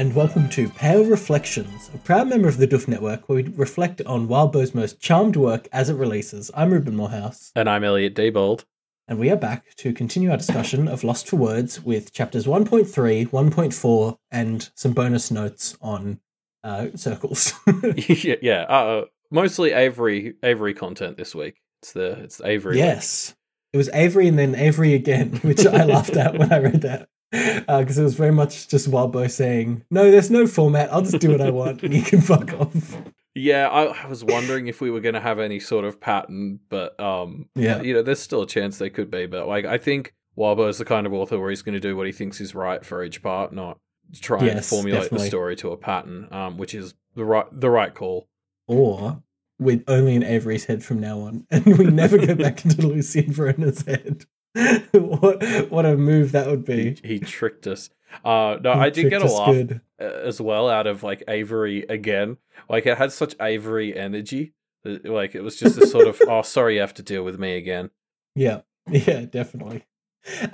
And welcome to Pale Reflections, a proud member of the Duff Network where we reflect on Wildbow's most charmed work as it releases. I'm Ruben Morehouse, And I'm Elliot Diebold. and we are back to continue our discussion of Lost for Words with chapters 1.3, 1.4, and some bonus notes on uh, circles. yeah, yeah. Uh, mostly Avery Avery content this week. It's the it's Avery. week. yes. It was Avery and then Avery again, which I laughed at when I read that. Because it was very much just Wildbow saying, No, there's no format. I'll just do what I want and you can fuck off. Yeah, I, I was wondering if we were going to have any sort of pattern, but um, Yeah. you know, there's still a chance there could be. But like, I think Wildbow is the kind of author where he's going to do what he thinks is right for each part, not try and formulate definitely. the story to a pattern, um, which is the right the right call. or with only in Avery's head from now on, and we never go back into Lucy and Verona's head. what what a move that would be! he tricked us. Uh, no, He I did get a laugh good. uh, as well out of like Avery again. Like it had such Avery energy. Like it was just a sort of, oh, sorry, you have to deal with me again. Yeah, yeah, definitely.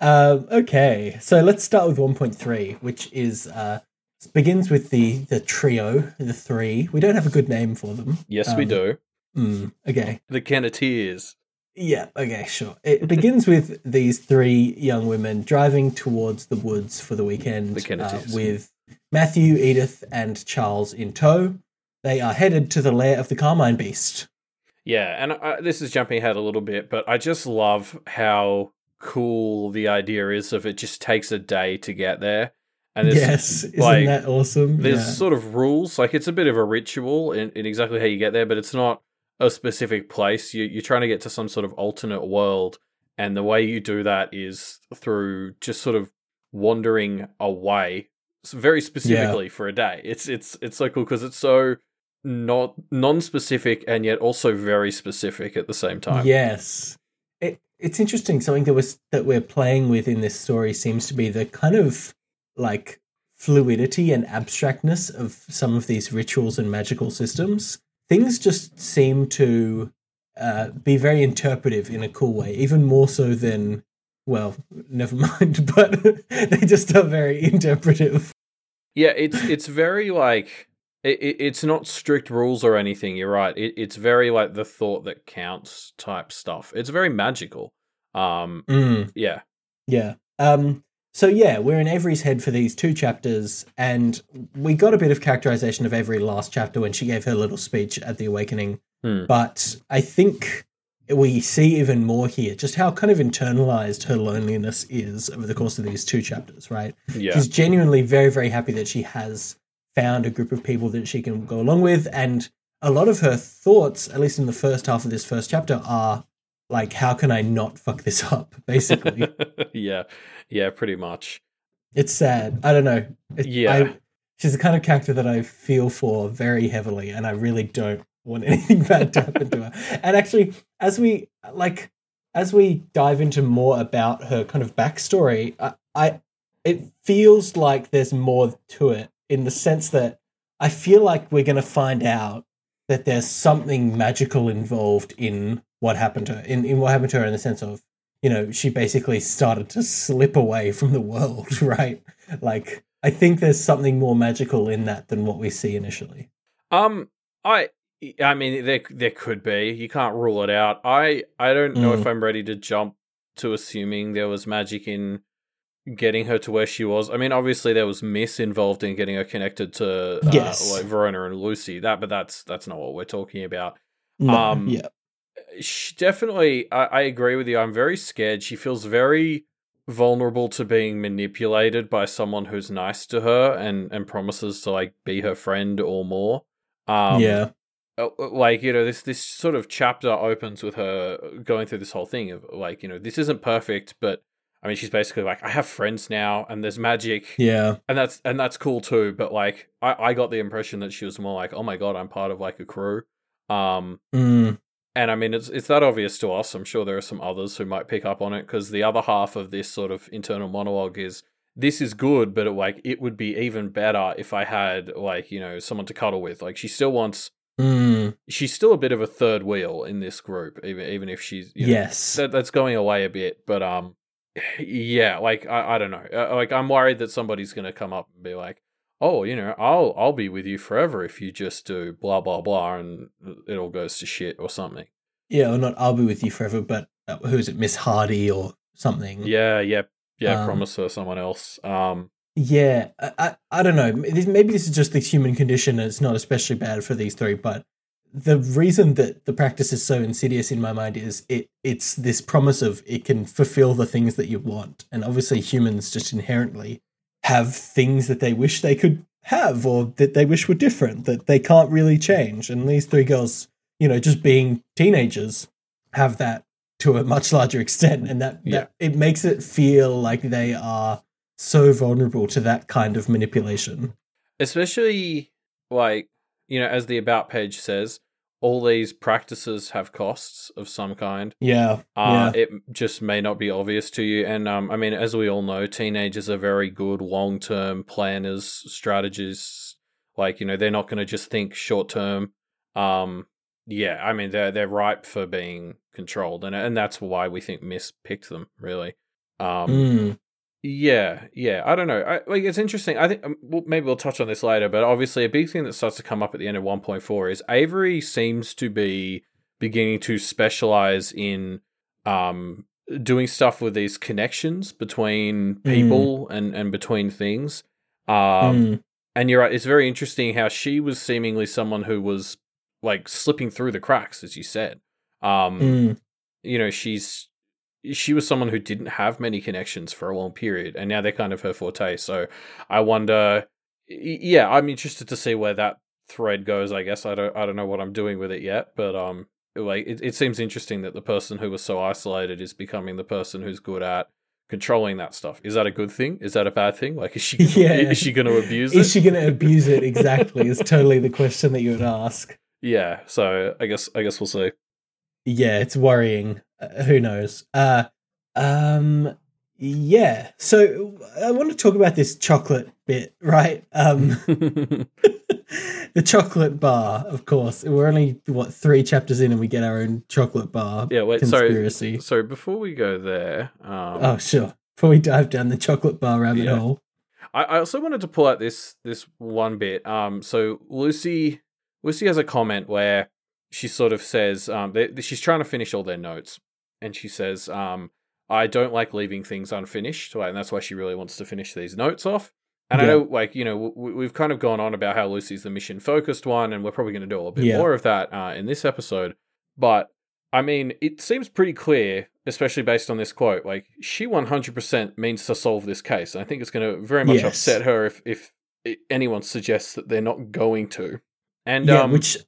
Um, okay, so let's start with 1.3, which is uh, begins with the the trio, the three. We don't have a good name for them. Yes, we Um, do. Mm, okay. The Kenneteers. Yeah, okay, sure. It begins with these three young women driving towards the woods for the weekend The uh, with Matthew, Edith, and Charles in tow. They are headed to the lair of the Carmine Beast. Yeah, and uh, this is jumping ahead a little bit, but I just love how cool the idea is of it just takes a day to get there. And it's, yes, isn't like, that awesome? there's Yeah. sort of rules, like it's a bit of a ritual in, in exactly how you get there, but it's not a specific place. You, you're trying to get to some sort of alternate world, and the way you do that is through just sort of wandering away, very specifically for a day. It's it's it's so cool because it's so not non-specific and yet also very specific at the same time. Yes. It, it's interesting. Something that was that we're playing with in this story seems to be the kind of like fluidity and abstractness of some of these rituals and magical systems. Things just seem to uh, be very interpretive in a cool way, even more so than well, never mind. But they just are very interpretive. Yeah, it's it's very like it, it, it's not strict rules or anything. You're right. It, it's very like the thought that counts type stuff. It's very magical. Um, Mm. yeah, Yeah. Um so yeah, we're in Avery's head for these two chapters, and we got a bit of characterization of Avery last chapter when she gave her little speech at the awakening. Hmm. But I think we see even more here just how kind of internalized her loneliness is over the course of these two chapters, right? yeah, She's genuinely very, very happy that she has found a group of people that she can go along with. And a lot of her thoughts, at least in the first half of this first chapter, are like, how can I not fuck this up? Basically. yeah, yeah, pretty much. It's sad. I don't know. It, Yeah. I, she's the kind of character that I feel for very heavily, and I really don't want anything bad to happen to her. And actually, as we like, as we dive into more about her kind of backstory, I, I it feels like there's more to it in the sense that I feel like we're going to find out that there's something magical involved in what happened to her, in, in what happened to her in the sense of, you know, she basically started to slip away from the world, right? Like, I think there's something more magical in that than what we see initially. Um, I, I mean, there there could be. You can't rule it out. I I don't know Mm. if I'm ready to jump to assuming there was magic in getting her to where she was. I mean, obviously there was Miss involved in getting her connected to uh, Yes. like Verona and Lucy. That, but that's that's not what we're talking about. No, Um, yeah. She definitely, I, I agree with you. I'm very scared. She feels very vulnerable to being manipulated by someone who's nice to her and and promises to like be her friend or more. Um, yeah. uh, like you know this this sort of chapter opens with her going through this whole thing of like you know this isn't perfect but i mean she's basically like i have friends now and there's magic Yeah. and that's and that's cool too but like i i got the impression that she was more like oh my god i'm part of like a crew um Mm, and i mean it's it's that obvious to us i'm sure there are some others who might pick up on it because the other half of this sort of internal monologue is this is good but it, like it would be even better if i had like you know someone to cuddle with like she still wants mm, she's still a bit of a third wheel in this group, even even if she's you know, yes. that, that's going away a bit. But um, yeah, like I, I don't know, uh, like I'm worried that somebody's gonna come up and be like, oh, you know, I'll I'll be with you forever if you just do blah blah blah, and it all goes to shit or something. Yeah, or not I'll be with you forever, but uh, who is it, Miss Hardy or something? Yeah, yeah, yeah. Um, promise her someone else. Um, Yeah, I, I, I don't know. This- Maybe this is just the human condition and it's not especially bad for these three, but the reason that the practice is so insidious in my mind is it it's this promise of it can fulfill the things that you want. And obviously humans just inherently have things that they wish they could have or that they wish were different, that they can't really change. And these three girls, you know, just being teenagers have that to a much larger extent and that, Yeah. that it makes it feel like they are so vulnerable to that kind of manipulation. especially like you know, as the about page says, all these practices have costs of some kind. Yeah. Uh, It just may not be obvious to you. And um, I mean, as we all know, teenagers are very good long term planners, strategists. Like, you know, they're not going to just think short term. Um, yeah, I mean, they're they're ripe for being controlled, and and that's why we think Miss picked them really. Um, Mm. Yeah, yeah. I don't know. I, like it's interesting. I think um, well, maybe we'll touch on this later, but obviously a big thing that starts to come up at the end of 1.4 is Avery seems to be beginning to specialize in um doing stuff with these connections between people and and between things. Um Mm. and you're right, it's very interesting how she was seemingly someone who was like slipping through the cracks as you said. Um Mm. you know, she's she was someone who didn't have many connections for a long period, and now they're kind of her forte. So I wonder, yeah, I'm interested to see where that thread goes. I guess I don't, I don't know what I'm doing with it yet, but um, like it, it seems interesting that the person who was so isolated is becoming the person who's good at controlling that stuff. Is that a good thing? Is that a bad thing? Like, is she, Yeah. is she going to abuse it? Is she going to abuse it? Exactly. is totally the question that you would ask. yeah. So I guess, I guess we'll see. Yeah, it's worrying. Uh, who knows? Uh, um, yeah. So I want to talk about this chocolate bit, right? Um, the chocolate bar, of course. We're only what three chapters in, and we get our own chocolate bar yeah. Wait. Conspiracy. Sorry. Before we go there, um, Oh, sure. Before we dive down the chocolate bar rabbit Yeah. hole. I, I also wanted to pull out this this one bit. Um, so Lucy Lucy has a comment where she sort of says um, they, she's trying to finish all their notes, and she says, um, "I don't like leaving things unfinished, and that's why she really wants to finish these notes off." And I know, like you know, we, we've kind of gone on about how Lucy's the mission focused one, and we're probably going to do a little bit Yeah. more of that uh, in this episode. But I mean, it seems pretty clear, especially based on this quote. Like she one hundred percent means to solve this case. And I think it's going to very much Yes. upset her if if anyone suggests that they're not going to. And yeah, um, which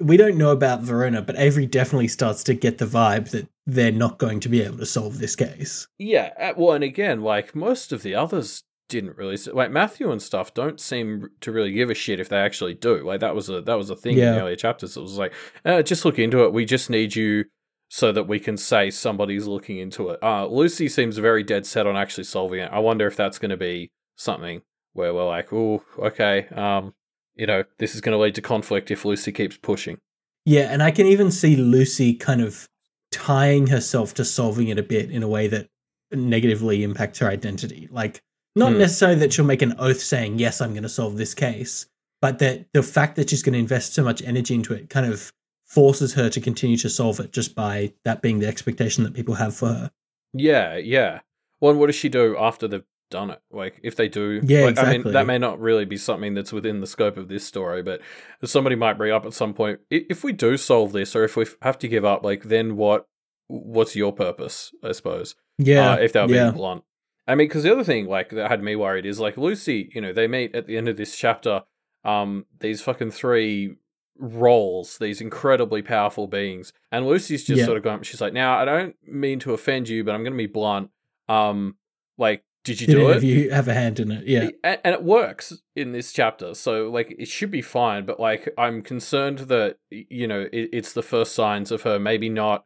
we don't know about Verona, but Avery definitely starts to get the vibe that they're not going to be able to solve this case. yeah, uh, well, and again, like most of the others didn't really like Matthew and stuff don't seem to really give a shit if they actually do. Like that was a that was a thing in Yeah. the earlier chapters. It was like, uh, just look into it. We just need you so that we can say somebody's looking into it. Uh, Lucy seems very dead set on actually solving it. I wonder if that's going to be something where we're like, oh, okay, um, you know, this is going to lead to conflict if Lucy keeps pushing. Yeah, and I can even see Lucy kind of tying herself to solving it a bit in a way that negatively impacts her identity. Like, not Hmm. necessarily that she'll make an oath saying, Yes, I'm going to solve this case, but that the fact that she's going to invest so much energy into it kind of forces her to continue to solve it just by that being the expectation that people have for her. Yeah, yeah. Well, and what does she do after they've done it? Like, if they do, Yeah, like, I mean, that may not really be something that's within the scope of this story, but somebody might bring up at some point if we do solve this, or if we have to give up, like, then what? What's your purpose? I suppose. Yeah. uh, if they were being yeah. blunt. I mean, because the other thing, like, that had me worried is like Lucy. You know, they meet at the end of this chapter. Um, these fucking three roles, these incredibly powerful beings, and Lucy's just Yeah. sort of going. She's like, "Now, I don't mean to offend you, but I'm going to be blunt. Um, like, did you Did do it? of you have a hand in it? Yeah. and, and it works in this chapter so like it should be fine but like i'm concerned that you know it, it's the first signs of her maybe not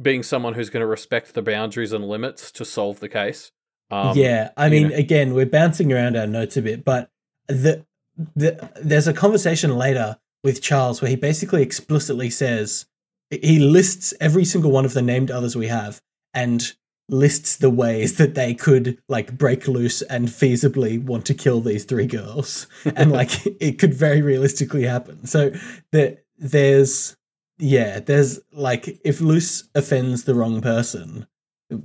being someone who's going to respect the boundaries and limits to solve the case um, yeah, I mean, know. again, we're bouncing around our notes a bit, but the, the there's a conversation later with Charles where he basically explicitly says he lists every single one of the named others we have, and lists the ways that they could like break loose and feasibly want to kill these three girls and like it could very realistically happen so that there's yeah there's like if luce offends the wrong person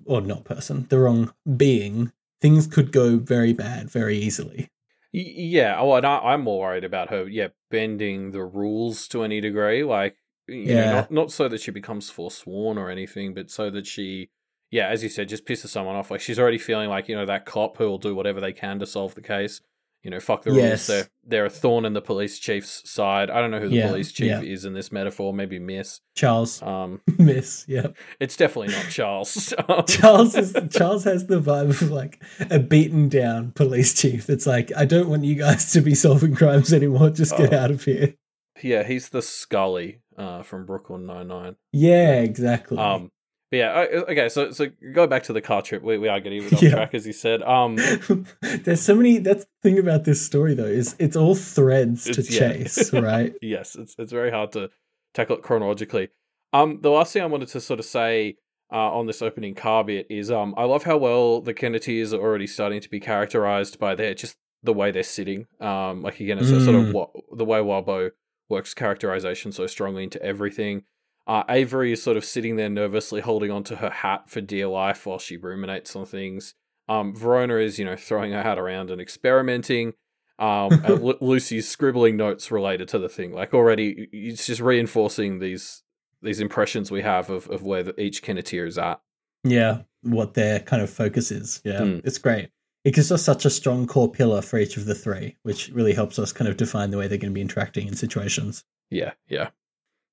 or not person the wrong being things could go very bad very easily Yeah, oh, and I, I'm more worried about her, yeah, bending the rules to any degree. Like, you know, Yeah. not, not so that she becomes forsworn or anything, but so that she, yeah, as you said, just pisses someone off. Like, she's already feeling like, you know, that cop who will do whatever they can to solve the case. You know, fuck the Yes. rules. They're, they're a thorn in the police chief's side. I don't know who the Yeah, police chief yeah. is in this metaphor, maybe Miss. charles Um, miss yeah it's definitely not Charles. Um, Charles is Charles has the vibe of like a beaten down police chief that's like, I don't want you guys to be solving crimes anymore. Just get Oh. out of here. yeah, he's the Scully uh, from Brooklyn Nine Nine. Yeah, exactly. Um, but yeah, okay. So, so go back to the car trip. We, we are getting off Yeah. track, as you said. Um, There's so many. That's the thing about this story, though, is it's all threads to yeah. chase, right? yes, it's it's very hard to tackle it chronologically. Um, the last thing I wanted to sort of say uh, on this opening car bit is um, I love how well the Kenneteers are already starting to be characterized by their just the way they're sitting. Um, like again, it's a sort of Mm. what the way Wildbow works characterization so strongly into everything. Uh, Avery is sort of sitting there nervously holding onto her hat for dear life while she ruminates on things. Um, Verona is, you know, throwing her hat around and experimenting. Um, and Lu- Lucy's scribbling notes related to the thing. Like already, it's just reinforcing these these impressions we have of, of where the, each Kenneteer is at. Yeah, what their kind of focus is. Yeah, Mm. it's great. It gives us such a strong core pillar for each of the three, which really helps us kind of define the way they're going to be interacting in situations. Yeah, yeah.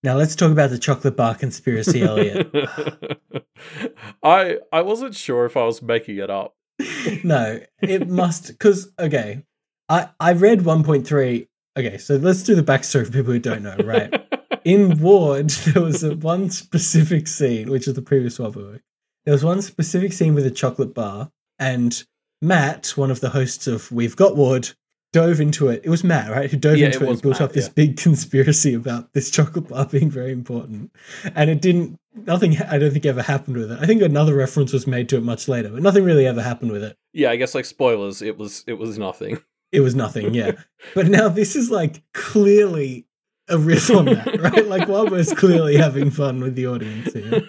Now let's talk about the chocolate bar conspiracy, Elliot. I I wasn't sure if I was making it up. no, it must because okay, I I read 1.3. Okay, so let's do the backstory for people who don't know. Right, in Ward there was a one specific scene, which is the previous one. There was one specific scene with a chocolate bar, and Matt, one of the hosts of We've Got Ward, dove into it. It was Matt, right? Who dove Yeah, into it it, and built Matt, up this yeah. big conspiracy about this chocolate bar being very important, and it didn't. Nothing. I don't think ever happened with it. I think another reference was made to it much later, but nothing really ever happened with it. yeah, I guess like spoilers. It was it was nothing. It was nothing, yeah. but now this is like clearly a riff on that, right? Like Wildbow's clearly having fun with the audience here.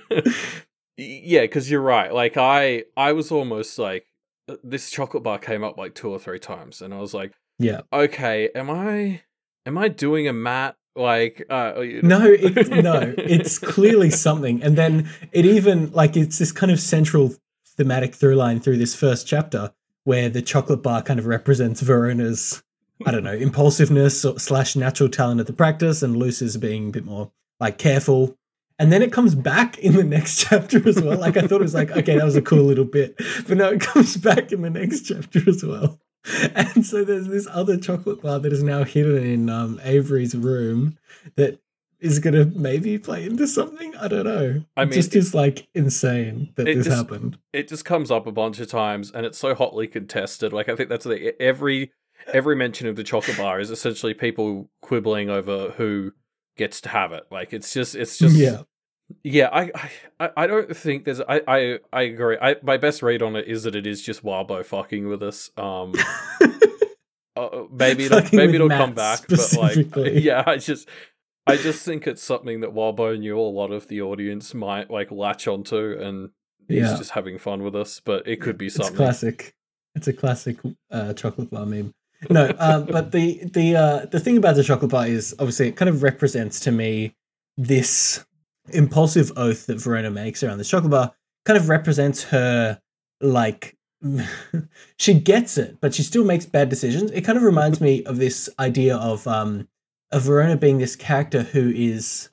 yeah, because you're right. Like I I was almost like uh, this chocolate bar came up like two or three times, and I was like, Yeah. okay, am I am I doing a Matt? Like uh, No, it, no, it's clearly something. And then it even like it's this kind of central thematic through line through this first chapter where the chocolate bar kind of represents Verona's, I don't know, impulsiveness or, slash natural talent at the practice, and Luce's being a bit more like careful. And then it comes back in the next chapter as well. Like I thought it was like, okay, that was a cool little bit, but no, it comes back in the next chapter as well. And so there's this other chocolate bar that is now hidden in um, Avery's room that is going to maybe play into something. I don't know. I it mean, just it- is like insane that this just- happened. it just comes up a bunch of times and it's so hotly contested like i think that's the every every mention of the chocolate bar is essentially people quibbling over who gets to have it like it's just it's just yeah, yeah i i, I don't think there's i i, I agree I, my best read on it is that it is just Wildbow fucking with us um uh, maybe it'll, maybe it'll come back but like yeah i just I just think it's something that Wildbow knew a lot of the audience might like latch onto, and he's Yeah. just having fun with us. But it could be it's something. classic. It's a classic uh, chocolate bar meme. No, um, but the the uh, the thing about the chocolate bar is obviously it kind of represents to me this impulsive oath that Verona makes around the chocolate bar. Kind of represents her like she gets it, but she still makes bad decisions. It kind of reminds me of this idea of um of Verona being this character who is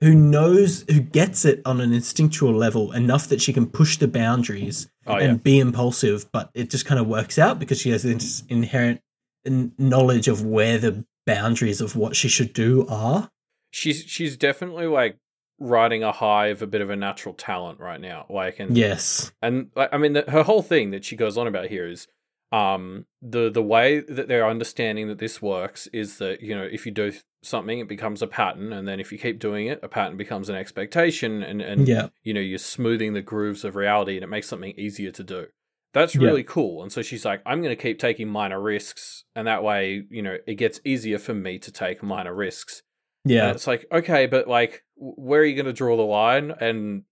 who knows who gets it on an instinctual level enough that she can push the boundaries Oh and yeah, be impulsive, but it just kind of works out because she has this inherent knowledge of where the boundaries of what she should do are. she's she's definitely like riding a high of a bit of a natural talent right now. Like, and Yes. and like, I mean, the, her whole thing that she goes on about here is um the the way that they're understanding that this works is that you know if you do something it becomes a pattern and then if you keep doing it a pattern becomes an expectation and and Yeah. you know you're smoothing the grooves of reality and it makes something easier to do that's Yeah. really cool and so she's like i'm going to keep taking minor risks and that way you know it gets easier for me to take minor risks and Yeah. it's like okay but like where are you going to draw the line and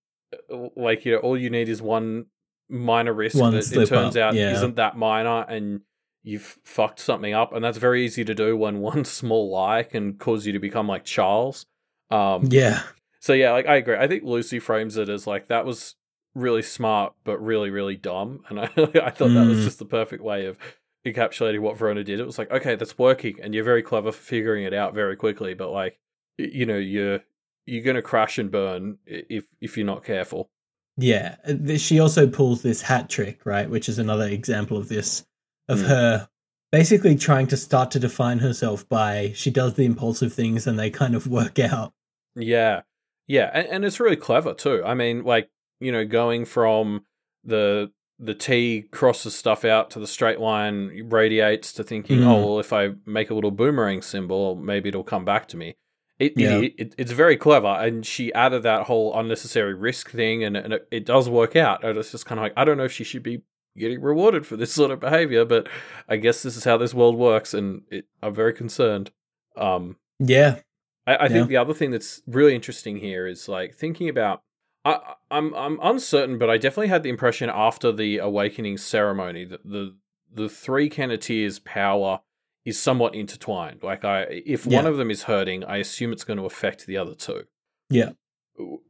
uh, like you know all you need is one minor risk One that it turns up, out yeah. isn't that minor and you've fucked something up and that's very easy to do when one small lie can cause you to become like charles um Yeah. so yeah like i agree i think lucy frames it as like that was really smart but really really dumb and i, I thought that was Mm. just the perfect way of encapsulating what verona did it was like okay that's working and you're very clever for figuring it out very quickly but like you know you're you're gonna crash and burn if if you're not careful Yeah. She also pulls this hat trick, right? Which is another example of this, of Mm. her basically trying to start to define herself by she does the impulsive things and they kind of work out. Yeah, yeah, and, and it's really clever too. I mean, like you know, going from the the T crosses stuff out to the straight line radiates to thinking, Mhm. oh well, if I make a little boomerang symbol, maybe it'll come back to me. It, Yeah. it, it it's very clever, and she added that whole unnecessary risk thing, and, and it, it does work out. And it's just kind of like I don't know if she should be getting rewarded for this sort of behavior, but I guess this is how this world works, and it, I'm very concerned. Um, Yeah. I, I Yeah. think the other thing that's really interesting here is like thinking about. I, I'm I'm uncertain, but I definitely had the impression after the awakening ceremony that the the three Kenneteers' power is somewhat intertwined. Like I, if one of them is hurting, I assume it's going to affect the other two. Yeah.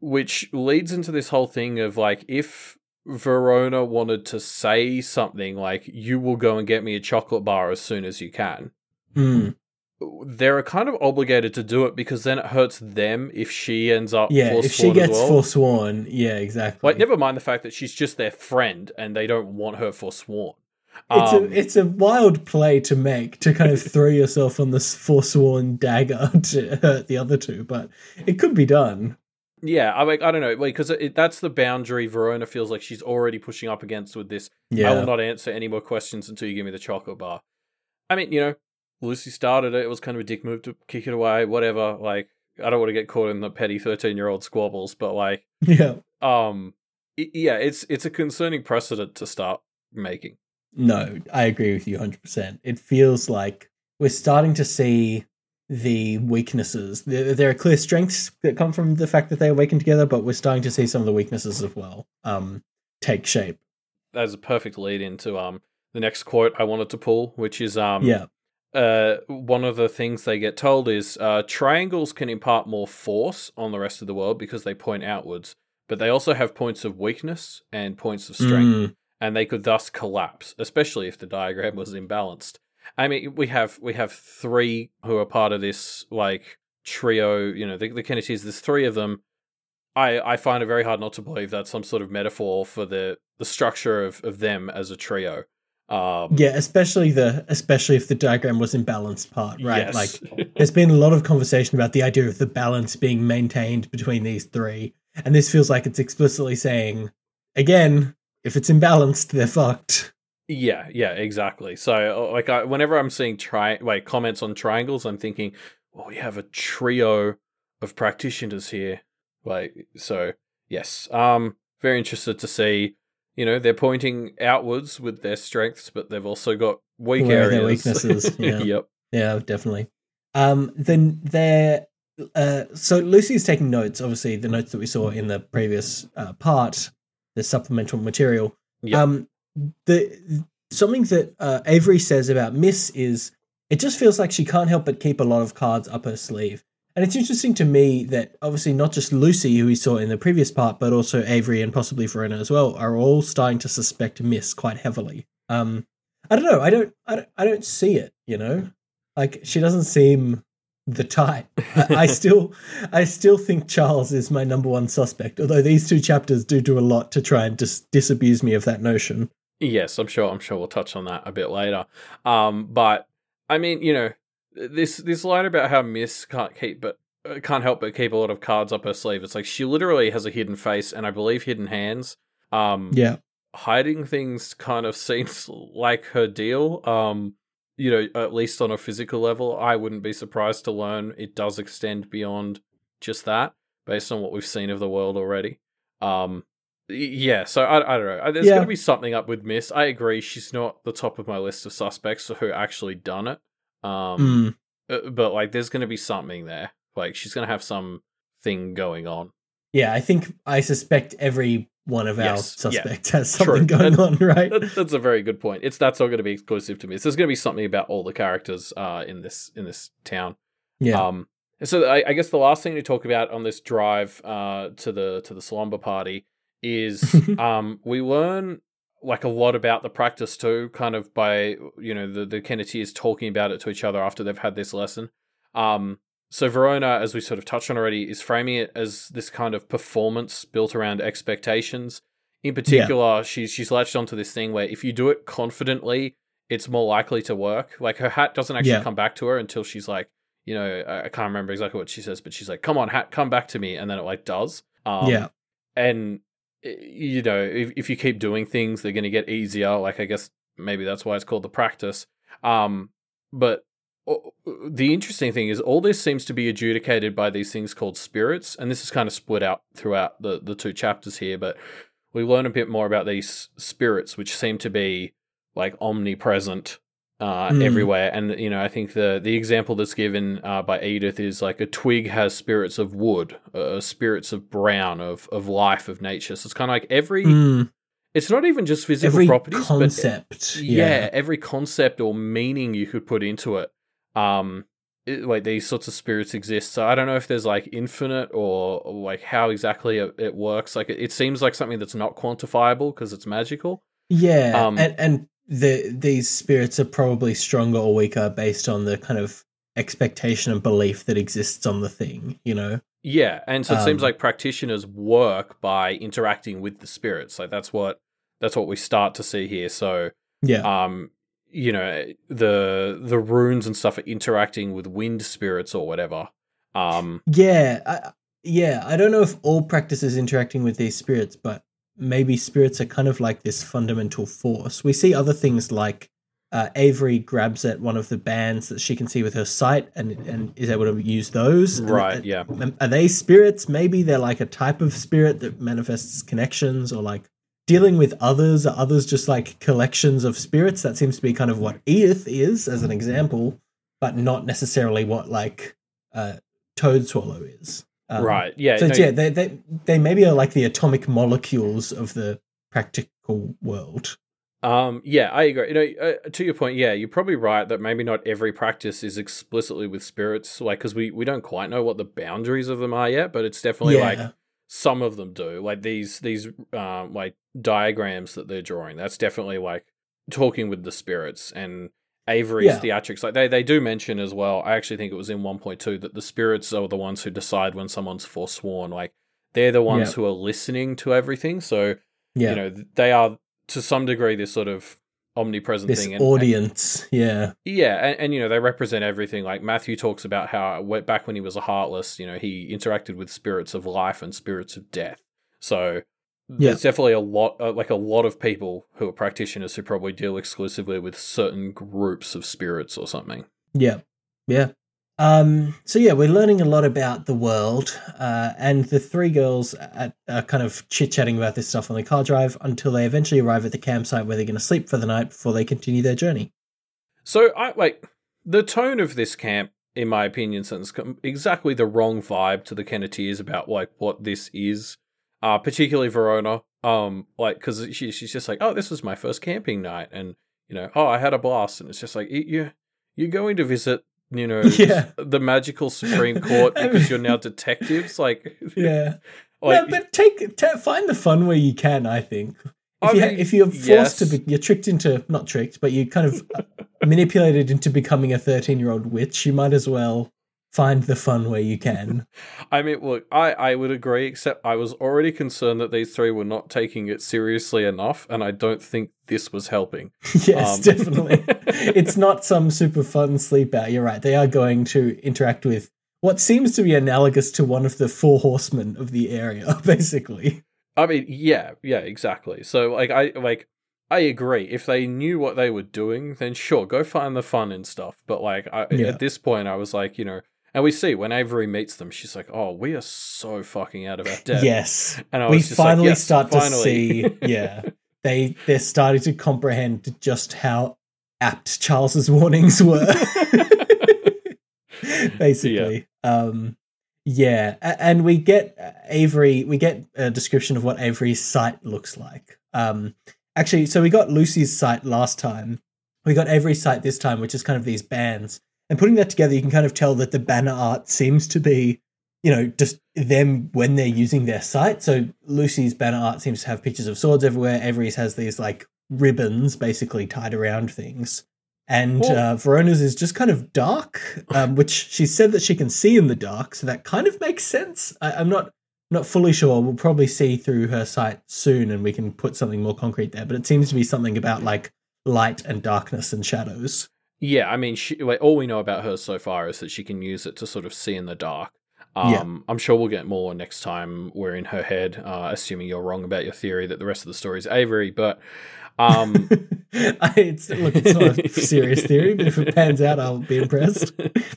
Which leads into this whole thing of like if Verona wanted to say something like "You will go and get me a chocolate bar as soon as you can." Mm. They're kind of obligated to do it because then it hurts them if she ends up Yeah. If she gets well. forsworn, yeah, exactly. like never mind the fact that she's just their friend and they don't want her forsworn It's Um, a it's a wild play to make to kind of throw yourself on this forsworn dagger to hurt the other two, but it could be done. yeah i like i don't know because that's the boundary verona feels like she's already pushing up against with this i will not answer any more questions until you give me the chocolate bar i mean you know lucy started it it was kind of a dick move to kick it away whatever like i don't want to get caught in the petty 13 year old squabbles but like yeah. um y- yeah it's it's a concerning precedent to start making No, I agree with you 100%. It feels like we're starting to see the weaknesses. There, there are clear strengths that come from the fact that they awaken together, but we're starting to see some of the weaknesses as well um, take shape. as a perfect lead into um the next quote I wanted to pull, which is um yeah. Uh one of the things they get told is uh triangles can impart more force on the rest of the world because they point outwards, but they also have points of weakness and points of strength, Mm, and they could thus collapse, especially if the diagram was imbalanced. I mean, we have we have three who are part of this like trio. You know, the, the Kenneteers. There's three of them. I I find it very hard not to believe that's some sort of metaphor for the the structure of of them as a trio. Um, yeah, especially the especially if the diagram was imbalanced part, right? yes. Like there's been a lot of conversation about the idea of the balance being maintained between these three, and this feels like it's explicitly saying, again, if it's imbalanced, they're fucked. Yeah, yeah, exactly. So, uh, like, I, whenever I'm seeing tri- wait comments on triangles, I'm thinking, well, we have a trio of practitioners here. Like, so yes, um, very interested to see. You know, they're pointing outwards with their strengths, but they've also got weak Where areas. their weaknesses, yeah. yep. Yeah, definitely. Um, then there. Uh, so Lucy's taking notes. Obviously, the notes that we saw in the previous uh, part, the supplemental material. Yeah. Um, the something that uh, Avery says about Miss is it just feels like she can't help but keep a lot of cards up her sleeve. And it's interesting to me that obviously not just Lucy, who we saw in the previous part, but also Avery and possibly Verona as well, are all starting to suspect Miss quite heavily. Um, I don't know. I don't. I don't. I don't see it. You know, like she doesn't seem the type. I, I still, I still think Charles is my number one suspect. Although these two chapters do do a lot to try and dis- disabuse me of that notion. Yes, I'm sure. I'm sure we'll touch on that a bit later. Um, but I mean, you know, this this line about how Miss can't keep but uh, can't help but keep a lot of cards up her sleeve. It's like she literally has a hidden face and I believe hidden hands. Um, Yeah. hiding things kind of seems like her deal. Um, you know, at least on a physical level, I wouldn't be surprised to learn it does extend beyond just that, based on what we've seen of the world already. Um, yeah, so I, I don't know. There's Yeah. going to be something up with Miss. I agree, she's not the top of my list of suspects for who actually done it. Um, Mm. uh, but like, there's going to be something there. Like, she's going to have some thing going on. Yeah, I think I suspect every one of our Yes, yeah. suspects has True. something going And- on, right? That, that's a very good point. It's that's not going to be exclusive to Miss. There's going to be something about all the characters uh, in this in this town. Yeah. Um, so I, I guess the last thing to talk about on this drive uh, to the to the slumber party is um, we learn like a lot about the practice too, kind of by you know the the Kenneteers talking about it to each other after they've had this lesson. Um, so Verona, as we sort of touched on already, is framing it as this kind of performance built around expectations. In particular, she's she's latched onto this thing where if you do it confidently, it's more likely to work. Like her hat doesn't actually Yeah. come back to her until she's like, you know, I, can't remember exactly what she says, but she's like, "Come on, hat, come back to me," and then it like does. Um, yeah. and you know, if if you keep doing things, they're going to get easier. Like I guess maybe that's why it's called the practice. Um, but the interesting thing is all this seems to be adjudicated by these things called spirits, and this is kind of split out throughout the the two chapters here. But we learn a bit more about these spirits, which seem to be like omnipresent uh, Mm. everywhere. And you know, I think the the example that's given uh, by Edith is like a twig has spirits of wood, uh, spirits of brown, of of life, of nature. So it's kind of like every. Mm. It's not even just physical Every properties, concept. but yeah. yeah, every concept or meaning you could put into it. Um, it, like these sorts of spirits exist. So I don't know if there's like infinite or, or like how exactly it, it works. Like it, it seems like something that's not quantifiable because it's magical. Yeah, Um, and and the these spirits are probably stronger or weaker based on the kind of expectation and belief that exists on the thing. You know. Yeah, and so it seems Um, like practitioners work by interacting with the spirits. Like that's what that's what we start to see here. So Yeah. um you know the the runes and stuff are interacting with wind spirits or whatever. Um yeah. I, yeah. I don't know if all practices interacting with these spirits, but maybe spirits are kind of like this fundamental force. We see other things like uh, Avery grabs at one of the bands that she can see with her sight and and is able to use those. Right, and- yeah. Um, Are they spirits? Maybe they're like a type of spirit that manifests connections or like dealing with others. Are others just like collections of spirits? That seems to be kind of what Edith is, as an example, but not necessarily what like uh, Toadswallow is. Um, right. Yeah. So no, yeah, they, they they maybe are like the atomic molecules of the practical world. Um, yeah, I agree. You know, uh, to your point, yeah, you're probably right that maybe not every practice is explicitly with spirits, like because we we don't quite know what the boundaries of them are yet, but it's definitely like some of them do. Like these these um like diagrams that they're drawing. That's definitely like talking with the spirits and Avery's Yeah. theatrics. Like they they do mention as well. I actually think it was in one point two that the spirits are the ones who decide when someone's forsworn. Like they're the ones Yeah. who are listening to everything. So yeah. you know they are to some degree this sort of omnipresent this thing and, audience, yeah, yeah and, and you know they represent everything like matthew talks about how back when he was a heartless you know he interacted with spirits of life and spirits of death so Yeah. there's definitely a lot uh, like a lot of people who are practitioners who probably deal exclusively with certain groups of spirits or something Yeah, yeah. Um, so yeah, we're learning a lot about the world, uh, and the three girls at, are kind of chit chatting about this stuff on the car drive until they eventually arrive at the campsite where they're going to sleep for the night before they continue their journey. So I like the tone of this camp, in my opinion, sends exactly the wrong vibe to the Kenneteers about like what this is. Uh, particularly Verona. Um, like because she, she's just like, oh, this was my first camping night, and you know, oh, I had a blast, and it's just like you you're going to visit, you know, Yeah. the magical Supreme Court I because mean- you're now detectives. Like, Yeah, like no, but take ta find the fun where you can. I think if I you mean, if you're forced yes. to be, you're tricked into not tricked, but you kind of manipulated into becoming a thirteen year old witch. You might as well find the fun where you can. I mean, look, I, I would agree, except I was already concerned that these three were not taking it seriously enough, and I don't think this was helping. yes, Um, definitely. it's not some super fun sleep out. You're right. They are going to interact with what seems to be analogous to one of the four horsemen of the area, basically. I mean, yeah, yeah, exactly. So like I like I agree. If they knew what they were doing, then sure, go find the fun and stuff. But like I, Yeah. at this point, I was like, you know, and we see when Avery meets them, she's like, "Oh, we are so fucking out of our depth." Yes. and I we was just like, finally "Yes, start to see yeah. They they're starting to comprehend just how apt charles's warnings were. Basically. Um yeah. And we get avery we get a description of what avery's sight looks like. Um actually so we got lucy's sight last time. We got avery's sight this time which is kind of these bands and putting that together you can kind of tell that the banner art seems to be you know, just them when they're using their sight. So Lucy's banner art seems to have pictures of swords everywhere. Avery's has these like ribbons basically tied around things. And Well- uh, Verona's is just kind of dark, um, which she said that she can see in the dark. So that kind of makes sense. I, I'm not not fully sure. We'll probably see through her sight soon and we can put something more concrete there. But it seems to be something about like light and darkness and shadows. Yeah, I mean, she, like, all we know about her so far is that she can use it to sort of see in the dark. Um, Yeah. I'm sure we'll get more next time we're in her head, uh, assuming you're wrong about your theory that the rest of the story is Avery. But um, it's, look, it's not a serious theory, but if it pans out, I'll be impressed.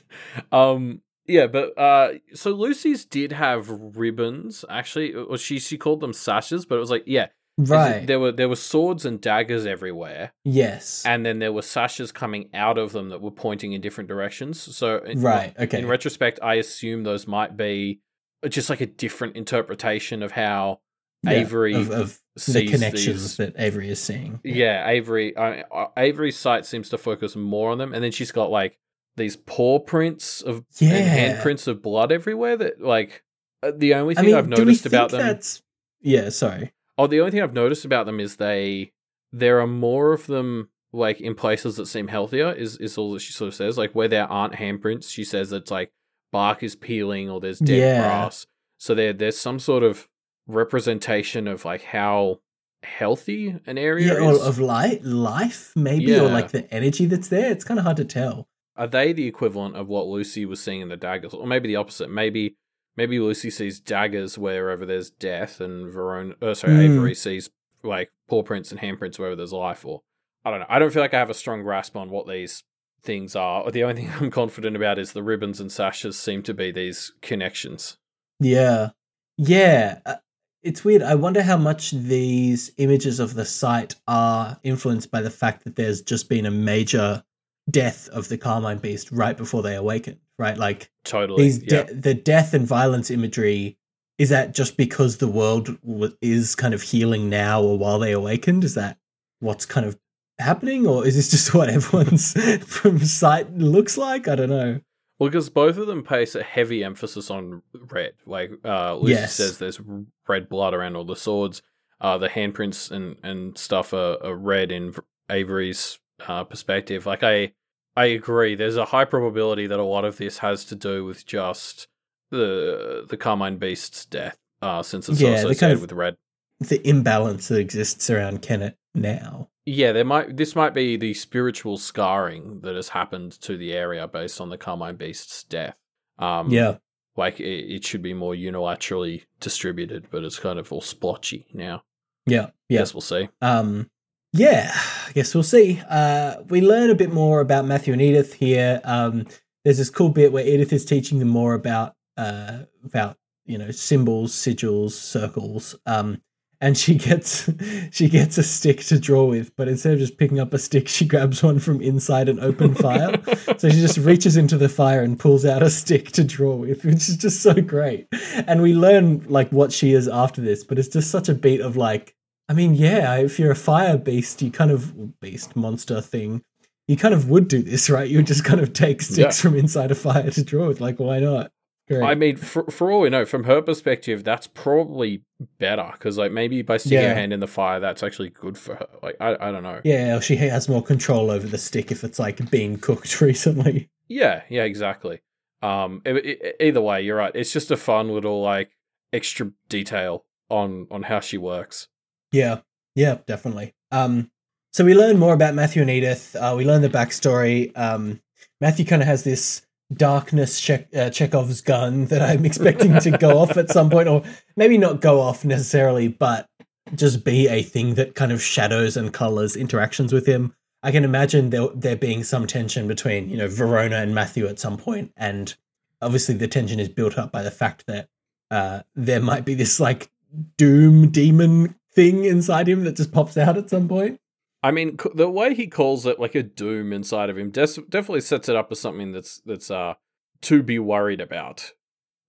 um, yeah, but uh, so Lucy's did have ribbons. Actually, or she she called them sashes, but it was like yeah, Right. There were there were swords and daggers everywhere, yes. and then there were sashes coming out of them that were pointing in different directions. So in- right. Okay. In retrospect, I assume those might be just like a different interpretation of how Yeah, Avery of, of the connections these- that Avery is seeing. Yeah, Avery. Uh, uh, Avery's sight seems to focus more on them, and then she's got like these paw prints of Yeah. and handprints of blood everywhere. That like uh, the only I thing mean, do we noticed about them. that's yeah? Sorry. Oh, the only thing I've noticed about them is they there are more of them like in places that seem healthier. Is is all that she sort of says. Like where there aren't handprints, she says it's like bark is peeling or there's dead Yeah. grass. So there there's some sort of representation of like how healthy an area Yeah, is. of light, life maybe, Yeah. or like the energy that's there. It's kind of hard to tell. are they the equivalent of what Lucy was seeing in the daggers, or maybe the opposite? Maybe maybe Lucy sees daggers wherever there's death, and Verona, uh, sorry, Hmm. Avery sees like paw prints and handprints wherever there's life. Or I don't know. I don't feel like I have a strong grasp on what these things are. Or the only thing I'm confident about is the ribbons and sashes seem to be these connections. Yeah, yeah. Uh, it's weird. I wonder how much these images of the sight are influenced by the fact that there's just been a major death of the Carmine Beast right before they awaken. Right, like Totally. these yeah. the death and violence imagery is that just because the world w- is kind of healing now or while they awakened is that what's kind of happening or is this just what everyone's from sight looks like i don't know Well, because both of them place a heavy emphasis on red. Like uh, Lucy Yes. says, there's red blood around all the swords. Uh, the handprints and, and stuff are, are red in Avery's uh, perspective. Like I, I agree. There's a high probability that a lot of this has to do with just the the Carmine Beast's death, uh, since it's Yeah, so associated kind of- with red. the imbalance that exists around Kennet now Yeah, there might this might be the spiritual scarring that has happened to the area based on the Carmine Beast's death. Um, yeah like it, it should be more unilaterally distributed, but it's kind of all splotchy now. yeah yeah Guess we'll see. Um, yeah, I guess we'll see. Uh, we learn a bit more about Matthew and Edith here. Um, there's this cool bit where Edith is teaching them more about uh, about you know symbols, sigils, circles. Um, and she gets she gets a stick to draw with, but instead of just picking up a stick, she grabs one from inside an open fire. So she just reaches into the fire and pulls out a stick to draw with, which is just so great. And we learn like what she is after this, but it's just such a beat of like, I mean, yeah, if you're a fire beast, you kind of beast monster thing, you kind of would do this, right? You would just kind of take sticks from inside a fire to draw with. Like, why not? Great. I mean, for, for all we know, from her perspective, that's probably better because, like, maybe by sticking Yeah. her hand in the fire, that's actually good for her. Like, I, I don't know. yeah, she has more control over the stick if it's like being cooked recently. Yeah, yeah, exactly. Um, e- e- either way, you're right. It's just a fun little like extra detail on on how she works. Yeah, yeah, definitely. Um, so we learn more about Matthew and Edith. Uh, we learn the backstory. Um, Matthew kind of has this darkness Che- uh, Chekhov's gun that I'm expecting to go off at some point, or maybe not go off necessarily, but just be a thing that kind of shadows and colors interactions with him. I can imagine there, there being some tension between, you know, Verona and Matthew at some point, and obviously the tension is built up by the fact that uh, there might be this like doom demon thing inside him that just pops out at some point. I mean, the way he calls it like a doom inside of him des- definitely sets it up as something that's that's uh to be worried about,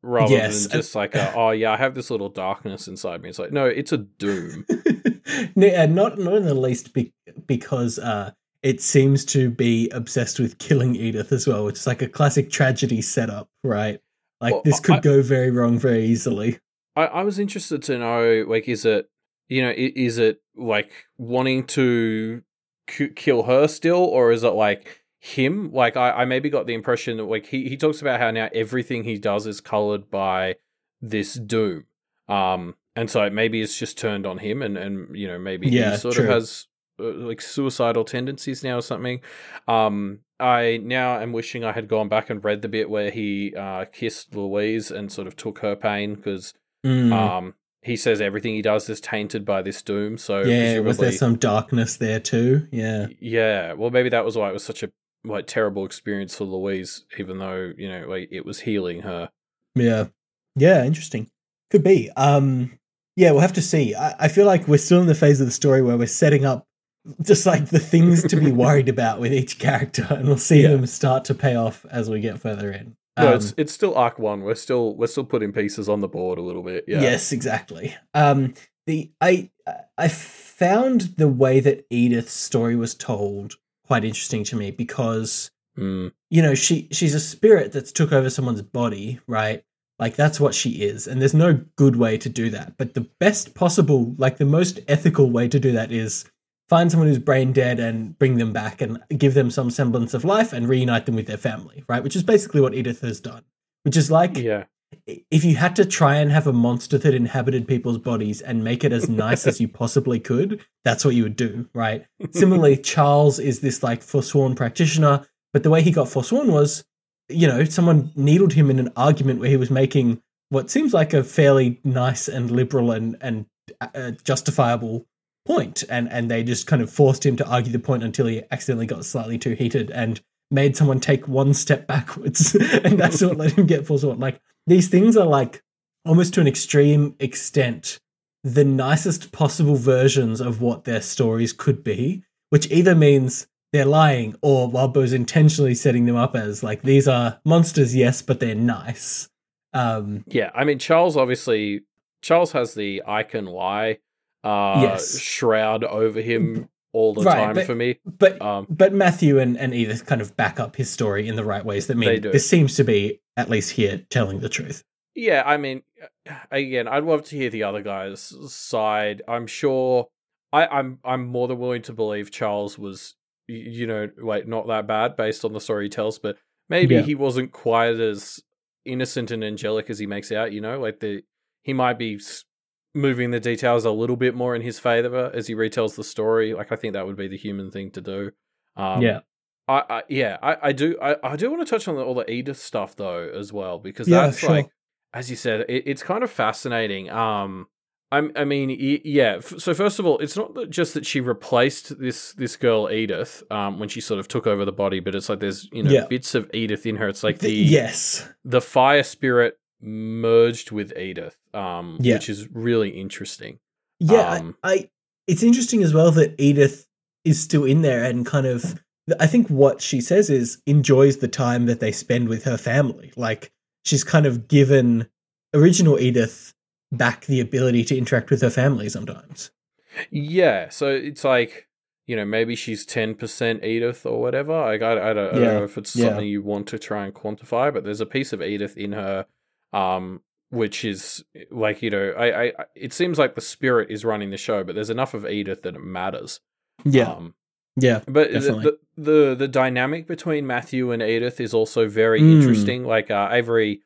rather yes. than just like, a, oh yeah, I have this little darkness inside me. It's like, no, it's a doom. no, not not in the least be- because uh, it seems to be obsessed with killing Edith as well, which is like a classic tragedy setup, right? Like well, this could I, go very wrong very easily. I, I was interested to know, like, is it you know, is it like wanting to kill her still, or is it like him? Like, I, I maybe got the impression that like he, he talks about how now everything he does is colored by this doom. Um, and so maybe it's just turned on him, and and you know maybe yeah, he sort true. of has uh, like suicidal tendencies now or something. Um, I now am wishing I had gone back and read the bit where he uh, kissed Louise and sort of took her pain because mm. um, he says everything he does is tainted by this doom. So yeah, was there some darkness there too? Yeah, yeah. Well, maybe that was why it was such a like terrible experience for Louise, even though you know like it was healing her. Yeah, yeah. Interesting. Could be. Um, yeah, we'll have to see. I, I feel like we're still in the phase of the story where we're setting up just like the things to be worried about with each character, and we'll see yeah. them start to pay off as we get further in. No, um, it's it's still Arc One. We're still we're still putting pieces on the board a little bit. Yeah. Yes, exactly. Um, the I I found the way that Edith's story was told quite interesting to me because mm. you know she she's a spirit that's took over someone's body, right? Like that's what she is, and there's no good way to do that. But the best possible, like the most ethical way to do that is find someone who's brain dead and bring them back and give them some semblance of life and reunite them with their family, right? Which is basically what Edith has done. Which is like yeah. if you had to try and have a monster that inhabited people's bodies and make it as nice as you possibly could, that's what you would do, right? Similarly, Charles is this like forsworn practitioner, but the way he got forsworn was, you know, someone needled him in an argument where he was making what seems like a fairly nice and liberal and and uh, justifiable point and and they just kind of forced him to argue the point until he accidentally got slightly too heated and made someone take one step backwards and that's what let him get forsworn like these things are like almost to an extreme extent the nicest possible versions of what their stories could be which either means they're lying or Wildbow's intentionally setting them up as like these are monsters yes but they're nice. Um yeah i mean charles obviously charles has the i can lie uh, yes. shroud over him all the right, time but, for me. But um, but Matthew and, and Edith kind of back up his story in the right ways that mean this seems to be at least here telling the truth. Yeah, I mean, again, I'd love to hear the other guy's side. I'm sure I, I'm I'm more than willing to believe Charles was, you know, wait, not that bad based on the story he tells, but maybe yeah. he wasn't quite as innocent and angelic as he makes out. You know, like the he might be moving the details a little bit more in his favor as he retells the story. Like I think that would be the human thing to do. Um, yeah. I, I yeah I, I do I, I do want to touch on the, all the Edith stuff though as well because yeah, that's sure. like as you said it, it's kind of fascinating. Um, I I mean yeah. So first of all, it's not just that she replaced this this girl Edith um when she sort of took over the body, but it's like there's you know yeah. bits of Edith in her. It's like the, the yes the fire spirit merged with Edith, um, yeah. which is really interesting. Yeah, um, I, I, it's interesting as well that Edith is still in there and kind of. I think what she says is enjoys the time that they spend with her family. Like she's kind of given original Edith back the ability to interact with her family sometimes. Yeah, so it's like you know maybe she's ten percent Edith or whatever. Like I, I, don't, I don't know if it's yeah. something you want to try and quantify, but there's a piece of Edith in her um, which is like you know, I, I, it seems like the spirit is running the show, but there's enough of Edith that it matters. Yeah, um, yeah, but the, the, the the dynamic between Matthew and Edith is also very mm. interesting. Like uh, Avery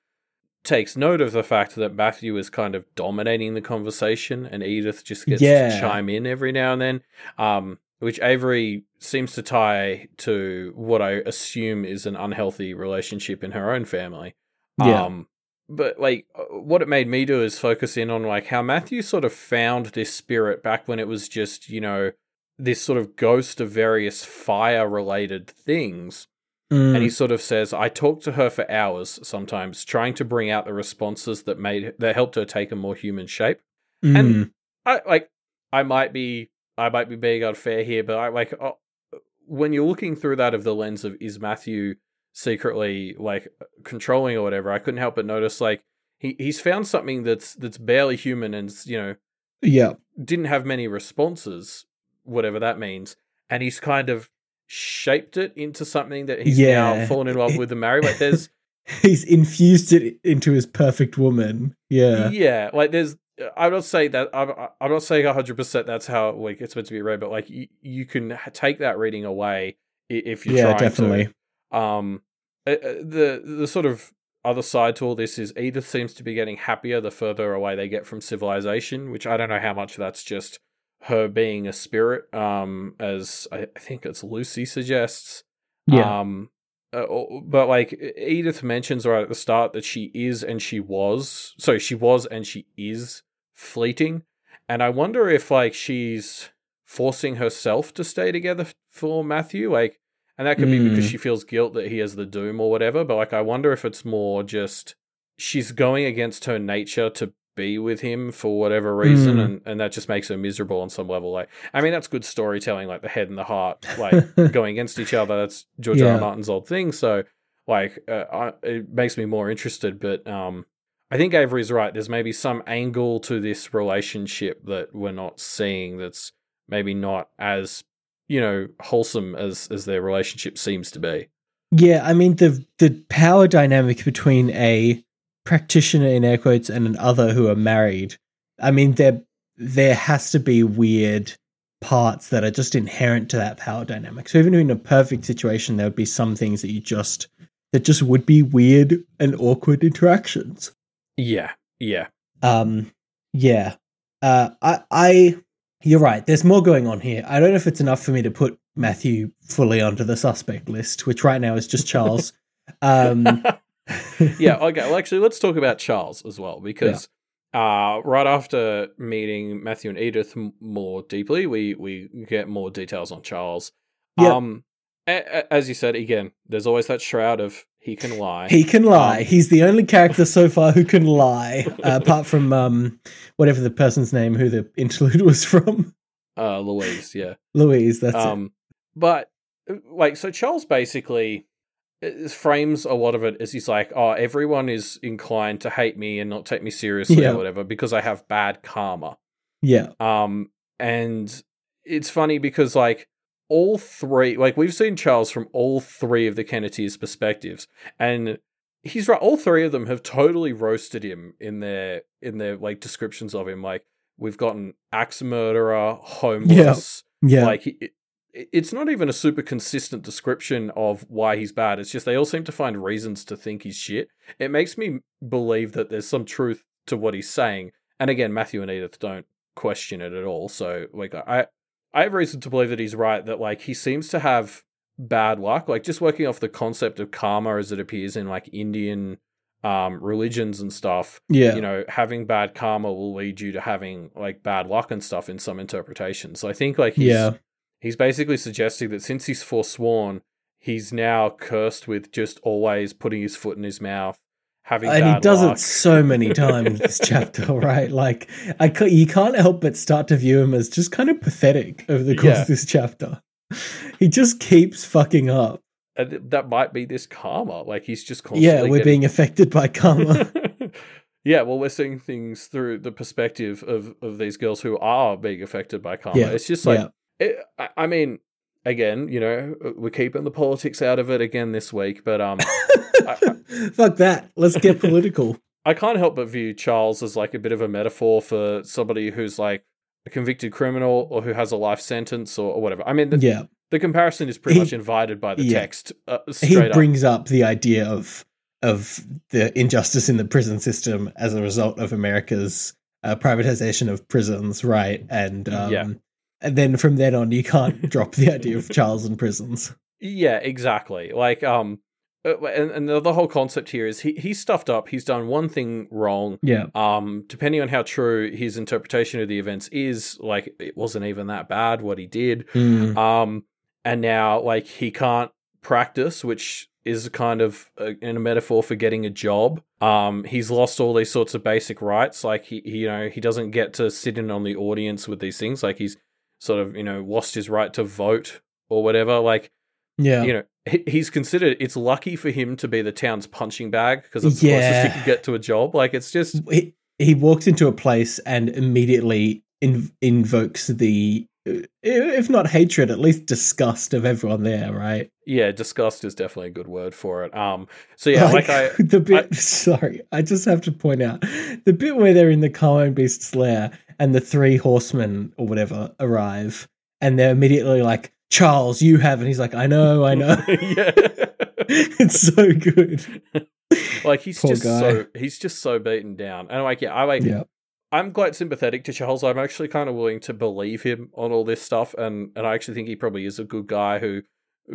takes note of the fact that Matthew is kind of dominating the conversation, and Edith just gets yeah. to chime in every now and then. Um, which Avery seems to tie to what I assume is an unhealthy relationship in her own family. Yeah. Um, but like, uh, what it made me do is focus in on like how Matthew sort of found this spirit back when it was just you know this sort of ghost of various fire related things. Mm, And he sort of says, I talked to her for hours sometimes, trying to bring out the responses that made that helped her take a more human shape. mm, and- I like I might be I might be being unfair here, but I like uh, when you're looking through that of the lens of is Matthew secretly like controlling or whatever, I couldn't help but notice like he he's found something that's that's barely human and you know yeah. didn't have many responses, whatever that means, and he's kind of shaped it into something that he's now fallen in love with and married. Like there's He's infused it into his perfect woman. Yeah. yeah, like there's. I'm not saying that. I'm. I'm not saying 100. percent That's how like it's meant to be read, but like you, you can take that reading away if you're Yeah, definitely. to. Um, uh, uh, the the sort of other side to all this is Edith seems to be getting happier the further away they get from civilization, which I don't know how much that's just her being a spirit. Um, as I, I think it's Lucy suggests. Yeah. Um, uh, but like Edith mentions right at the start that she is and she was, so she was and she is fleeting, and I wonder if like she's forcing herself to stay together for Matthew, like, and that could be because Mm. she feels guilt that he has the doom or whatever. But like, I wonder if it's more just she's going against her nature to be with him for whatever reason, Mm. and and that just makes her miserable on some level. Like, I mean, that's good storytelling, like the head and the heart, like going against each other. That's George R. R. Martin's old thing. So, like, uh, I, it makes me more interested. But um, I think Avery's right. There's maybe some angle to this relationship that we're not seeing. That's maybe not as you know wholesome as as their relationship seems to be. Yeah, I mean the the power dynamic between a practitioner in air quotes and an other who are married. I mean there there has to be weird parts that are just inherent to that power dynamic. So even in a perfect situation, there would be some things that you just that just would be weird and awkward interactions. Yeah, yeah, Um, yeah. Uh, I, I, you're right. There's more going on here. I don't know if it's enough for me to put Matthew fully onto the suspect list, which right now is just Charles. um, yeah. Okay. Well, actually, let's talk about Charles as well because uh, right after meeting Matthew and Edith m- more deeply, we we get more details on Charles. Yep. Um, a- a- as you said again, there's always that shroud of he can lie. he can lie. Um, He's the only character so far who can lie, uh, apart from um, whatever the person's name who the interlude was from. uh, Louise. Yeah. Louise. That's it. um, but uh, like, so Charles basically uh, frames a lot of it as he's like, oh, everyone is inclined to hate me and not take me seriously Yeah. or whatever because I have bad karma. Yeah. Um, and it's funny because like all three, like we've seen Charles from all three of the Kenneteers' perspectives, and he's right. All three of them have totally roasted him in their in their like descriptions of him. Like we've gotten axe murderer, homeless. Yeah. Like he, it, it's not even a super consistent description of why he's bad. It's just they all seem to find reasons to think he's shit. It makes me believe that there's some truth to what he's saying. And again, Matthew and Edith don't question it at all. So like I I have reason to believe that he's right that like he seems to have bad luck. Like just working off the concept of karma as it appears in like Indian um religions and stuff yeah. you know, having bad karma will lead you to having like bad luck and stuff in some interpretations. So I think like he's, yeah. he's basically suggesting that since he's forsworn, he's now cursed with just always putting his foot in his mouth, having and he does luck. it so many times this chapter right like i ca- you can't help but start to view him as just kind of pathetic over the course Yeah. of this chapter he just keeps fucking up And that might be this karma. Like he's just constantly. yeah we're getting- being affected by karma yeah, well, we're seeing things through the perspective of, of these girls who are being affected by karma. Yeah, It's just like, yeah. it, I, I mean, again, you know, we're keeping the politics out of it again this week, but um, fuck that let's get political I can't help but view Charles as like a bit of a metaphor for somebody who's like a convicted criminal or who has a life sentence or, or whatever. I mean, the, yeah the comparison is pretty He- much invited by the yeah. text. Uh, he straight up. brings up the idea of of the injustice in the prison system as a result of america's uh, privatization of prisons right and um Yeah. And then from then on, you can't drop the idea of Charles in prisons. Yeah, exactly. Like, um, uh, and, and the, the whole concept here is he he's stuffed up. He's done one thing wrong. Yeah. Um, depending on how true his interpretation of the events is, like it wasn't even that bad what he did. Mm. Um, and now like he can't practice, which is kind of a, in a metaphor for getting a job. Um, he's lost all these sorts of basic rights. Like he, he, you know, he doesn't get to sit in on the audience with these things. Like he's sort of, you know, lost his right to vote or whatever. Like, Yeah. you know, he's considered. It's lucky for him to be the town's punching bag because it's the Yeah. closest he could get to a job. Like it's just he, he walks into a place and immediately in, invokes the, if not hatred, at least disgust of everyone there, right? yeah, disgust is definitely a good word for it. Um, so yeah, like, I the bit. sorry, I just have to point out the bit where they're in the Carmine Beast's lair and the three horsemen or whatever arrive, and they're immediately like, "Charles, you have," and he's like, "I know, I know." yeah. it's so good. like he's Poor just guy. so he's just so beaten down and like yeah i like Yeah. I'm quite sympathetic to charles i'm actually kind of willing to believe him on all this stuff and and i actually think he probably is a good guy who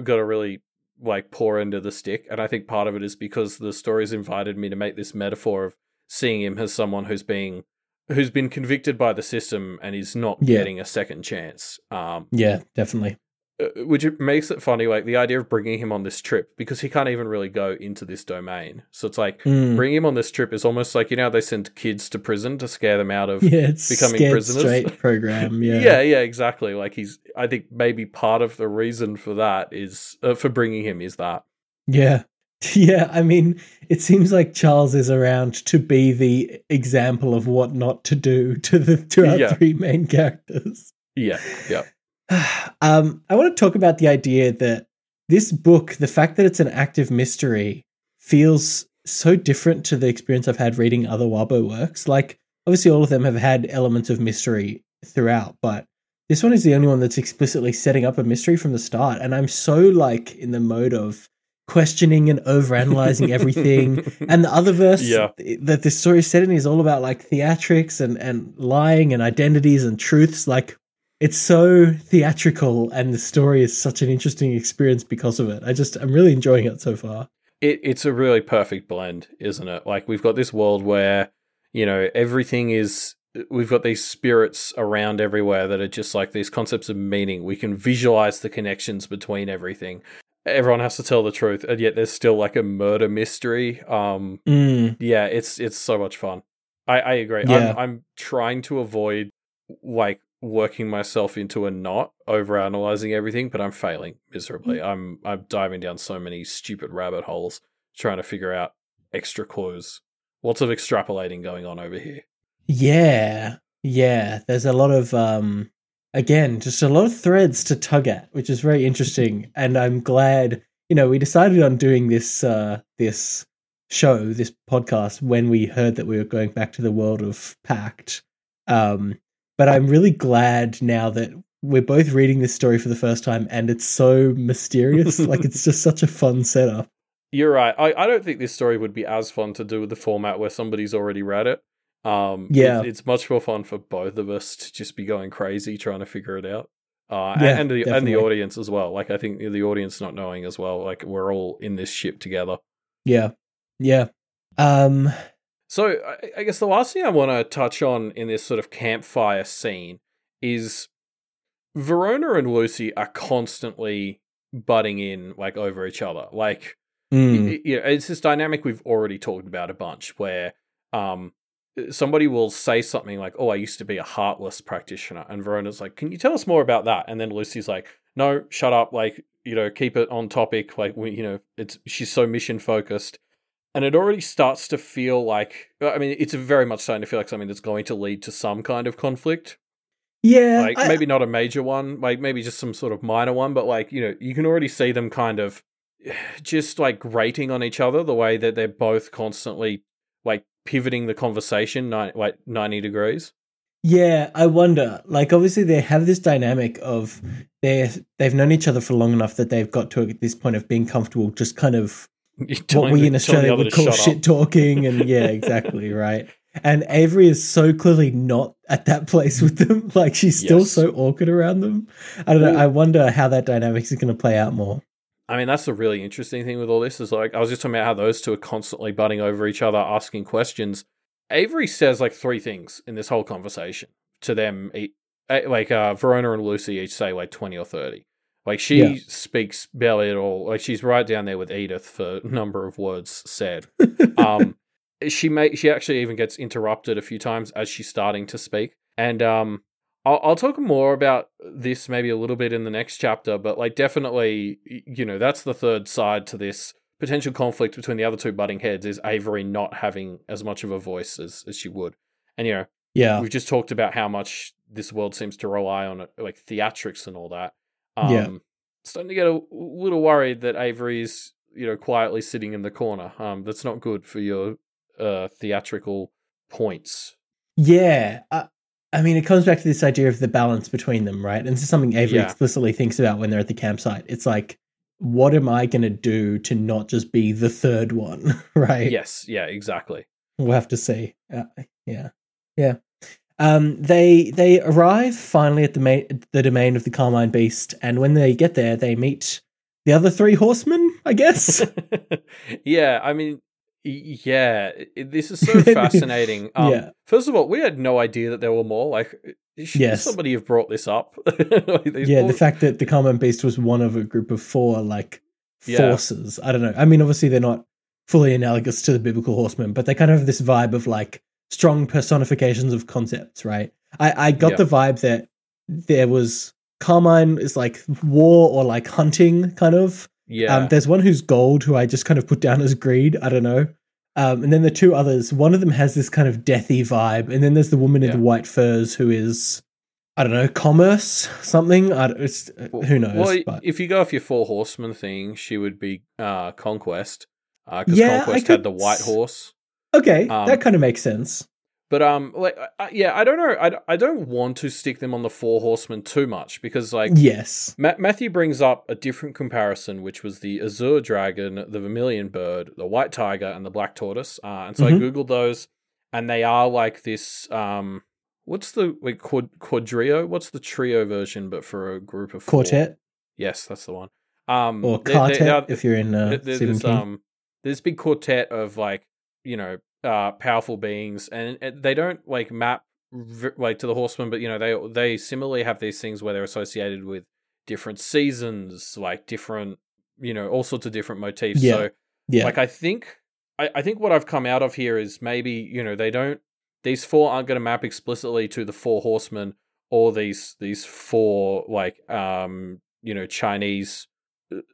got a really like poor end of the stick and i think part of it is because the story's invited me to make this metaphor of seeing him as someone who's being who's been convicted by the system and is not Yeah. getting a second chance um Yeah, definitely. Uh, which it makes it funny like the idea of bringing him on this trip because he can't even really go into this domain so it's like Mm. bringing him on this trip is almost like you know how they send kids to prison to scare them out of Yeah, becoming prisoners. straight program. Yeah. yeah yeah exactly like he's i think maybe part of the reason for that is uh, for bringing him is that Yeah. Yeah, I mean, it seems like Charles is around to be the example of what not to do to the to our Yeah. three main characters. yeah yeah um, I want to talk about the idea that this book, the fact that it's an active mystery, feels so different to the experience I've had reading other Wildbow works. Like, obviously, all of them have had elements of mystery throughout, but this one is the only one that's explicitly setting up a mystery from the start. And I'm so like in the mode of questioning and overanalyzing everything. And the Otherverse Yeah. that this story is set in is all about like theatrics and, and lying and identities and truths. Like it's so theatrical and the story is such an interesting experience because of it. I just I'm really enjoying it so far. it, it's a really perfect blend, isn't it? Like we've got this world where you know everything is. We've got these spirits around everywhere that are just like these concepts of meaning. We can visualize the connections between everything. Everyone has to tell the truth, and yet there's still like a murder mystery. Um, Mm, yeah, it's it's so much fun. I, I agree. Yeah. I'm I'm trying to avoid like working myself into a knot over analyzing everything, but I'm failing miserably. I'm I'm diving down so many stupid rabbit holes trying to figure out extra clues. Lots of extrapolating going on over here. yeah. Yeah. There's a lot of um again, just a lot of threads to tug at, which is very interesting. And I'm glad, you know, we decided on doing this uh this show, this podcast, when we heard that we were going back to the world of Pact. Um, but I'm really glad now that we're both reading this story for the first time and it's so mysterious. like it's just such a fun setup. You're right. I, I don't think this story would be as fun to do with the format where somebody's already read it. Um, it- Yeah. it's much more fun for both of us to just be going crazy trying to figure it out. Uh, Yeah, and the and the audience as well. Like I think the audience not knowing as well. Like we're all in this ship together. Yeah. Yeah. Um So I, I guess the last thing I want to touch on in this sort of campfire scene is Verona and Lucy are constantly butting in like over each other. Like mm, y- you know, it's this dynamic we've already talked about a bunch where um somebody will say something like, "Oh, I used to be a heartless practitioner," and Verona's like, "Can you tell us more about that?" And then Lucy's like, "No, shut up! Like, you know, keep it on topic. Like, we, you know, it's she's so mission focused." And it already starts to feel like, I mean, it's very much starting to feel like something that's going to lead to some kind of conflict. yeah. Like, I- maybe not a major one, like maybe just some sort of minor one, but like, you know, you can already see them kind of just like grating on each other the way that they're both constantly like pivoting the conversation ni- like 90 degrees. Yeah, I wonder. Like, obviously, they have this dynamic of they they've known each other for long enough that they've got to this point of being comfortable, just kind of what we in Australia would call shit talking, and yeah, exactly right. And Avery is so clearly not at that place with them. Like she's still Yes. so awkward around them. I don't know. I wonder how that dynamic is going to play out more. I mean, that's the really interesting thing with all this is like I was just talking about how those two are constantly butting over each other, asking questions. Avery says like three things in this whole conversation to them. eh, Like uh, Verona and Lucy each say like twenty or thirty. Like she Yeah. speaks barely at all. Like she's right down there with Edith for number of words said. um, she may she actually even gets interrupted a few times as she's starting to speak, and um, I'll, I'll talk more about this maybe a little bit in the next chapter, but like definitely, you know, that's the third side to this potential conflict between the other two butting heads is Avery not having as much of a voice as as she would, and you know, Yeah. we've just talked about how much this world seems to rely on like theatrics and all that. Um, Yeah. starting to get a little worried that Avery's you know quietly sitting in the corner. Um, that's not good for your uh theatrical points. Yeah. I, I mean, it comes back to this idea of the balance between them, right? And this is something Avery Yeah. explicitly thinks about when they're at the campsite. It's like, what am I going to do to not just be the third one, right? Yes, yeah, exactly. We'll have to see. Uh, yeah, yeah. Um, they they arrive finally at the ma- the domain of the Carmine Beast, and when they get there, they meet the other three horsemen. I guess. yeah, I mean, yeah, this is so fascinating. Um, Yeah. First of all, we had no idea that there were more. Like, should Yes. somebody have brought this up? Yeah, the fact that the Carmine Beast was one of a group of four like Yeah. forces. I don't know. I mean, obviously they're not fully analogous to the biblical horsemen, but they kind of have this vibe of like strong personifications of concepts, right? I, I got Yeah. the vibe that there was Carmine is like war or like hunting kind of. yeah, Um, there's one who's gold who I just kind of put down as greed. I don't know. Um, and then the two others, one of them has this kind of deathy vibe, and then there's the woman in the white furs who is, I don't know, commerce something. I don't, it's, who knows? Well, but if you go off your four horsemen thing, she would be uh, conquest because Yeah, I conquest could had the white horse. Okay, um, that kind of makes sense. But um, like uh, yeah, I don't know. I, I don't want to stick them on the four horsemen too much because like yes, Ma- Matthew brings up a different comparison, which was the azure dragon, the vermilion bird, the white tiger, and the black tortoise. Uh, and so Mhm. I googled those, and they are like this. Um, what's the wait, quad, quadrio? What's the trio version, but for a group of four? quartet Yes, that's the one. Um, or they- they quartet are- if you're in uh, there's um there's big quartet of like you know uh powerful beings and, and they don't like map like to the horsemen but you know they they similarly have these things where they're associated with different seasons like different you know all sorts of different motifs. Yeah. so yeah, like i think I, I think what i've come out of here is maybe you know they don't these four aren't going to map explicitly to the four horsemen or these these four like um you know chinese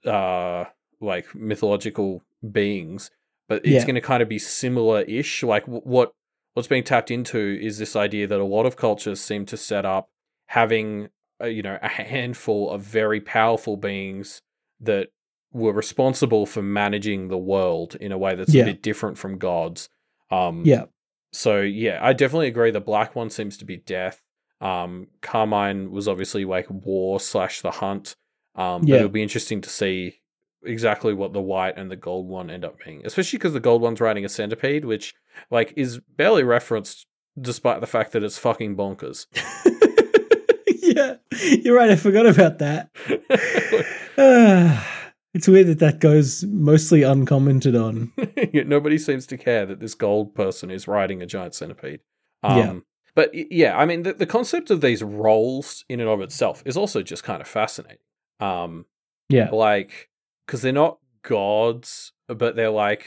uh like mythological beings but it's Yeah. going to kind of be similar-ish like what what's being tapped into is this idea that a lot of cultures seem to set up having uh, you know a handful of very powerful beings that were responsible for managing the world in a way that's Yeah. a bit different from gods um yeah, so yeah, I definitely agree. The black one seems to be death. Um, Carmine was obviously like war slash the hunt. Um, but Yeah. it'll be interesting to see exactly what the white and the gold one end up being, especially because the gold one's riding a centipede, which like is barely referenced, despite the fact that it's fucking bonkers. yeah. You're right. I forgot about that. It's weird that that goes mostly uncommented on. Nobody seems to care that this gold person is riding a giant centipede. Um, Yeah. But yeah, I mean, the, the concept of these roles in and of itself is also just kind of fascinating. Um, Yeah, like because they're not gods, but they're like.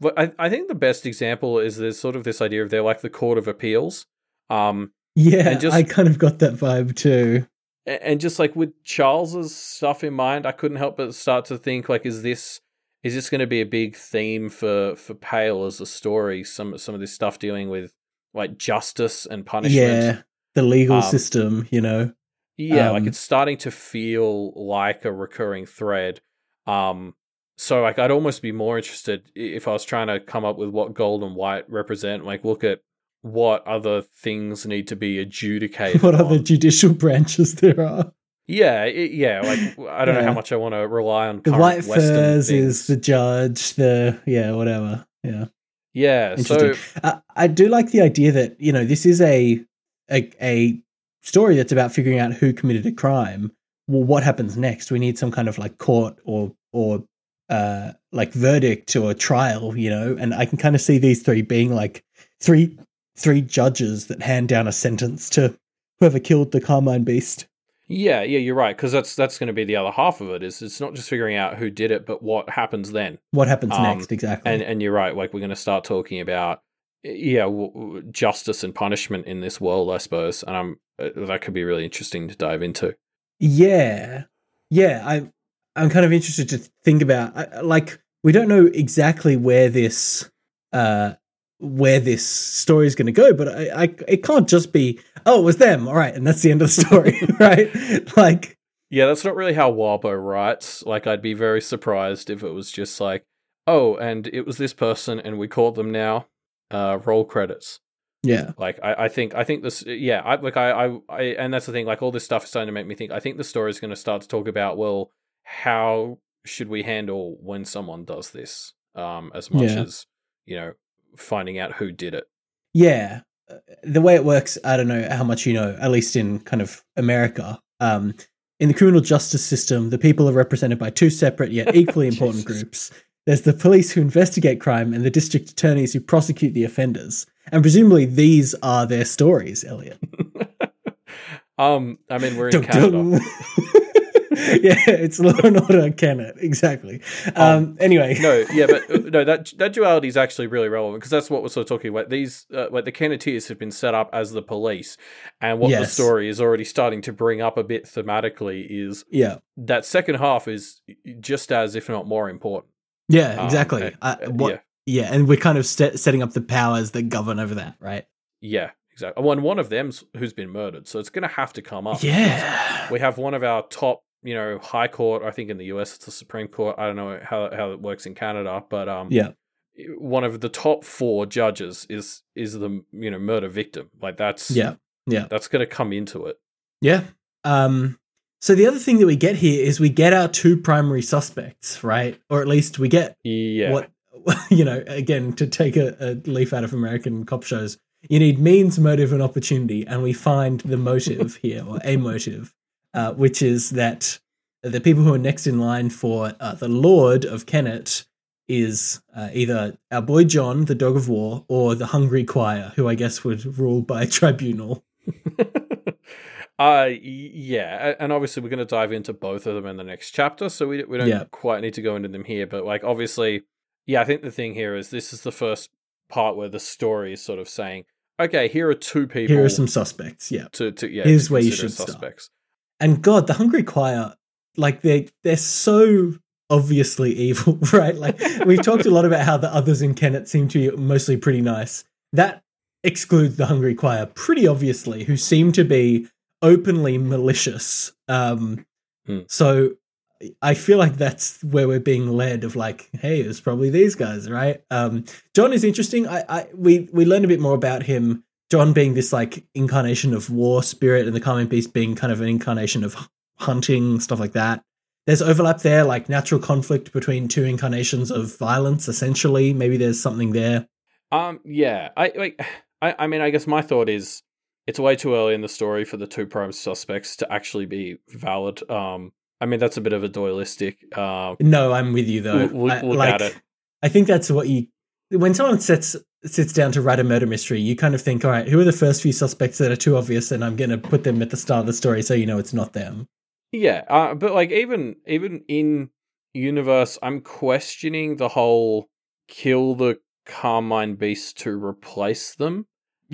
But I, I think the best example is there's sort of this idea of they're like the court of appeals. Um, yeah. just- I kind of got that vibe too. and just like with Charles's stuff in mind, I couldn't help but start to think like, is this is this going to be a big theme for for Pale as a story? Some some of this stuff dealing with like justice and punishment. Yeah, the legal Um, system. You know. Yeah, like Um, it's starting to feel like a recurring thread. Um, so like I'd almost be more interested if I was trying to come up with what gold and white represent. Like look at what other things need to be adjudicated. What other on. judicial branches there are? Yeah, it, yeah. Like I don't know how much I want to rely on. The white Western furs things. is the judge. The yeah, whatever. Yeah, Yeah, Interesting. so Uh, I do like the idea that you know this is a, a a story that's about figuring out who committed a crime. Well, what happens next? We need some kind of like court or or uh like verdict or trial, you know. And I can kind of see these three being like three three judges that hand down a sentence to whoever killed the Carmine Beast. yeah, yeah, you're right because that's that's going to be the other half of it. Is it's not just figuring out who did it, but what happens then. What happens Um, next? Exactly. And and you're right. Like we're going to start talking about yeah w- w- justice and punishment in this world, I suppose. And I'm uh, that could be really interesting to dive into. Yeah, yeah. I'm I'm kind of interested to think about I- like we don't know exactly where this uh where this story is going to go, but I, I it can't just be oh it was them all right and that's the end of the story right like Yeah, that's not really how Wildbow writes. Like, I'd be very surprised if it was just like, oh, and it was this person, and we caught them now. Uh, roll credits. Yeah Like, I, I think, I think this, yeah, I like, I, I, I, and that's the thing. Like, all this stuff is starting to make me think. I think the story is going to start to talk about, well, how should we handle when someone does this? Um, as much Yeah. as you know, finding out who did it. yeah Uh, the way it works I don't know how much you know at least in kind of America um in the criminal justice system the people are represented by two separate yet equally important groups There's the police who investigate crime and the district attorneys who prosecute the offenders. And presumably these are their stories, Elliot. um, I mean, we're in Dun, Canada. yeah, it's Law and Order Kennet, exactly. Um, anyway, no, yeah, but no, that that duality is actually really relevant because that's what we're sort of talking about. These, uh, like the Kenneteers have been set up as the police, and what the story is already starting to bring up a bit thematically is yeah, that second half is just as, if not more important. Yeah, Um, exactly. uh, uh, uh, what, yeah, yeah. and we're kind of set, setting up the powers that govern over that, right? yeah, exactly. One one of them's who's been murdered, so it's going to have to come up. Yeah, we have one of our top, you know, high court. I think in the US it's the Supreme Court. I don't know how how it works in Canada, but um, yeah, one of the top four judges is is the you know murder victim. Like that's yeah, yeah. that's going to come into it. Yeah. Um, so the other thing that we get here is we get our two primary suspects, right? Or at least we get Yeah, what you know. Again, to take a, a leaf out of American cop shows, you need means, motive, and opportunity, and we find the motive here, or a motive, uh, which is that the people who are next in line for uh, the Lord of Kennet is uh, either our boy John, the Dog of War, or the Hungry Choir, who I guess would rule by tribunal. Uh, yeah, and obviously we're going to dive into both of them in the next chapter, so we we don't Yeah. quite need to go into them here. But like obviously, yeah, I think the thing here is this is the first part where the story is sort of saying, okay, here are two people. Here are some suspects. Yeah. to, to yeah. Here's to where you should start. suspects. and God, the Hungry Choir, like they they're so obviously evil, right? Like we've talked a lot about how the others in Kennet seem to be mostly pretty nice. That excludes the Hungry Choir pretty obviously, who seem to be openly malicious. Um, Hmm. So I feel like that's where we're being led of like, hey, it's probably these guys, right? Um, John is interesting. I, I we we learned a bit more about him. John being this like incarnation of war spirit, and the Carmine Beast being kind of an incarnation of hunting stuff like that. There's overlap there, like natural conflict between two incarnations of violence. Essentially, maybe there's something there. Um, yeah, I like. I, I mean, I guess my thought is it's way too early in the story for the two prime suspects to actually be valid. Um, I mean, that's a bit of a doylistic. Uh, No, I'm with you though. Look- look- I, like, at it. I think that's what you. When someone sits sits down to write a murder mystery, you kind of think, all right, who are the first few suspects that are too obvious, and I'm going to put them at the start of the story so you know it's not them. yeah, uh, but like even even in universe, I'm questioning the whole kill the Carmine Beast to replace them.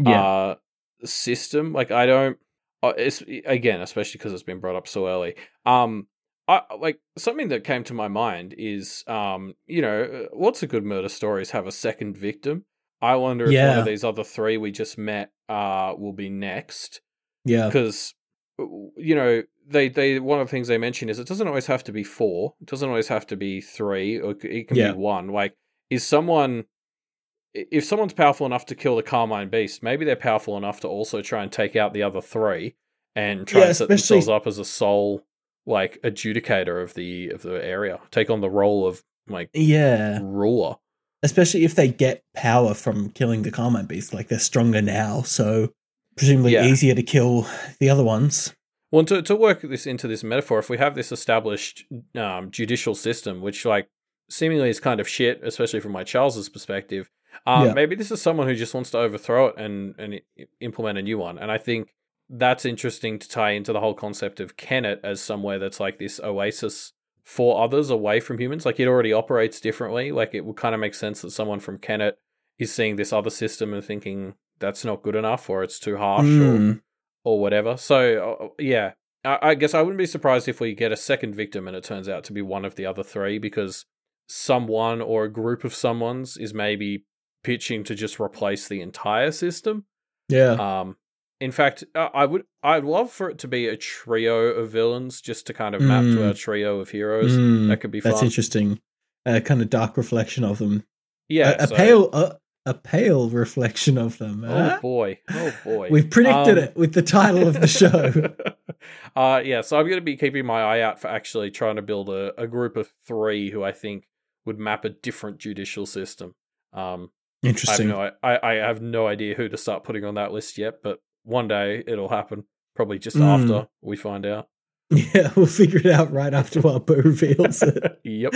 uh system like i don't uh, it's again especially because it's been brought up so early um I, like something that came to my mind is um you know uh, what's a good murder stories have a second victim. I wonder if one of these other three we just met uh will be next yeah, because you know they they one of the things they mention is it doesn't always have to be four it doesn't always have to be three or it can Yeah. be one like is someone if someone's powerful enough to kill the carmine beast maybe they're powerful enough to also try and take out the other three and try Yeah, and set especially- themselves up as a sole like adjudicator of the of the area take on the role of like yeah. ruler especially if they get power from killing the Carmine Beast, like they're stronger now, so presumably Yeah. easier to kill the other ones. Well, to, to work this into this metaphor, if we have this established um, judicial system, which like seemingly is kind of shit, especially from my Charles's perspective, um, Yeah. maybe this is someone who just wants to overthrow it and and implement a new one. And I think that's interesting to tie into the whole concept of Kennet as somewhere that's like this oasis for others away from humans. Like it already operates differently. Like it would kind of make sense that someone from Kennet is seeing this other system and thinking that's not good enough or it's too harsh or Mm. or whatever. So uh, yeah, I, I guess I wouldn't be surprised if we get a second victim and it turns out to be one of the other three because someone or a group of someone's is maybe pitching to just replace the entire system. Yeah. Um, in fact, I would I'd love for it to be a trio of villains just to kind of map to Mm. our trio of heroes. Mm, That could be That's fun. interesting. A kind of dark reflection of them. Yeah, a, a so- pale, a, a pale reflection of them. Oh huh? boy! Oh boy! We've predicted Um, it with the title of the show. uh, yeah, so I'm going to be keeping my eye out for actually trying to build a, a group of three who I think would map a different judicial system. Um, I have Interesting. no, I, I have no idea who to start putting on that list yet, but one day it'll happen. Probably just Mm. after we find out. Yeah, we'll figure it out right after our Boo reveals it. yep.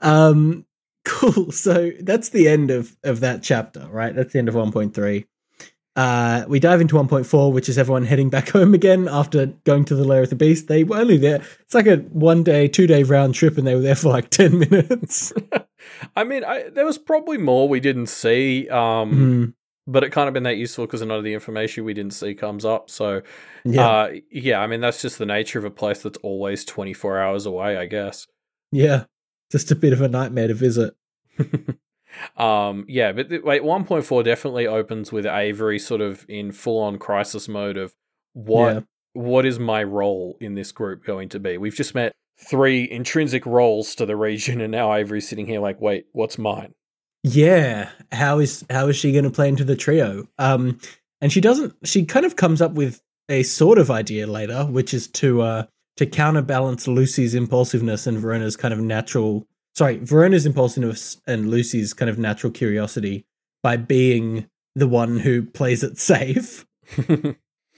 Um, cool. So that's the end of of that chapter, right? That's the end of 1.3. Uh, we dive into 1.4, which is everyone heading back home again after going to the lair of the beast. They were only there. It's like a one day, two day round trip, and they were there for like 10 minutes. I mean, I, there was probably more we didn't see, um, Mhm. but it kind of been that useful because a lot of the information we didn't see comes up. So, Yeah. uh, yeah, I mean, that's just the nature of a place that's always 24 hours away, I guess. yeah. Just a bit of a nightmare to visit. Um, yeah, but th- wait, 1.4 definitely opens with Avery sort of in full on crisis mode of what Yeah. what is my role in this group going to be? We've just met three intrinsic roles to the region, and now Avery's sitting here like, wait, what's mine? Yeah, how is how is she going to play into the trio? Um, and she doesn't. She kind of comes up with a sort of idea later, which is to uh to counterbalance Lucy's impulsiveness and Verona's kind of natural. Sorry, Verona's impulsiveness and Lucy's kind of natural curiosity by being the one who plays it safe.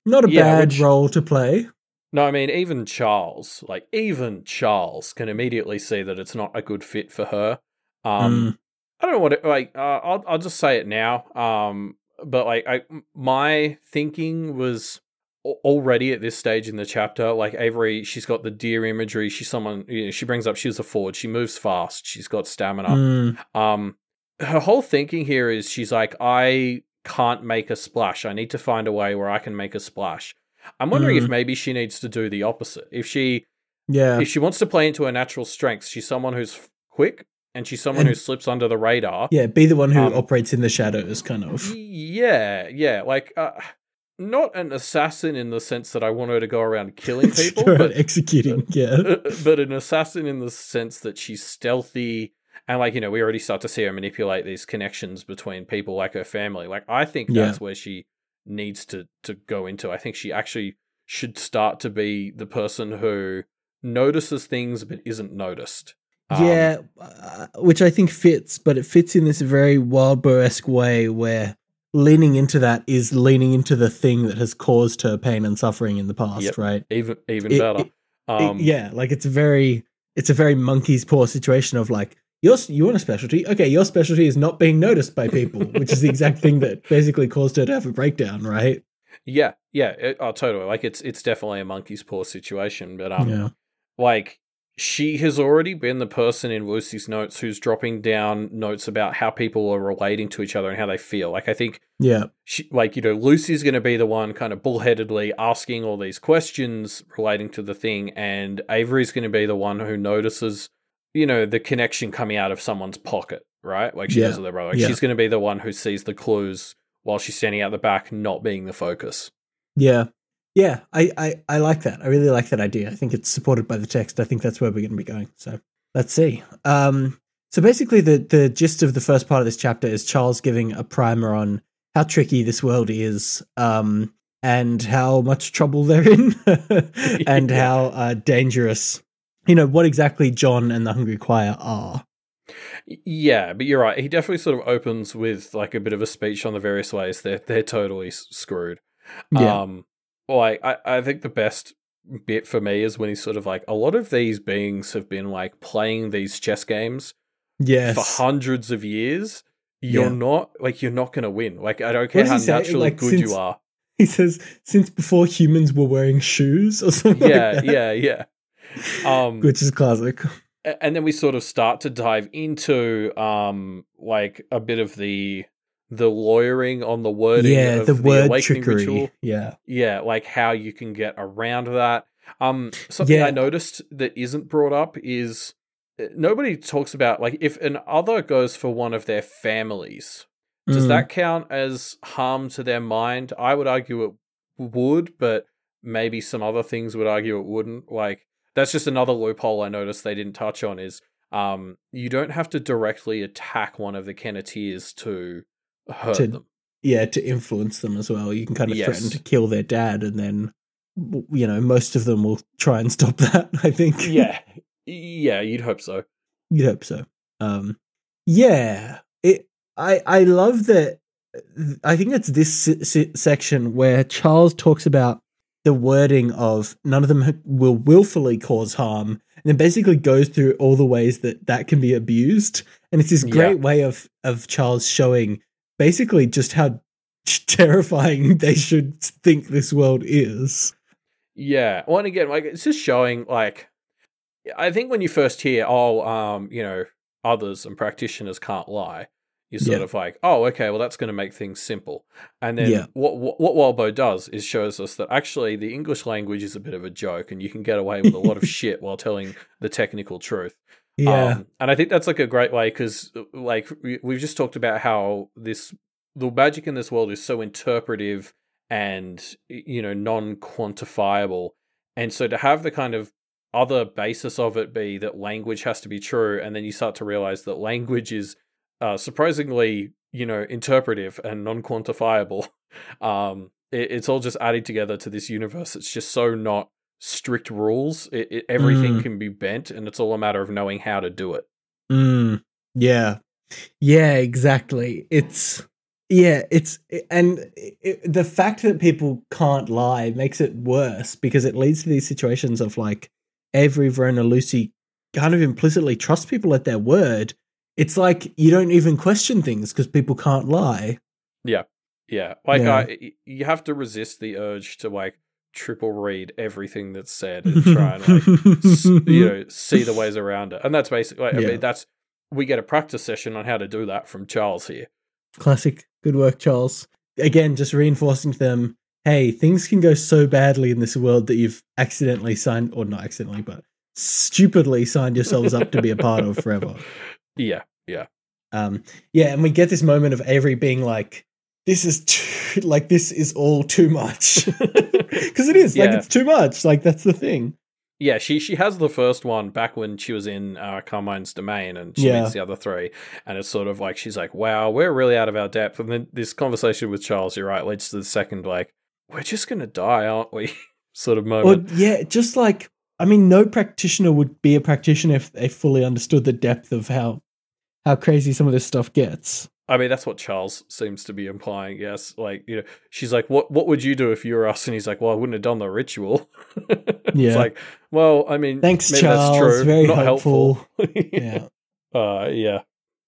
Not a Yeah, bad which- role to play. No, I mean even Charles, like even Charles, can immediately see that it's not a good fit for her. Um, Mm, I don't know what it like. Uh, I'll I'll just say it now. Um, but like I, my thinking was already at this stage in the chapter. Like Avery, she's got the deer imagery. She's someone. You know, she brings up she's a forward. She moves fast. She's got stamina. mm, Um, her whole thinking here is she's like, I can't make a splash. I need to find a way where I can make a splash. I'm wondering if Mm. maybe she needs to do the opposite. If she yeah, if she wants to play into her natural strengths, she's someone who's quick and she's someone who slips under the radar. yeah. Be the one who Um, operates in the shadows, kind of. Yeah, yeah, like uh, not an assassin in the sense that I want her to go around killing people, but around executing. Yeah. but an assassin in the sense that she's stealthy and like you know we already start to see her manipulate these connections between people like her family like i think Yeah. that's where she needs to to go into i think she actually should start to be the person who notices things but isn't noticed Um, Yeah, uh, which I think fits, but it fits in this very Wildbow esque way where leaning into that is leaning into the thing that has caused her pain and suffering in the past, Yep. right? even even It- better it- It- um yeah, like it's a very it's a very monkey's paw situation of like your you want a specialty, okay, your specialty is not being noticed by people, which is the exact thing that basically caused her to have a breakdown, right? yeah yeah it, oh totally like it's it's definitely a monkey's paw situation but um yeah, like she has already been the person in Lucy's notes who's dropping down notes about how people are relating to each other and how they feel. Like I think yeah, she like you know Lucy's going to be the one kind of bullheadedly asking all these questions relating to the thing and Avery's going to be the one who notices you know the connection coming out of someone's pocket, right? Like she Yeah. does with her brother. Like Yeah. she's going to be the one who sees the clues while she's standing out the back not being the focus. yeah. Yeah, I, I, I like that. I really like that idea. I think it's supported by the text. I think that's where we're going to be going. So let's see. Um, so basically, the the gist of the first part of this chapter is Charles giving a primer on how tricky this world is, um, and how much trouble they're in, and how uh, dangerous. You know what exactly John and the Hungry Choir are. Yeah, but you're right. He definitely sort of opens with like a bit of a speech on the various ways they're they're totally screwed. Yeah. Um, like I, I think the best bit for me is when he's sort of like a lot of these beings have been like playing these chess games yes. for hundreds of years. You're Yeah. not like you're not going to win. Like I don't care how say? naturally Like, good since- you are. He says since before humans were wearing shoes or something. Yeah, like that, yeah, yeah. Um, Which is classic. and then we sort of start to dive into um like a bit of the the lawyering on the wording Yeah, of the word awakening trickery. ritual. Yeah. Yeah, like how you can get around that. Um, something Yeah. I noticed that isn't brought up is uh, nobody talks about like if an other goes for one of their families, does Mm. that count as harm to their mind? I would argue it would, but maybe some other things would argue it wouldn't. Like that's just another loophole I noticed they didn't touch on is um you don't have to directly attack one of the Kenneteers to hurt To- them. yeah to influence them as well. You can kind of threaten to kill their dad, and then you know most of them will try and stop that. I think. Yeah. Yeah, you'd hope so. You'd hope so. Um, yeah, it. I I love that. I think it's this s- s- section where Charles talks about the wording of none of them will willfully cause harm, and then basically goes through all the ways that that can be abused. And it's this Yeah. great way of of Charles showing basically just how terrifying they should think this world is. Yeah. Well, and again, like it's just showing like I think when you first hear, oh, um, you know, others and practitioners can't lie, you're sort Yeah. of like, oh, okay, well, that's going to make things simple. And then Yeah. what, what what Wildbow does is shows us that actually the English language is a bit of a joke, and you can get away with a lot of shit while telling the technical truth. Yeah, Um, and I think that's like a great way because, like, we- we've just talked about how this the magic in this world is so interpretive and you know non-quantifiable, and so to have the kind of other basis of it be that language has to be true, and then you start to realize that language is uh, surprisingly, you know, interpretive and non-quantifiable. Um, it, it's all just added together to this universe. It's just so not strict rules. It, it, everything Mm. can be bent, and it's all a matter of knowing how to do it. Mm, yeah. Yeah, exactly. It's yeah, it's and it, the fact that people can't lie makes it worse because it leads to these situations of like every Verona Lucy kind of implicitly trust people at their word. It's like you don't even question things because people can't lie. Yeah, yeah. like Yeah. I, you have to resist the urge to like triple read everything that's said and try and like s- you know see the ways around it. And that's basically, like, I mean, that's we get a practice session on how to do that from Charles here. Classic. Good work, Charles. Again, just reinforcing to them hey, things can go so badly in this world that you've accidentally signed, or not accidentally, but stupidly signed yourselves up to be a part of forever. Yeah, yeah, Um, yeah, and we get this moment of Avery being like, this is too, like, this is all too much. Because it is, like, it's too much. Like, that's the thing. yeah. She she has the first one back when she was in uh, Carmine's domain, and she Yeah. meets the other three, and it's sort of like she's like, "Wow, we're really out of our depth." And then this conversation with Charles, you're right, leads to the second like, "We're just gonna die, aren't we?" sort of Or, moment. yeah, just like, I mean, no practitioner would be a practitioner if they fully understood the depth of how how crazy some of this stuff gets. I mean, that's what Charles seems to be implying. Yes, like you know, she's like, "What what would you do if you were us?" And he's like, "Well, I wouldn't have done the ritual." it's Yeah. like, well, I mean, Thanks, maybe that's Charles. true. Very Not helpful. helpful. Yeah. Uh, yeah.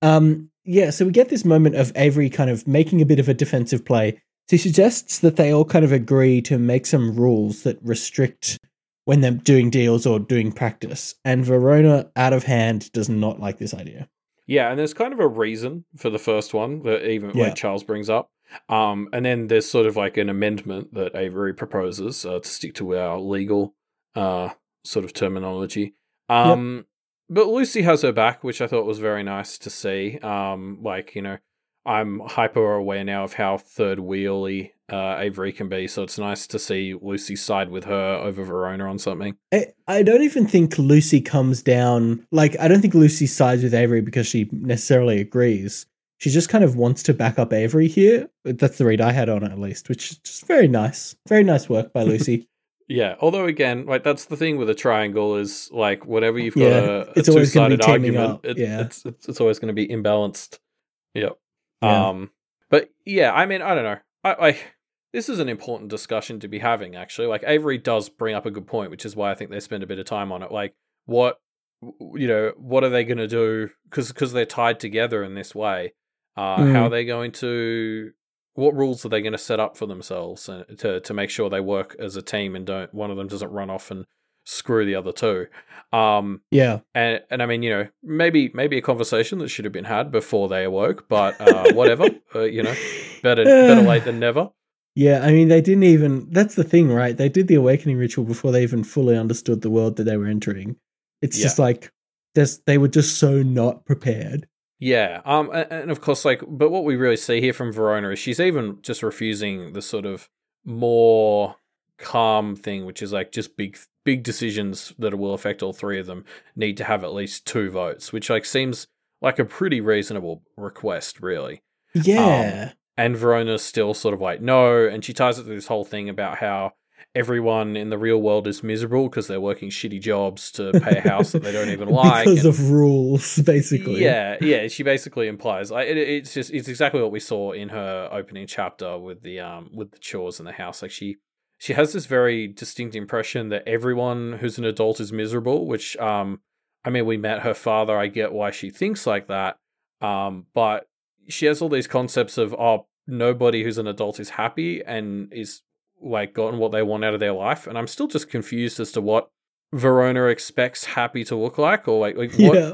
Um, yeah, so we get this moment of Avery kind of making a bit of a defensive play. She suggests that they all kind of agree to make some rules that restrict when they're doing deals or doing practice. And Verona, out of hand, does not like this idea. Yeah, and there's kind of a reason for the first one that even Yeah. like Charles brings up. Um, and then there's sort of like an amendment that Avery proposes uh, to stick to our legal uh sort of terminology. Um, but Lucy has her back, which I thought was very nice to see. Um, like you know, I'm hyper aware now of how third wheely uh, Avery can be, so it's nice to see Lucy side with her over Verona on something. I, I don't even think Lucy comes down. Like, I don't think Lucy sides with Avery because she necessarily agrees. She just kind of wants to back up Avery here. That's the read I had on it, at least, which is just very nice. Very nice work by Lucy. Yeah, although again, like that's the thing with a triangle is like whenever you've got Yeah, a, a it's always gonna be two-sided argument, it, yeah. it's, it's it's always going to be imbalanced. Yep. Yeah. Um, but yeah, I mean, I don't know. I, I this is an important discussion to be having. Actually, like Avery does bring up a good point, which is why I think they spend a bit of time on it. Like, what you know, what are they going to do? Because because they're tied together in this way. Uh, Mm. How are they going to? What rules are they going to set up for themselves to to make sure they work as a team and don't one of them doesn't run off and screw the other two? Um, Yeah. and and I mean, you know, maybe maybe a conversation that should have been had before they awoke, but uh, whatever, uh, you know, better better late than never. Yeah, I mean, they didn't even. That's the thing, right? They did the awakening ritual before they even fully understood the world that they were entering. It's Yeah. just like they were just so not prepared. Yeah, um, and, and of course, like, but what we really see here from Verona is she's even just refusing the sort of more calm thing, which is like just big big decisions that will affect all three of them need to have at least two votes, which like seems like a pretty reasonable request, really. Yeah. And Verona's still sort of like, no. And she ties it to this whole thing about how everyone in the real world is miserable because they're working shitty jobs to pay a house that they don't even like. because and- of rules, basically. yeah, yeah. She basically implies like it, it's just it's exactly what we saw in her opening chapter with the um with the chores in the house. Like she she has this very distinct impression that everyone who's an adult is miserable. Which um I mean we met her father. I get why she thinks like that. Um, but she has all these concepts of oh nobody who's an adult is happy and is like gotten what they want out of their life. And I'm still just confused as to what Verona expects happy to look like, or like like what Yeah.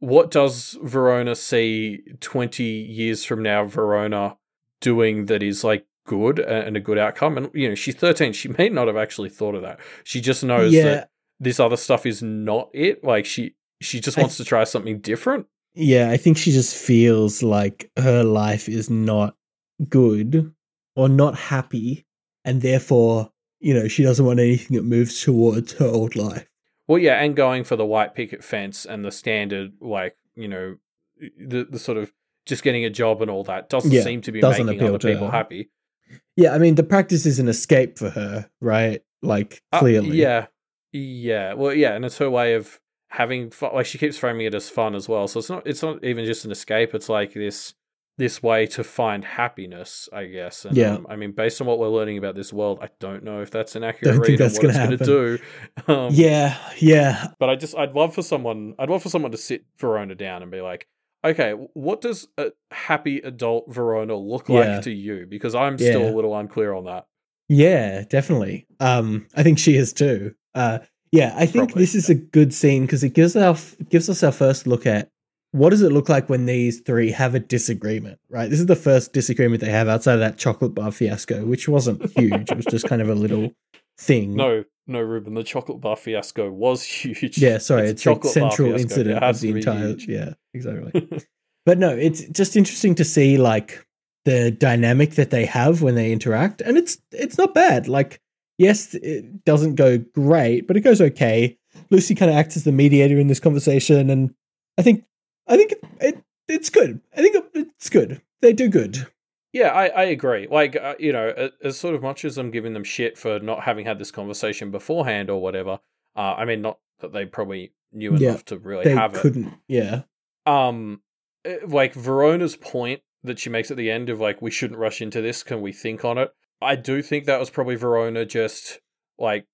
what does Verona see 20 years from now Verona doing that is like good and a good outcome and you know she's 13 she may not have actually thought of that she just knows Yeah. that this other stuff is not it like she she just I- wants to try something different Yeah, I think she just feels like her life is not good or not happy, and therefore, you know, she doesn't want anything that moves towards her old life. well yeah and going for the white picket fence and the standard like you know the the sort of just getting a job and all that doesn't Yeah, seem to be doesn't making other to people her. happy Yeah, I mean, the practice is an escape for her, right? Like, Uh, clearly. yeah. Yeah. Well, yeah, and it's her way of having fun. Like she keeps framing it as fun as well. So it's not. It's not even just an escape. It's like this this way to find happiness, I guess. And, Yeah. um, I mean, based on what we're learning about this world, I don't know if that's an accurate Don't read that's what gonna going to do. Um, Yeah, yeah. But I just, I'd love for someone, I'd love for someone to sit Verona down and be like, okay, what does a happy adult Verona look like Yeah. to you? Because I'm still Yeah. a little unclear on that. Yeah, definitely. Um, I think she is too. Uh, yeah, I think Probably, this is a good scene because it gives our gives us our first look at what does it look like when these three have a disagreement. Right, this is the first disagreement they have outside of that chocolate bar fiasco, which wasn't huge. it was just kind of a little thing. No, no, Ruben. The chocolate bar fiasco was huge. Yeah, sorry, it's, bar central. Incident of the entire. huge. Yeah, exactly. but no, it's just interesting to see like the dynamic that they have when they interact, and it's it's not bad. Like, yes, it doesn't go great, but it goes okay. Lucy kind of acts as the mediator in this conversation, and I think I think it it's good. I think it's good. They do good. Yeah, I, I agree. Like, uh, you know, as sort of much as I'm giving them shit for not having had this conversation beforehand or whatever, uh, I mean, not that they probably knew Yeah, enough to really They have couldn't. Yeah, um eh, like Verona's point that she makes at the end of like we shouldn't rush into this can we think on it I do think that was probably Verona just like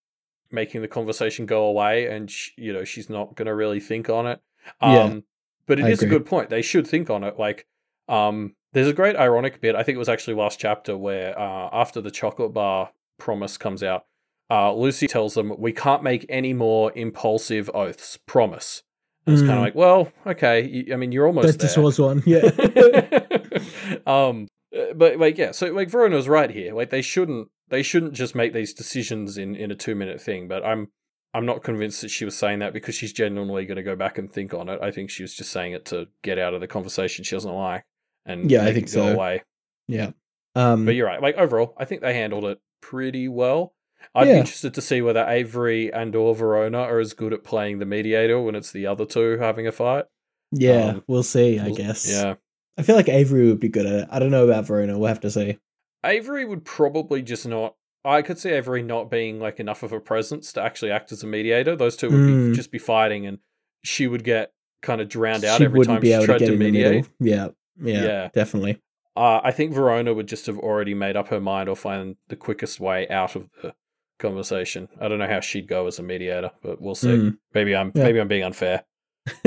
making the conversation go away and sh- you know she's not going to really think on it. Um Yeah, but it I is a good point. They should think on it. Like um there's a great ironic bit I think it was actually last chapter where uh after the chocolate bar promise comes out uh Lucy tells them we can't make any more impulsive oaths. Promise. And it's kind Mm. of like, well, okay. I mean, you're almost that just was one. Yeah, um, uh, but like, yeah. So like, Verona's right here. Like, they shouldn't. They shouldn't just make these decisions in in a two minute thing. But I'm I'm not convinced that she was saying that because she's genuinely going to go back and think on it. I think she was just saying it to get out of the conversation she doesn't like and Yeah, I think so. away. yeah. Um, But you're right. Like overall, I think they handled it pretty well. I'd be Yeah. interested to see whether Avery and or Verona are as good at playing the mediator when it's the other two having a fight. yeah, um, we'll see. I We'll- guess. Yeah. I feel like Avery would be good at it. I don't know about Verona. We'll have to see. Avery would probably just not I could see Avery not being like enough of a presence to actually act as a mediator. Those two would Mm. be just be fighting, and she would get kind of drowned out she every time be she able to get to mediate. Yeah, yeah, Yeah. definitely. Uh, I think Verona would just have already made up her mind or find the quickest way out of the conversation. I don't know how she'd go as a mediator, but we'll see. Mm. Maybe I'm Yeah. maybe I'm being unfair.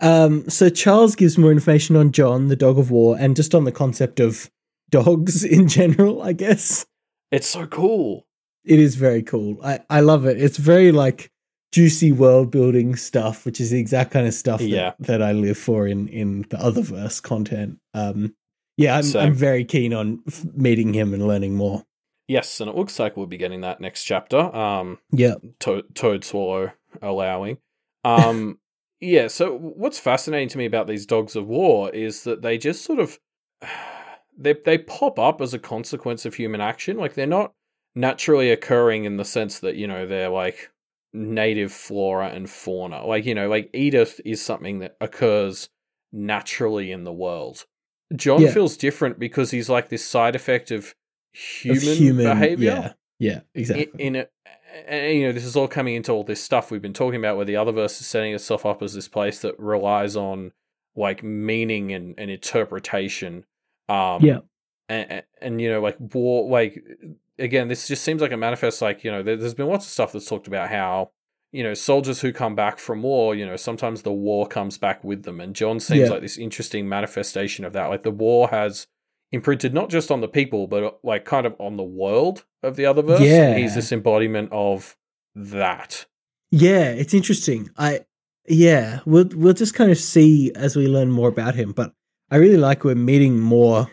um, so Charles gives more information on John, the dog of war, and just on the concept of dogs in general. I guess It's so cool. it is very cool. I I love it. It's very like juicy world building stuff, which is the exact kind of stuff that, Yeah. that I live for in in the Otherverse content. Um, yeah, I'm Same. I'm very keen on meeting him and learning more. Yes, and it looks like we'll be getting that next chapter. Um, Yeah, to- Toadswallow allowing. Um, yeah. So what's fascinating to me about these dogs of war is that they just sort of they they pop up as a consequence of human action. Like they're not naturally occurring in the sense that you know they're like native flora and fauna. Like you know, like Edith is something that occurs naturally in the world. John Yeah. feels different because he's like this side effect of Of human, behavior Yeah, yeah, exactly. in, in a, and, you know this is all coming into all this stuff we've been talking about where the Otherverse is setting itself up as this place that relies on like meaning and, and interpretation um Yeah. and, and, you know like war like again this just seems like a manifest. like you know there, there's been lots of stuff that's talked about how you know soldiers who come back from war you know sometimes the war comes back with them and john seems Yeah. like this interesting manifestation of that like the war has imprinted not just on the people but uh, like kind of on the world of the Otherverse Yeah. he's this embodiment of that Yeah, it's interesting. I yeah, we'll we'll just kind of see as we learn more about him, but I really like we're meeting more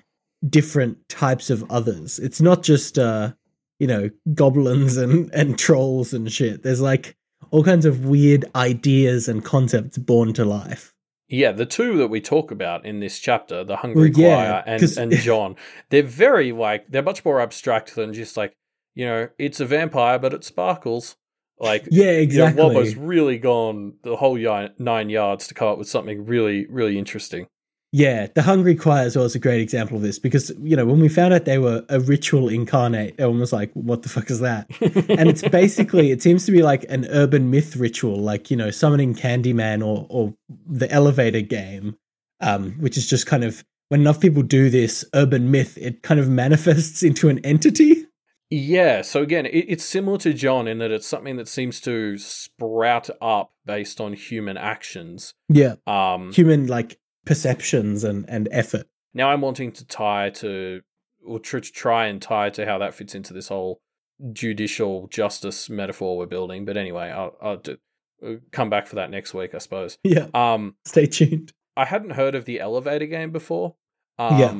different types of others. It's not just uh, you know, goblins and and trolls and shit. There's like all kinds of weird ideas and concepts born to life. Yeah, the two that we talk about in this chapter, the Hungry Well, yeah, Choir and, and John, they're very like they're much more abstract than just like you know it's a vampire but it sparkles. Like Yeah, you know, exactly. Wildbow's really gone the whole y- nine yards to come up with something really really interesting. Yeah, the Hungry Choir as well is a great example of this because you know when we found out they were a ritual incarnate, everyone was like, "What the fuck is that?" and it's basically it seems to be like an urban myth ritual, like you know summoning Candyman or or the elevator game, um, which is just kind of when enough people do this urban myth, it kind of manifests into an entity. Yeah, so again, it, it's similar to John in that it's something that seems to sprout up based on human actions. Yeah, Um, human like perceptions and and effort. now I'm wanting to tie to, or tr- to try and tie to how that fits into this whole judicial justice metaphor we're building. But anyway, I'll, I'll do, uh, come back for that next week, I suppose. Yeah, Um, stay tuned. I hadn't heard of the elevator game before. Um, Yeah.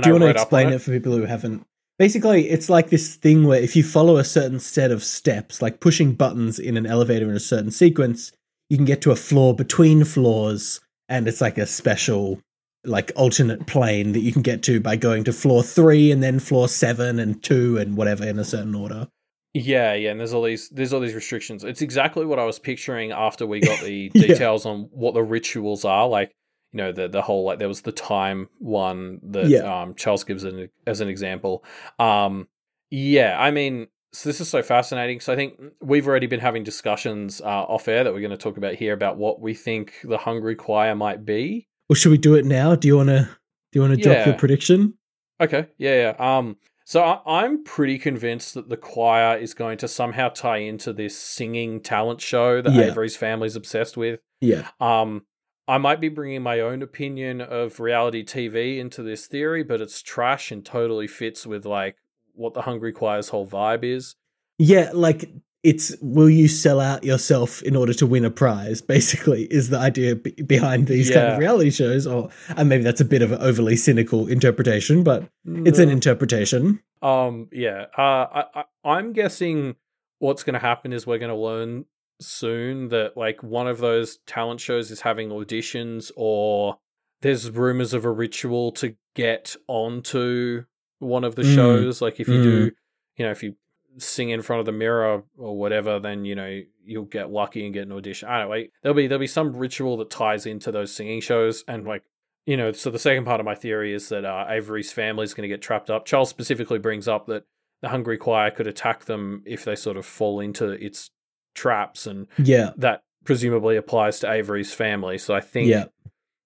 Do you I want to explain on it for people who haven't? Basically, it's like this thing where if you follow a certain set of steps, like pushing buttons in an elevator in a certain sequence, you can get to a floor between floors, and it's like a special, like alternate plane that you can get to by going to floor three and then floor seven and two and whatever in a certain order. Yeah, yeah, and there's all these there's all these restrictions. It's exactly what I was picturing after we got the Yeah. details on what the rituals are. Like, you know, the the whole like there was the time one that Yeah. um, Charles gives an, as an example. Um, yeah, I mean, so this is so fascinating. So I think we've already been having discussions uh, off air that we're going to talk about here about what we think the Hungry Choir might be. Well, should we do it now? Do you want to? Do you want to drop your prediction? Okay, yeah, yeah. Um, so I, I'm pretty convinced that the choir is going to somehow tie into this singing talent show that Yeah. Avery's family's obsessed with. Yeah. Um, I might be bringing my own opinion of reality TV into this theory, but it's trash and totally fits with like what the Hungry Choir's whole vibe is. Yeah, like it's will you sell out yourself in order to win a prize? Basically, is the idea b- behind these kind of reality shows, or and maybe that's a bit of an overly cynical interpretation, but it's an interpretation. Um, yeah. Uh, I, I, I'm guessing what's going to happen is we're going to learn soon that like one of those talent shows is having auditions, or there's rumors of a ritual to get onto one of the Mm. shows. Like if you do, you know, if you sing in front of the mirror or whatever, then you know you'll get lucky and get an audition. I don't know. Like, there'll be there'll be some ritual that ties into those singing shows, and like you know, so the second part of my theory is that uh, Avery's family is going to get trapped up. Charles specifically brings up that the hungry choir could attack them if they sort of fall into its traps, and Yeah. that presumably applies to Avery's family. So I think Yeah.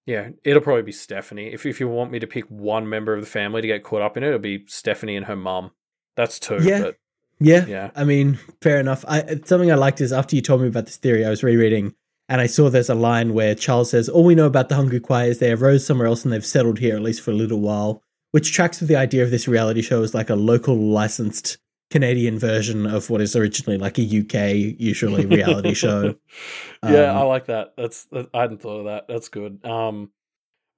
Yeah, it'll probably be Stephanie. If if you want me to pick one member of the family to get caught up in it, it'll be Stephanie and her mum. That's two. Yeah. But Yeah. yeah. I mean, fair enough. I something I liked is after you told me about this theory, I was rereading and I saw there's a line where Charles says, All we know about the Hungry Choir is they arose somewhere else and they've settled here, at least for a little while, which tracks with the idea of this reality show as like a local licensed Canadian version of what is originally like a UK, usually reality show. yeah, Um, I like that. That's that, I hadn't thought of that. That's good. Um,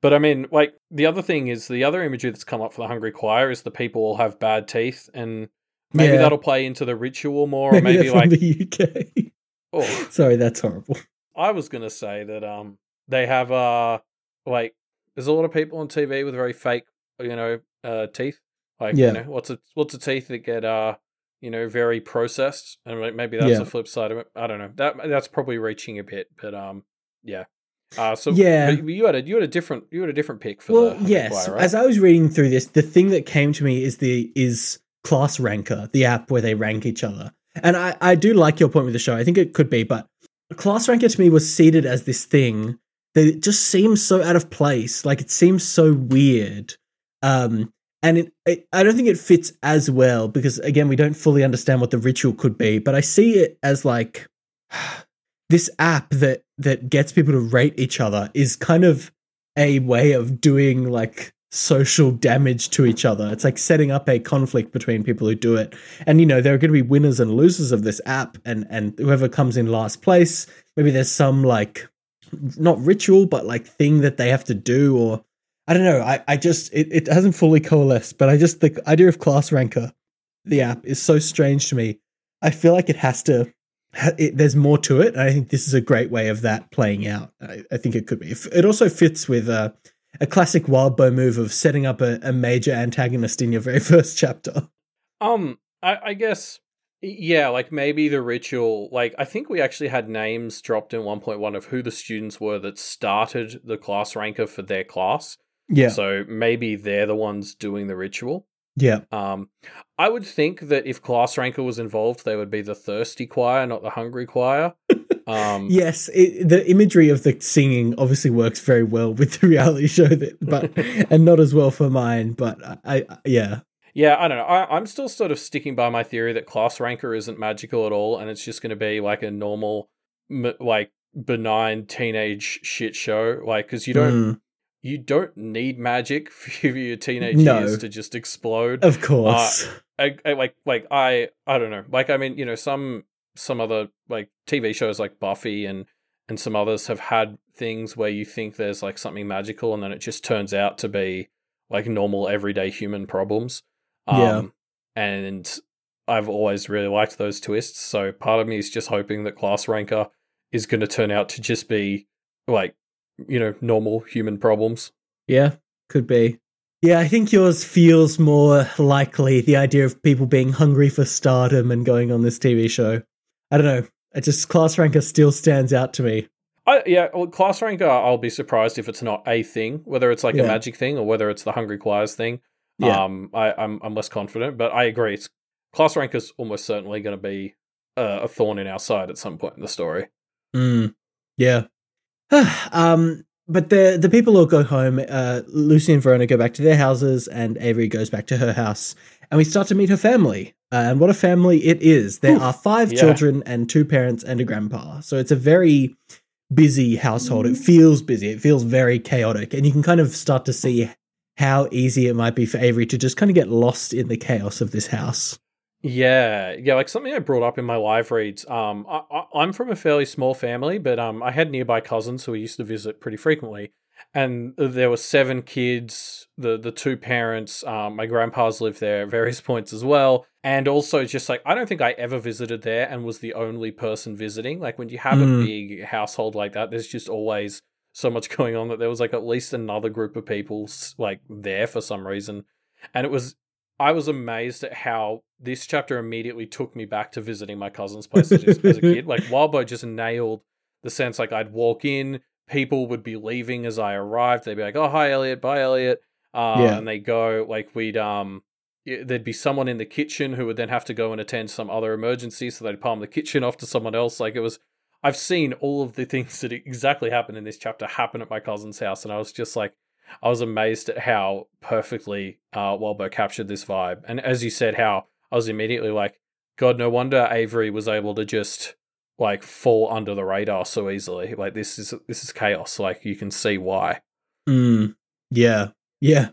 but I mean, like the other thing is the other imagery that's come up for the Hungry Choir is the people all have bad teeth, and maybe Yeah. that'll play into the ritual more, or maybe, maybe like the UK. oh, Sorry, that's horrible. I was gonna say that um they have uh like there's a lot of people on TV with very fake you know uh teeth like Yeah. you know what's a what's a teeth that get uh you know very processed and maybe that's Yeah. the flip side of it I don't know that that's probably reaching a bit but um yeah uh so Yeah. you had a you had a different you had a different pick for well, the yes. Right? As I was reading through this, the thing that came to me is the is Class Ranker, the app where they rank each other. And I, I do like your point with the show. I think it could be, but Class Ranker to me was seated as this thing that it just seems so out of place. Like it seems so weird. Um, and it, it, I don't think it fits as well because again, we don't fully understand what the ritual could be. But I see it as like this app that that gets people to rate each other is kind of a way of doing like social damage to each other. It's like setting up a conflict between people who do it. And you know, there are going to be winners and losers of this app and and whoever comes in last place, maybe there's some like not ritual but like thing that they have to do or I don't know. I I just it, it hasn't fully coalesced, but I just the idea of class ranker the app is so strange to me. I feel like it has to it, there's more to it. I think this is a great way of that playing out. I, I think it could be. It also fits with uh, a classic Wildbow move of setting up a, a major antagonist in your very first chapter. Um, I, I guess, yeah, like maybe the ritual. Like, I think we actually had names dropped in 1.1 of who the students were that started the class ranker for their class. Yeah, So maybe they're the ones doing the ritual. yeah, Um, I would think that if class ranker was involved, they would be the thirsty choir, not the hungry choir. Um, yes. It, the imagery of the singing obviously works very well with the reality show, that, but and not as well for mine. But I, I yeah, Yeah, I don't know. I, I'm still sort of sticking by my theory that class ranker isn't magical at all, and it's just going to be like a normal, m- like benign teenage shit show. Like, because you don't Mm, you don't need magic for your teenage No. years to just explode. of course. I, I like like I I don't know. Like I mean, you know, some some other like TV shows like Buffy and and some others have had things where you think there's like something magical and then it just turns out to be like normal everyday human problems. Um Yeah. and I've always really liked those twists. So part of me is just hoping that Class Ranker is going to turn out to just be like you know normal human problems. Yeah, could be. Yeah, I think yours feels more likely the idea of people being hungry for stardom and going on this TV show. I don't know. It just class ranker still stands out to me. I, yeah, well, class ranker. I'll be surprised if it's not a thing, whether it's like Yeah. a magic thing or whether it's the hungry choirs thing. Yeah. Um, I, I'm I'm less confident, but I agree. It's class ranker's almost certainly going to be uh, a thorn in our side at some point in the story. Mm, yeah. um, but the the people all go home. Uh, Lucy and Verona go back to their houses, and Avery goes back to her house. And we start to meet her family. Uh, and what a family it is! There Ooh, are five yeah. children and two parents and a grandpa. So it's a very busy household. It feels busy. It feels very chaotic, and you can kind of start to see how easy it might be for Avery to just kind of get lost in the chaos of this house. Yeah, yeah, like something I brought up in my live reads. Um, I, I, I'm from a fairly small family, but um, I had nearby cousins who we used to visit pretty frequently, and there were seven kids. The the two parents, um, my grandpa's lived there at various points as well, and also just like I don't think I ever visited there and was the only person visiting. Like when you have Mm. a big household like that, there's just always so much going on that there was like at least another group of people like there for some reason, and it was I was amazed at how this chapter immediately took me back to visiting my cousin's place as, as a kid. Like Wildbow just nailed the sense like I'd walk in, people would be leaving as I arrived. They'd be like, "Oh, hi Elliot, bye Elliot," uh, Yeah. and they go like we'd um y- there'd be someone in the kitchen who would then have to go and attend some other emergency, so they'd palm the kitchen off to someone else. Like it was, I've seen all of the things that exactly happened in this chapter happen at my cousin's house, and I was just like, I was amazed at how perfectly uh, Wildbow captured this vibe. And as you said, how I was immediately like, God, no wonder Avery was able to just like fall under the radar so easily. Like this is this is chaos. Like you can see why. Mm, yeah, yeah.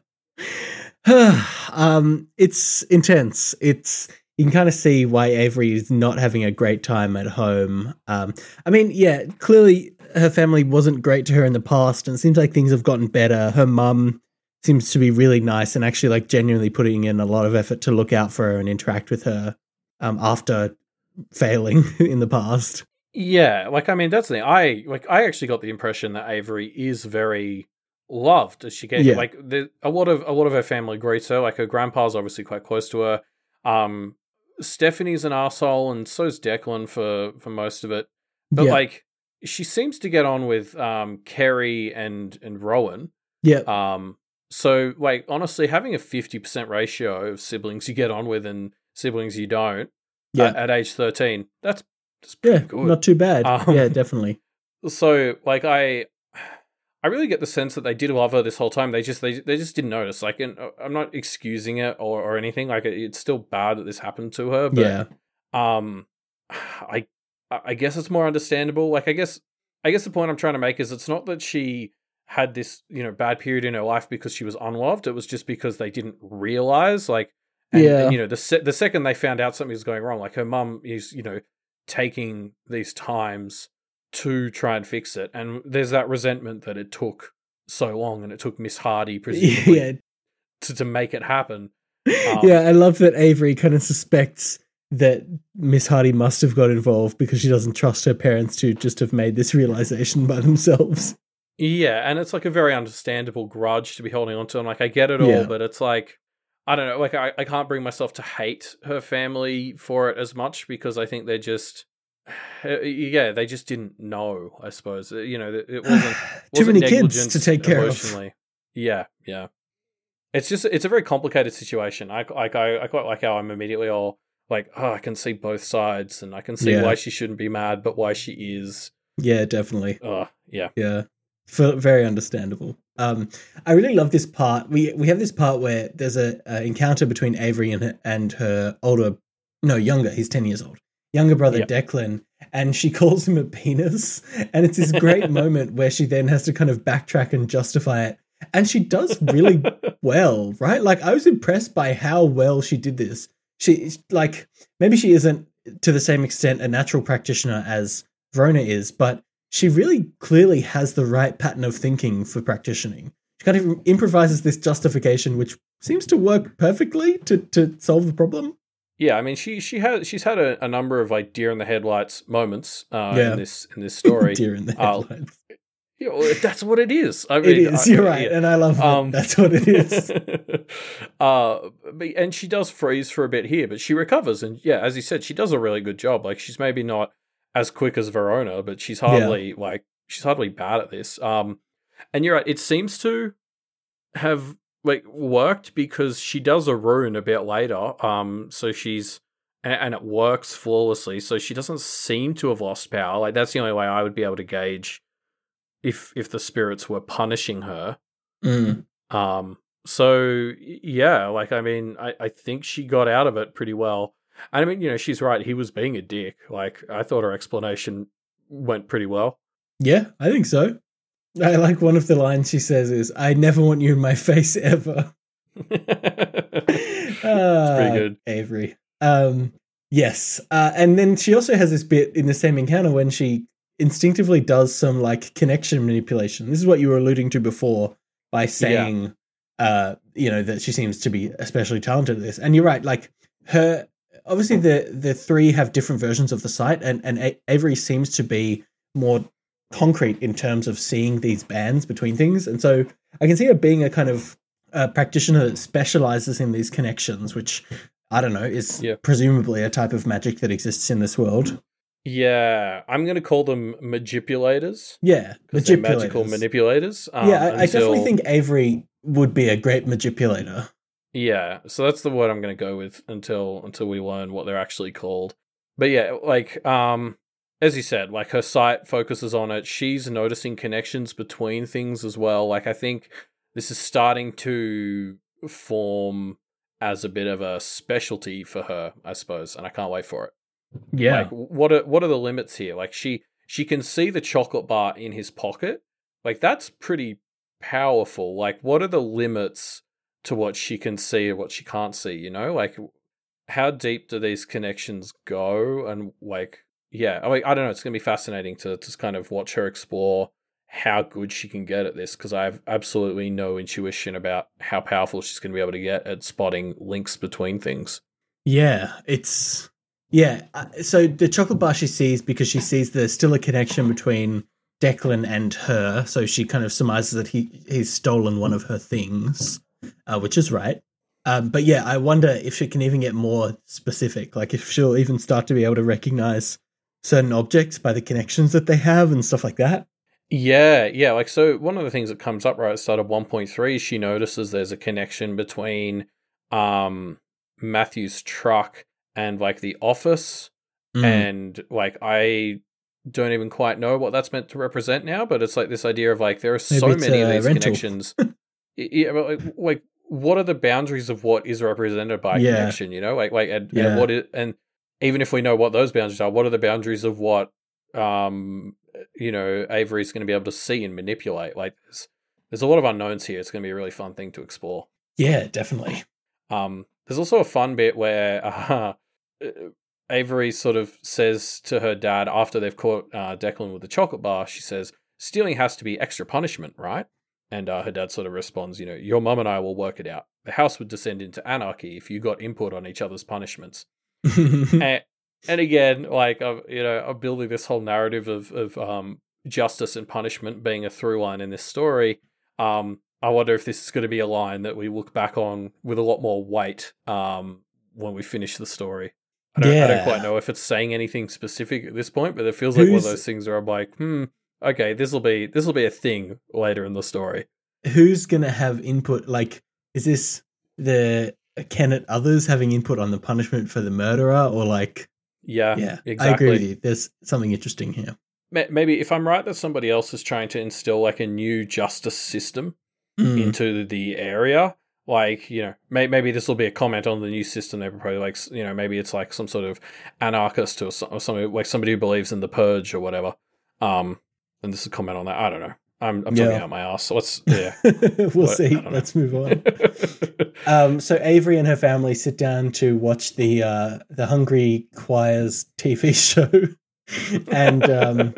um, it's intense. It's you can kind of see why Avery is not having a great time at home. Um, I mean, yeah, clearly her family wasn't great to her in the past, and it seems like things have gotten better. Her mum seems to be really nice and actually like genuinely putting in a lot of effort to look out for her and interact with her um, after failing in the past. Yeah, like I mean that's the thing. I like I actually got the impression that Avery is very loved as she gets Yeah. like the, a lot of a lot of her family greets her. Like her grandpa's obviously quite close to her. Um Stephanie's an asshole and so's Declan for for most of it. But yeah, like she seems to get on with um Kerry and and Rowan. yeah, Um so like honestly having a 50% ratio of siblings you get on with and siblings you don't yeah, at, at age 13 that's that's yeah. good Not too bad. Um, yeah, definitely. so like i i really get the sense that they did love her this whole time they just they, they just didn't notice like and uh, i'm not excusing it or, or anything like it's still bad that this happened to her but Yeah, um i i guess it's more understandable like i guess i guess the point i'm trying to make is it's not that she had this you know bad period in her life because she was unloved it was just because they didn't realize like and, Yeah. and, you know the se- the second they found out something was going wrong like her mum is you know taking these times to try and fix it and there's that resentment that it took so long and it took miss hardy presumably yeah, to, to make it happen Um, yeah, I love that Avery kind of suspects that Miss Hardy must have got involved because she doesn't trust her parents to just have made this realization by themselves. Yeah, and it's like a very understandable grudge to be holding on to. And like, I get it all, Yeah. but it's like, I don't know, like, I, I can't bring myself to hate her family for it as much because I think they're just, yeah, they just didn't know, I suppose. Uh, You know, it it wasn't. Too wasn't many kids to take care of. Yeah, yeah. It's just, it's a very complicated situation. I, like, I, I quite like how I'm immediately all like, oh, I can see both sides and I can see Yeah. why she shouldn't be mad, but why she is. Yeah, definitely. Oh, yeah. Yeah, very understandable. Um, I really love this part. We we have this part where there's a, a encounter between Avery and her, and her older, no, younger. He's ten years old. Younger brother Yep. Declan, and she calls him a penis, and it's this great moment where she then has to kind of backtrack and justify it, and she does really well, right? Like I was impressed by how well she did this. She like maybe she isn't to the same extent a natural practitioner as Verona is, but she really clearly has the right pattern of thinking for practicing. She kind of improvises this justification, which seems to work perfectly to to solve the problem. Yeah, I mean, she she has she's had a, a number of like deer in the headlights moments uh, Yeah. in this in this story. Deer in the Uh, headlights. You know, that's what it is. I mean, it is. I- You're right, yeah. and I love Um. That's what it is. uh, but, and she does freeze for a bit here, but she recovers, and yeah, as you said, she does a really good job. Like she's maybe not as quick as Verona, but she's hardly like she's hardly bad at this. Um, and you're right; it seems to have like worked because she does a rune a bit later. Um, so she's and, and it works flawlessly. So she doesn't seem to have lost power. Like that's the only way I would be able to gauge if if the spirits were punishing her. Mm. Um, so yeah, like I mean, I, I think she got out of it pretty well. And I mean, you know, she's right. He was being a dick. Like I thought her explanation went pretty well. Yeah, I think so. I like one of the lines she says is, "I never want you in my face ever." it's Ah, pretty good. Avery. Um, yes, uh, and then she also has this bit in the same encounter when she instinctively does some like connection manipulation. This is what you were alluding to before by saying, uh, you know, that she seems to be especially talented at this. And you're right, like her. Obviously, the the three have different versions of the sight, and and Avery seems to be more concrete in terms of seeing these bands between things. And so I can see her being a kind of uh, practitioner that specializes in these connections, which I don't know is Yeah. presumably a type of magic that exists in this world. Yeah, I'm going to call them manipulators. Yeah, magical manipulators. Um, yeah, I, I definitely think Avery would be a great manipulator. Yeah, so that's the word I'm going to go with until until we learn what they're actually called. But yeah, like um as you said, like her sight focuses on it. She's noticing connections between things as well. Like I think this is starting to form as a bit of a specialty for her, I suppose, and I can't wait for it. Yeah. Like what are what are the limits here? Like she she can see the chocolate bar in his pocket. Like that's pretty powerful. Like what are the limits to what she can see or what she can't see, you know? Like how deep do these connections go and like yeah, I, mean, I don't know, it's going to be fascinating to just kind of watch her explore how good she can get at this because I have absolutely no intuition about how powerful she's going to be able to get at spotting links between things. Yeah, it's yeah. uh, So the chocolate bar she sees because she sees there's still a connection between Declan and her. So she kind of surmises that he he's stolen one of her things, uh, which is right. Um, but yeah, I wonder if she can even get more specific. Like if she'll even start to be able to recognize certain objects by the connections that they have and stuff like that. Yeah, yeah. Like, so one of the things that comes up right at the start of 1.3, she notices there's a connection between um, Matthew's truck and like the office. Mm. And like, I don't even quite know what that's meant to represent now, but it's like this idea of like, there are so Maybe many of these rental. connections. Yeah, but like, like, what are the boundaries of what is represented by Yeah. connection, you know? Like, like, and, Yeah. and what is, and even if we know what those boundaries are, what are the boundaries of what um you know Avery's going to be able to see and manipulate. Like there's, there's a lot of unknowns here. It's going to be a really fun thing to explore. Yeah, definitely. Um, there's also a fun bit where uh, Avery sort of says to her dad after they've caught uh, Declan with the chocolate bar, she says, "Stealing has to be extra punishment, right?" And uh, her dad sort of responds, "You know, your mum and I will work it out. The house would descend into anarchy if you got input on each other's punishments." and, and again, like I'm, you know, I'm building this whole narrative of of um, justice and punishment being a through line in this story. Um, I wonder if this is going to be a line that we look back on with a lot more weight um, when we finish the story. I don't, I don't quite know if it's saying anything specific at this point, but it feels like one of those things where I'm like, hmm, okay, this will be this will be a thing later in the story. Who's gonna have input? Like, is this the Kennet others having input on the punishment for the murderer, or like, Yeah, yeah, I exactly. agree with you. There's something interesting here. Maybe if I'm right that somebody else is trying to instill like a new justice system Mm. into the area. Like, you know, may- maybe this will be a comment on the new system they propose. Like, you know, maybe it's like some sort of anarchist or, so- or somebody, like somebody who believes in the purge or whatever. Um, and this is a comment on that. I don't know. I'm, I'm talking out my ass. So let's, yeah. we'll What- see. I don't know. Let's move on. Um, so Avery and her family sit down to watch the uh, the Hungry Choirs TV show, and um,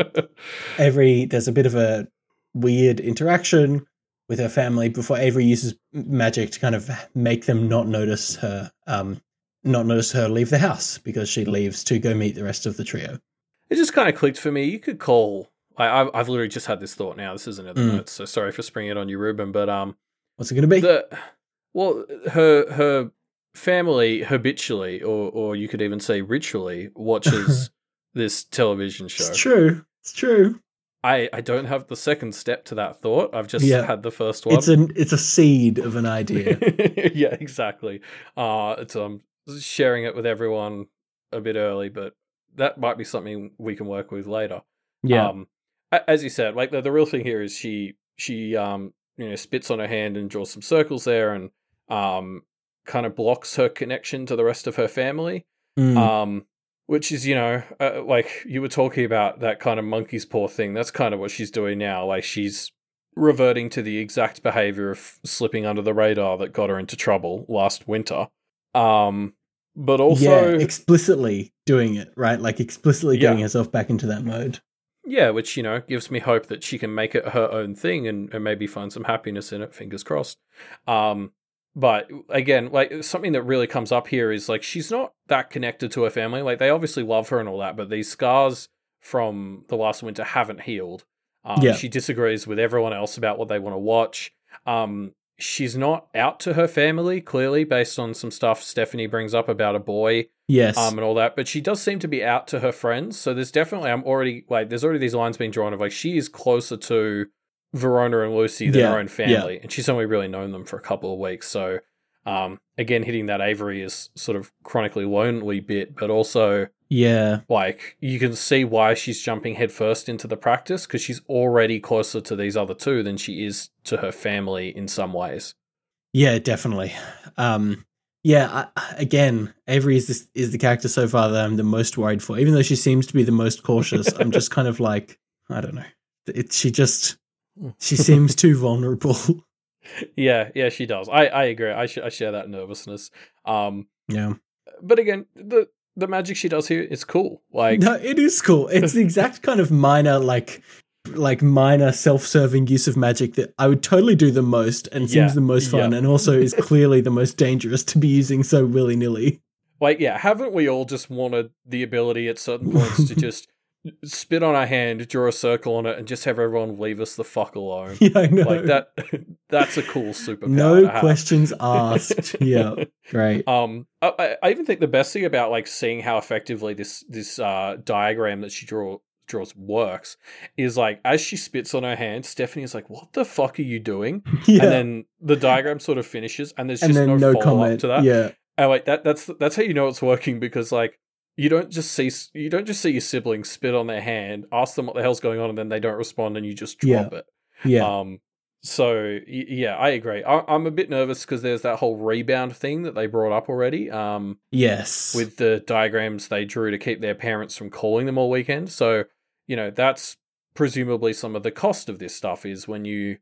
Avery there's a bit of a weird interaction with her family before Avery uses magic to kind of make them not notice her, um, not notice her leave the house because she leaves to go meet the rest of the trio. it just kind of clicked for me. You could call. I, I've, I've literally just had this thought now. This isn't in the Mm. notes, so sorry for springing it on you, Ruben. But um, What's it going to be? the well, her her family habitually, or or you could even say ritually, watches this television show. it's true. It's true. I I don't have the second step to that thought. I've just Yeah. had the first one. It's an it's a seed of an idea. yeah, exactly. Uh, it's um sharing it with everyone a bit early, but that might be something we can work with later. Um, a- as you said, like the, the real thing here is she she um you know spits on her hand and draws some circles there and um kind of blocks her connection to the rest of her family. Mm. Um, which is you know uh, like you were talking about that kind of monkey's paw thing. That's kind of what she's doing now. Like she's reverting to the exact behavior of slipping under the radar that got her into trouble last winter. Um, but also yeah, explicitly doing it right, like explicitly Yeah. getting herself back into that mode. Yeah, which you know gives me hope that she can make it her own thing and, and maybe find some happiness in it. Fingers crossed. Um, but again, like something that really comes up here is like she's not that connected to her family. Like they obviously love her and all that, but these scars from the last winter haven't healed. Um, Yeah. She disagrees with everyone else about what they want to watch. Um, she's not out to her family clearly, based on some stuff Stephanie brings up about a boy Yes, um, and all that. But she does seem to be out to her friends. So there's definitely I'm already like there's already these lines being drawn of like she is closer to Verona and Lucy than Yeah, her own family, and she's only really known them for a couple of weeks. So Um, again, hitting that Avery is sort of chronically lonely bit, but also Yeah. like you can see why she's jumping headfirst into the practice because she's already closer to these other two than she is to her family in some ways. Yeah, definitely. Um, yeah, I, again, Avery is this, is the character so far that I'm the most worried for. Even though she seems to be the most cautious, I'm just kind of like, I don't know. It, she just she seems too vulnerable. Yeah, yeah, she does. I, I agree. I, sh- I share that nervousness. Um, yeah. but again, the the magic she does here is cool. Like, No, it is cool. It's the exact kind of minor like like minor self-serving use of magic that I would totally do the most and Yeah, seems the most fun yeah. and also is clearly the most dangerous to be using so willy-nilly. like, yeah, haven't we all just wanted the ability at certain points to just spit on our hand, draw a circle on it, and just have everyone leave us the fuck alone? Yeah, I know. Like that. That's a cool superpower. no questions asked. yeah. Great. Um, I- I, even think the best thing about like seeing how effectively this this uh diagram that she draw draws works is like as she spits on her hand, Stephanie is like, "What the fuck are you doing?" Yeah. And then the diagram sort of finishes, and there's and just no, no, follow comment. up to that. Yeah. And like that that's that's how you know it's working because like you don't just see you don't just see your siblings spit on their hand, ask them what the hell's going on, and then they don't respond, and you just drop it. Yeah. Um, so yeah, I agree. I- I'm a bit nervous because there's that whole rebound thing that they brought up already. Um, yes. with the diagrams they drew to keep their parents from calling them all weekend. So you know that's presumably some of the cost of this stuff is when you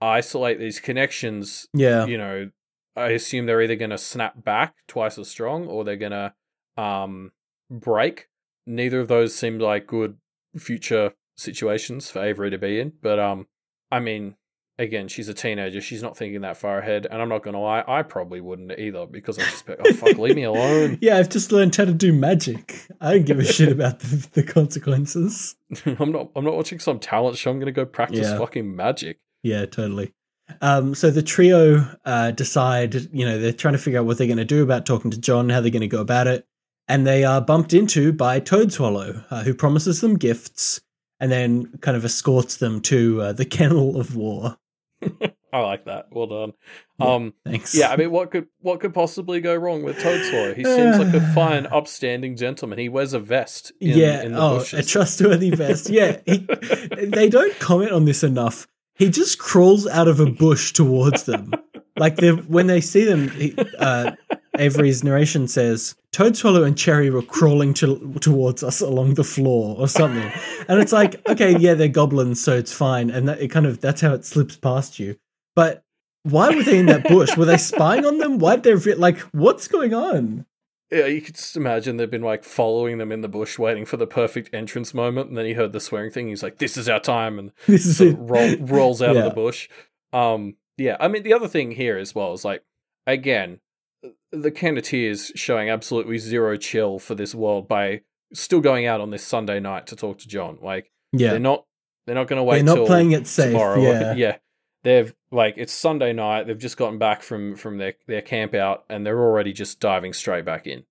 isolate these connections. yeah. You know, I assume they're either going to snap back twice as strong or they're going to um break. Neither of those seem like good future situations for Avery to be in. But um, I mean, again, she's a teenager. She's not thinking that far ahead. And I'm not going to lie, I probably wouldn't either because I just be, oh fuck, leave me alone. Yeah, I've just learned how to do magic. I don't give a shit about the, the consequences. I'm not. I'm not watching some talent show. I'm going to go practice Yeah. fucking magic. Yeah, totally. Um, so the trio uh, decide, you know, they're trying to figure out what they're going to do about talking to John, how they're going to go about it. And they are bumped into by Toadswallow, uh, who promises them gifts and then kind of escorts them to uh, the Kennel of War. I like that. Well done. Yeah. Um, Thanks. yeah. I mean, what could what could possibly go wrong with Toadswallow? He seems like a fine, upstanding gentleman. He wears a vest. In, yeah. In the oh, a trustworthy vest. Yeah. He, they don't comment on this enough. He just crawls out of a bush towards them. Like when they see them, he, uh, Avery's narration says Toadswallow and Cherry were crawling to, towards us along the floor or something, and it's like, okay, yeah, they're goblins, so it's fine, and that, it kind of that's how it slips past you. But why were they in that bush? Were they spying on them? Why did they like? What's going on? Yeah, you could just imagine they've been like following them in the bush, waiting for the perfect entrance moment, and then he heard the swearing thing. He's like, "This is our time," and This is it. roll, rolls out Yeah. of the bush. Um, yeah, I mean the other thing here as well is like again, the Kenneteers showing absolutely zero chill for this world by still going out on this Sunday night to talk to John. Like Yeah, they're not they're not going to wait. they're not playing it safe. tomorrow. Yeah, yeah. They've like it's Sunday night. They've just gotten back from from their their camp out, and they're already just diving straight back in.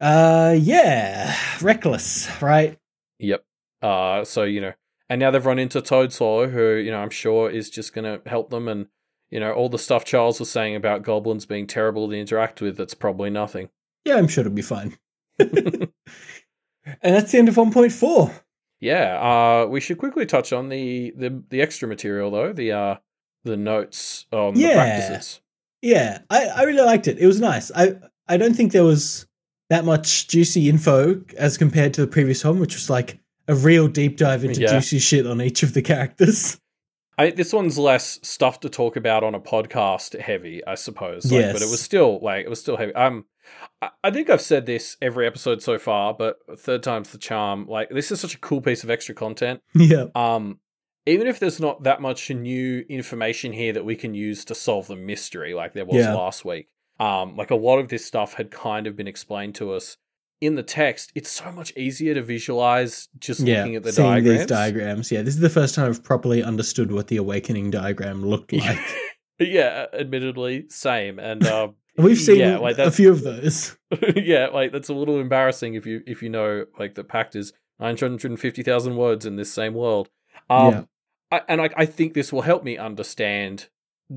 uh, yeah, reckless, right? Yep. Uh, so you know, and now they've run into Toadswallow, who you know I'm sure is just going to help them, and you know all the stuff Charles was saying about goblins being terrible to interact with. That's probably nothing. Yeah, I'm sure it'll be fine. and that's the end of 1.4. Yeah. Uh, we should quickly touch on the the the extra material though. The uh the notes on the practices. Yeah, I, I really liked it. It was nice. I I don't think there was that much juicy info as compared to the previous one, which was like a real deep dive into Yeah. juicy shit on each of the characters. I, this one's less stuff to talk about on a podcast heavy, I suppose. Like, But it was still like it was still heavy. Um, I, I think I've said this every episode so far, but third time's the charm. Like this is such a cool piece of extra content. yeah, Um, even if there's not that much new information here that we can use to solve the mystery, like there was Yeah. last week. Um, like a lot of this stuff had kind of been explained to us in the text. It's so much easier to visualize just yeah. looking at the Seeing diagrams. these diagrams. Yeah, this is the first time I've properly understood what the awakening diagram looked like. yeah, admittedly, same. And um, We've seen yeah, like a few of those. yeah, like that's a little embarrassing if you if you know like the pact is nine hundred and fifty thousand words in this same world. Um, Yeah. I, and I, I think this will help me understand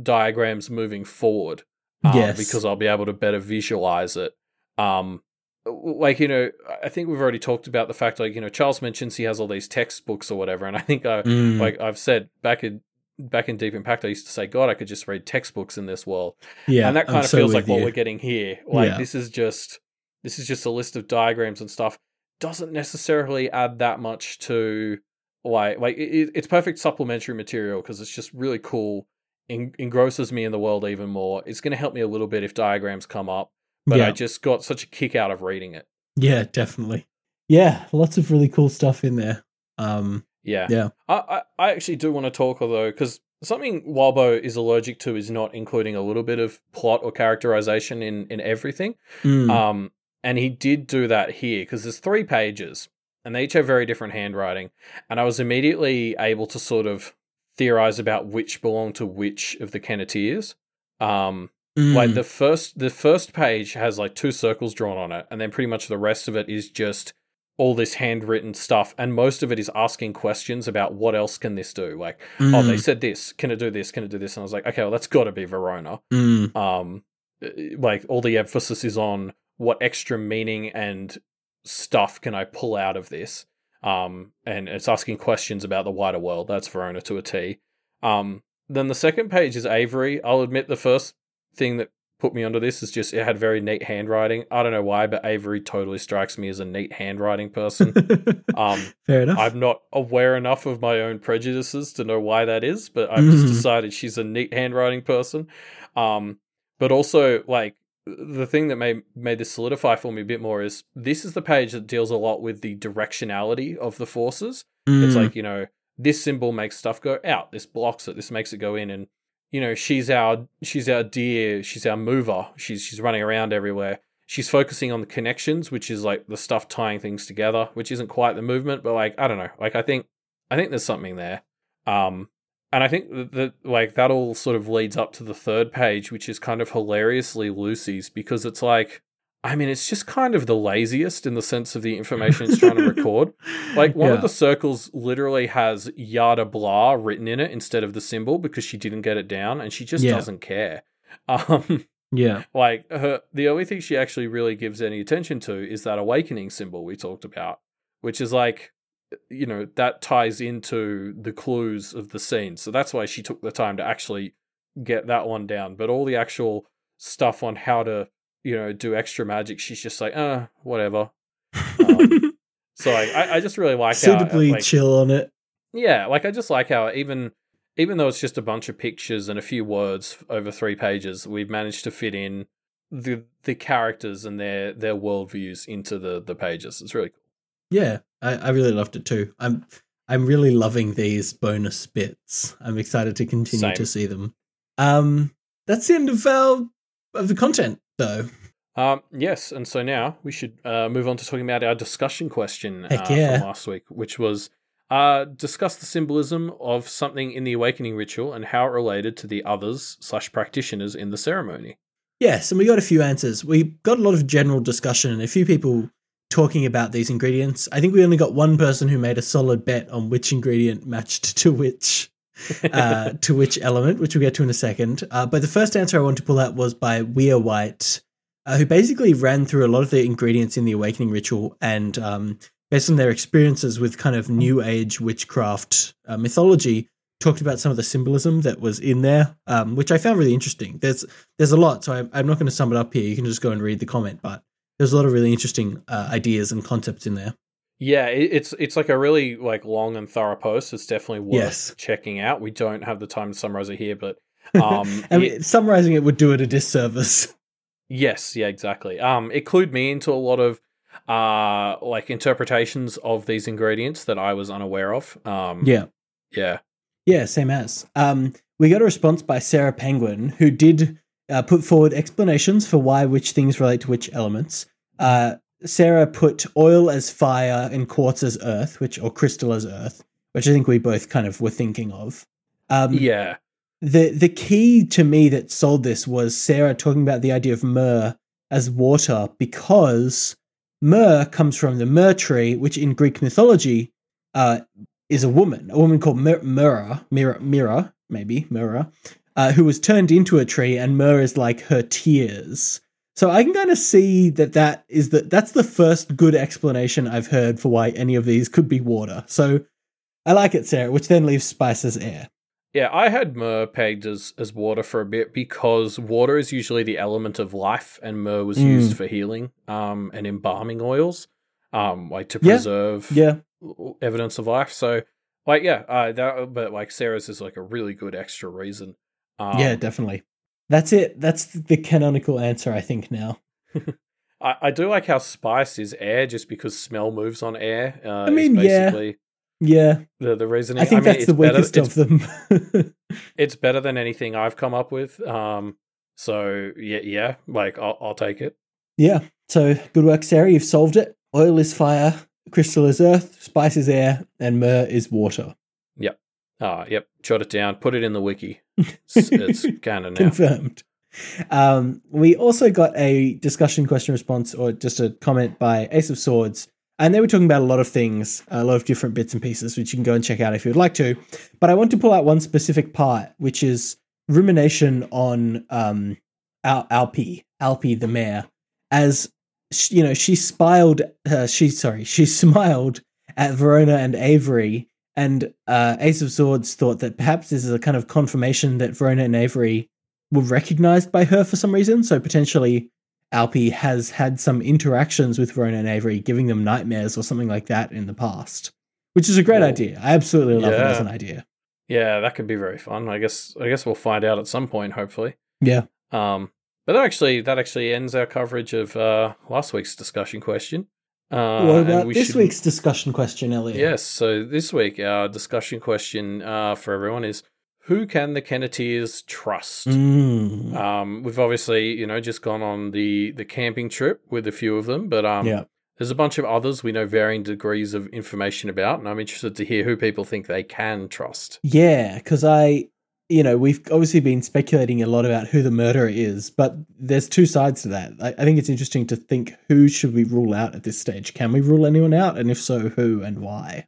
diagrams moving forward. um, Yes. because I'll be able to better visualize it. Um, like you know, I think we've already talked about the fact, like you know, Charles mentions he has all these textbooks or whatever, and I think I Mm. like I've said back in back in Deep Impact, I used to say, God, I could just read textbooks in this world, yeah, and that I'm kind of so feels like with what we're getting here. Like Yeah. this is just this is just a list of diagrams and stuff. Doesn't necessarily add that much to like like it, it's perfect supplementary material because it's just really cool. En- engrosses me in the world even more. It's going to help me a little bit if diagrams come up, but yeah. I just got such a kick out of reading it. Yeah, definitely. Yeah, lots of really cool stuff in there. Um, Yeah. Yeah. I, I, I actually do want to talk, although, because something Wildbow is allergic to is not including a little bit of plot or characterization in, in everything. mm, Um, and he did do that here because there's three pages and they each have very different handwriting. And I was immediately able to sort of theorize about which belong to which of the Kenneteers. Um, mm, like the first the first page has like two circles drawn on it and then pretty much the rest of it is just all this handwritten stuff and most of it is asking questions about what else can this do? Like oh they mm, said this. Can it do this? Can it do this? And i was like okay well that's got to be verona. Mm, um uh, like all the emphasis is on what extra meaning and stuff can i pull out of this? Um and it's asking questions about the wider world. That's verona to a t. Um then the second page is avery. I'll admit the first thing that put me onto this is just it had very neat handwriting i don't know why but avery totally strikes me as a neat handwriting person um Fair enough. I'm not aware enough of my own prejudices to know why that is, but I've just Mhm. decided she's a neat handwriting person. Um, but also, like, the thing that made made this solidify for me a bit more is this is the page that deals a lot with the directionality of the forces. It's Mm, like you know this symbol makes stuff go out, this blocks it, this makes it go in, and you know she's our she's our deer, she's our mover, she's she's running around everywhere. She's focusing on the connections, which is like the stuff tying things together, which isn't quite the movement, but like I don't know, like I think I think there's something there. Um, and I think that, that like that all sort of leads up to the third page, which is kind of hilariously Lucy's because it's like, I mean, it's just kind of the laziest in the sense of the information it's trying to record. Like one Yeah. of the circles literally has yada blah written in it instead of the symbol because she didn't get it down and she just Yeah. doesn't care. Um, yeah. like her, the only thing she actually really gives any attention to is that awakening symbol we talked about, which is like, you know, that ties into the clues of the scene. So that's why she took the time to actually get that one down. But all the actual stuff on how to, you know, do extra magic, she's just like, uh, whatever. Um, So like, I, I just really like how, Suitably like, chill on it. yeah, like I just like how even even though it's just a bunch of pictures and a few words over three pages, we've managed to fit in the the characters and their their worldviews into the the pages. It's really cool. Yeah, I, I really loved it too. I'm I'm really loving these bonus bits. I'm excited to continue Same. to see them. Um, that's the end of our of the content, though. Um, yes, and so now we should uh, move on to talking about our discussion question uh, yeah. from last week, which was uh, discuss the symbolism of something in the awakening ritual and how it related to the others slash practitioners in the ceremony. Yes, and we got a few answers. We got a lot of general discussion and a few people talking about these ingredients. I think we only got one person who made a solid bet on which ingredient matched to which uh, to which element, which we'll get to in a second. Uh, but the first answer I want to pull out was by Weir White, uh, who basically ran through a lot of the ingredients in the Awakening ritual and, um, based on their experiences with kind of New Age witchcraft uh, mythology, talked about some of the symbolism that was in there, um, which I found really interesting. There's there's a lot, so I, I'm not going to sum it up here. You can just go and read the comment, but there's a lot of really interesting uh, ideas and concepts in there. Yeah, it's it's like a really like long and thorough post. It's definitely worth Yes. checking out. We don't have the time to summarize it here, but um, I mean, it- summarizing it would do it a disservice. yes, yeah, exactly. Um, it clued me into a lot of uh like interpretations of these ingredients that I was unaware of. Um, Yeah. yeah, Yeah, same as. Um, we got a response by Sarah Penguin, who did uh, put forward explanations for why which things relate to which elements. Uh, Sarah put oil as fire and quartz as earth, which or crystal as earth, which I think we both kind of were thinking of. Um, yeah, the the key to me that sold this was Sarah talking about the idea of myrrh as water because myrrh comes from the myrrh tree, which in Greek mythology uh, is a woman, a woman called Myr- Myrrha, Myrrha, Myrrha, maybe Myrrha, uh, who was turned into a tree, and myrrh is like her tears. So I can kind of see that that is that that's the first good explanation I've heard for why any of these could be water. So I like it, Sarah, which then leaves Spice as air. Yeah, I had myrrh pegged as, as water for a bit because water is usually the element of life, and myrrh was Mm. used for healing um, and embalming oils, um, like to preserve Yeah, l- evidence of life. So, like, yeah, uh, that, but like Sarah's is like a really good extra reason. Um, yeah, definitely. That's it. That's the canonical answer, I think. Now, I, I do like how spice is air, just because smell moves on air. Uh, I mean, yeah. yeah, the the reasoning. I think mean, that's it's the better- weakest it's of them. it's better than anything I've come up with. Um, so yeah, yeah, like I'll, I'll take it. yeah. So good work, Sarah. You've solved it. Oil is fire, crystal is earth, spice is air, and myrrh is water. Ah, yep, jot it down, put it in the wiki. It's, it's canon now. Confirmed. Um, we also got a discussion question response or just a comment by Ace of Swords. And they were talking about a lot of things, a lot of different bits and pieces, which you can go and check out if you'd like to. But I want to pull out one specific part, which is rumination on um, Al- Alpi, Alpi the mare, as you know, she smiled. Uh, she sorry, she smiled at Verona and Avery, and uh, Ace of Swords thought that perhaps this is a kind of confirmation that Verona and Avery were recognized by her for some reason. So potentially Alpi has had some interactions with Verona and Avery, giving them nightmares or something like that in the past, which is a great idea. I absolutely love it as an idea. Yeah, that could be very fun. I guess I guess we'll find out at some point, hopefully. Yeah. Um, but that actually that actually ends our coverage of uh, last week's discussion question. Uh, what about we this should- week's discussion question, Elliot? Yes. So this week, our discussion question uh, for everyone is: Who can the Kenneteers trust? Mm. Um, we've obviously, you know, just gone on the the camping trip with a few of them, but um, yeah. there's a bunch of others we know varying degrees of information about, and I'm interested to hear who people think they can trust. Yeah, because I, you know, we've obviously been speculating a lot about who the murderer is, but there's two sides to that. I, I think it's interesting to think who should we rule out at this stage? Can we rule anyone out? And if so, who and why?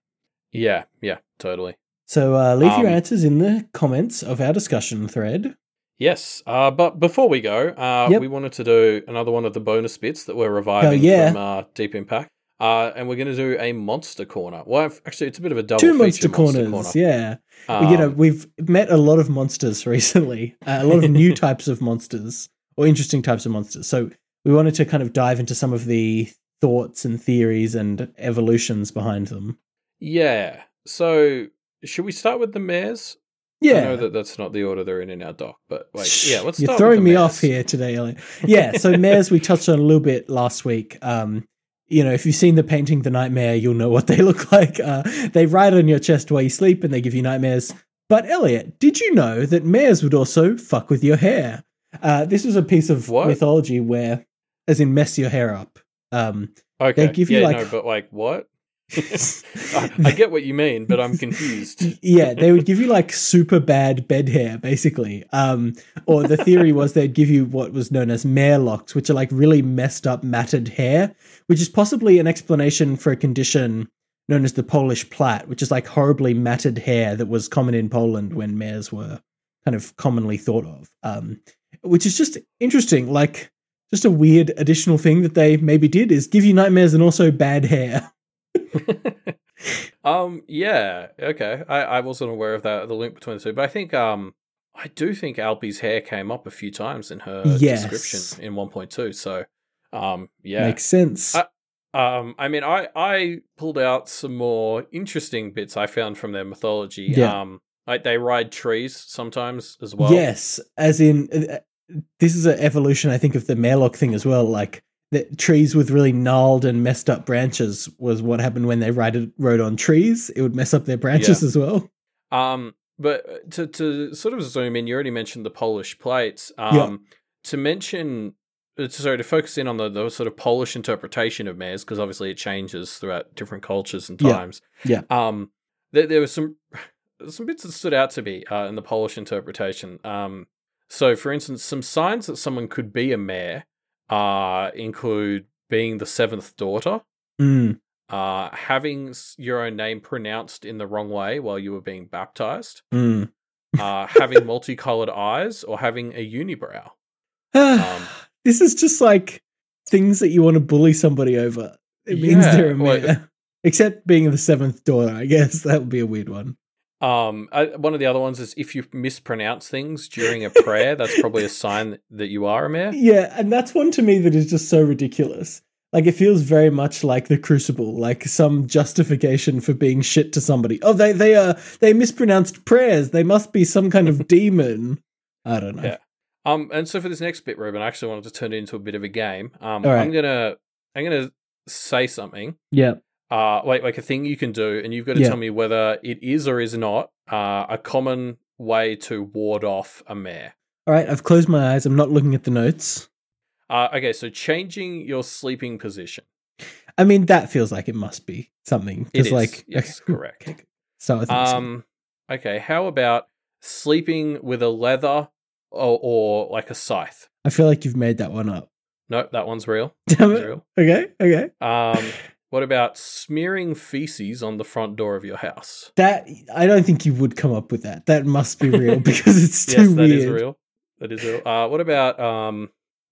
Yeah, yeah, totally. So uh, leave your Um, answers in the comments of our discussion thread. Yes, uh, but before we go, uh, Yep. we wanted to do another one of the bonus bits that we're reviving yeah. from uh, Deep Impact. Uh, and we're going to do a monster corner. Well, I've- actually, it's a bit of a double Two feature monster corners, corner. yeah. Um, you know, we've met a lot of monsters recently, uh, a lot of new types of monsters or interesting types of monsters. So we wanted to kind of dive into some of the thoughts and theories and evolutions behind them. yeah. So, should we start with the mares? Yeah. I know that that's not the order they're in in our doc, but like, yeah, let's. You're throwing me the off here today, Elliot. Yeah, so mares we touched on a little bit last week. Um, you know, if you've seen the painting The Nightmare, you'll know what they look like. Uh, they ride on your chest while you sleep and they give you nightmares. But Elliot, did you know that mares would also fuck with your hair? Uh, this is a piece of What? mythology where, as in, mess your hair up. Um, Okay, They give you, yeah, like- no, but like what? I, I get what you mean, but I'm confused. yeah, they would give you like super bad bed hair, basically. Um, or the theory was they'd give you what was known as mare locks, which are like really messed up matted hair, which is possibly an explanation for a condition known as the Polish plait, which is like horribly matted hair that was common in Poland when mares were kind of commonly thought of. Um, which is just interesting, like just a weird additional thing that they maybe did is give you nightmares and also bad hair. um, yeah, okay. I, I wasn't aware of that the link between the two, but I think um, I do think Alpi's hair came up a few times in her Yes. description in 1.2. So, um, yeah. Makes sense. I- Um, I mean, I I pulled out some more interesting bits I found from their mythology. Yeah. Um, like they ride trees sometimes as well. Yes, as in uh, this is an evolution, I think, of the mare lock thing as well. Like the trees with really gnarled and messed up branches was what happened when they ride, rode on trees. It would mess up their branches as well. Um, but to to sort of zoom in, you already mentioned the Polish plates. Um, Yeah. to mention, uh, sorry, to focus in on the, the sort of Polish interpretation of mares, because obviously it changes throughout different cultures and Yeah. times. Yeah. Um, there, there was some some bits that stood out to me uh, in the Polish interpretation. Um, so for instance, some signs that someone could be a mare uh include being the seventh daughter Mm, uh, having your own name pronounced in the wrong way while you were being baptized, mm, uh, having multicolored eyes, or having a unibrow. Um, this is just like things that you want to bully somebody over. It means Yeah, they're a like- mare. Except being the seventh daughter, I guess that would be a weird one. Um, I, one of the other ones is if you mispronounce things during a prayer, that's probably a sign that you are a mare. Yeah, and that's one to me that is just so ridiculous. Like it feels very much like the Crucible, like some justification for being shit to somebody. Oh, they they uh they mispronounced prayers. They must be some kind of demon. I don't know. Yeah. Um, and so for this next bit, Ruben, I actually wanted to turn it into a bit of a game. Um, right. I'm gonna I'm gonna say something. Yeah. Uh, like like a thing you can do, and you've got to Yeah. tell me whether it is or is not uh, a common way to ward off a mare. All right, I've closed my eyes. I'm not looking at the notes. Uh, okay, so changing your sleeping position. I mean, that feels like it must be something. Because, is, like, yes, okay, correct. okay, with um, Um, okay, how about sleeping with a leather or, or like a scythe? I feel like you've made that one up. Nope, that one's real. Damn it. real. Okay, okay. Um, what about smearing feces on the front door of your house? That I don't think you would come up with that. That must be real because it's yes, too that weird. is real. That is real. Uh, what about um,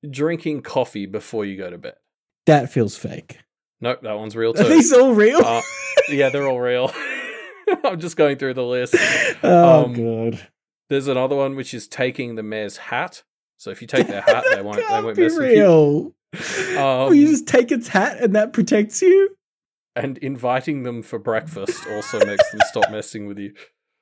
drinking coffee before you go to bed? That feels fake. Nope, that one's real Are too. these all real? Uh, yeah, they're all real. I'm just going through the list. oh um, god. There's another one which is taking the mare's hat. So if you take their hat, they won't. They won't be mess with you. Real. Will you Um, just take its hat and that protects you? And inviting them for breakfast also makes them stop messing with you.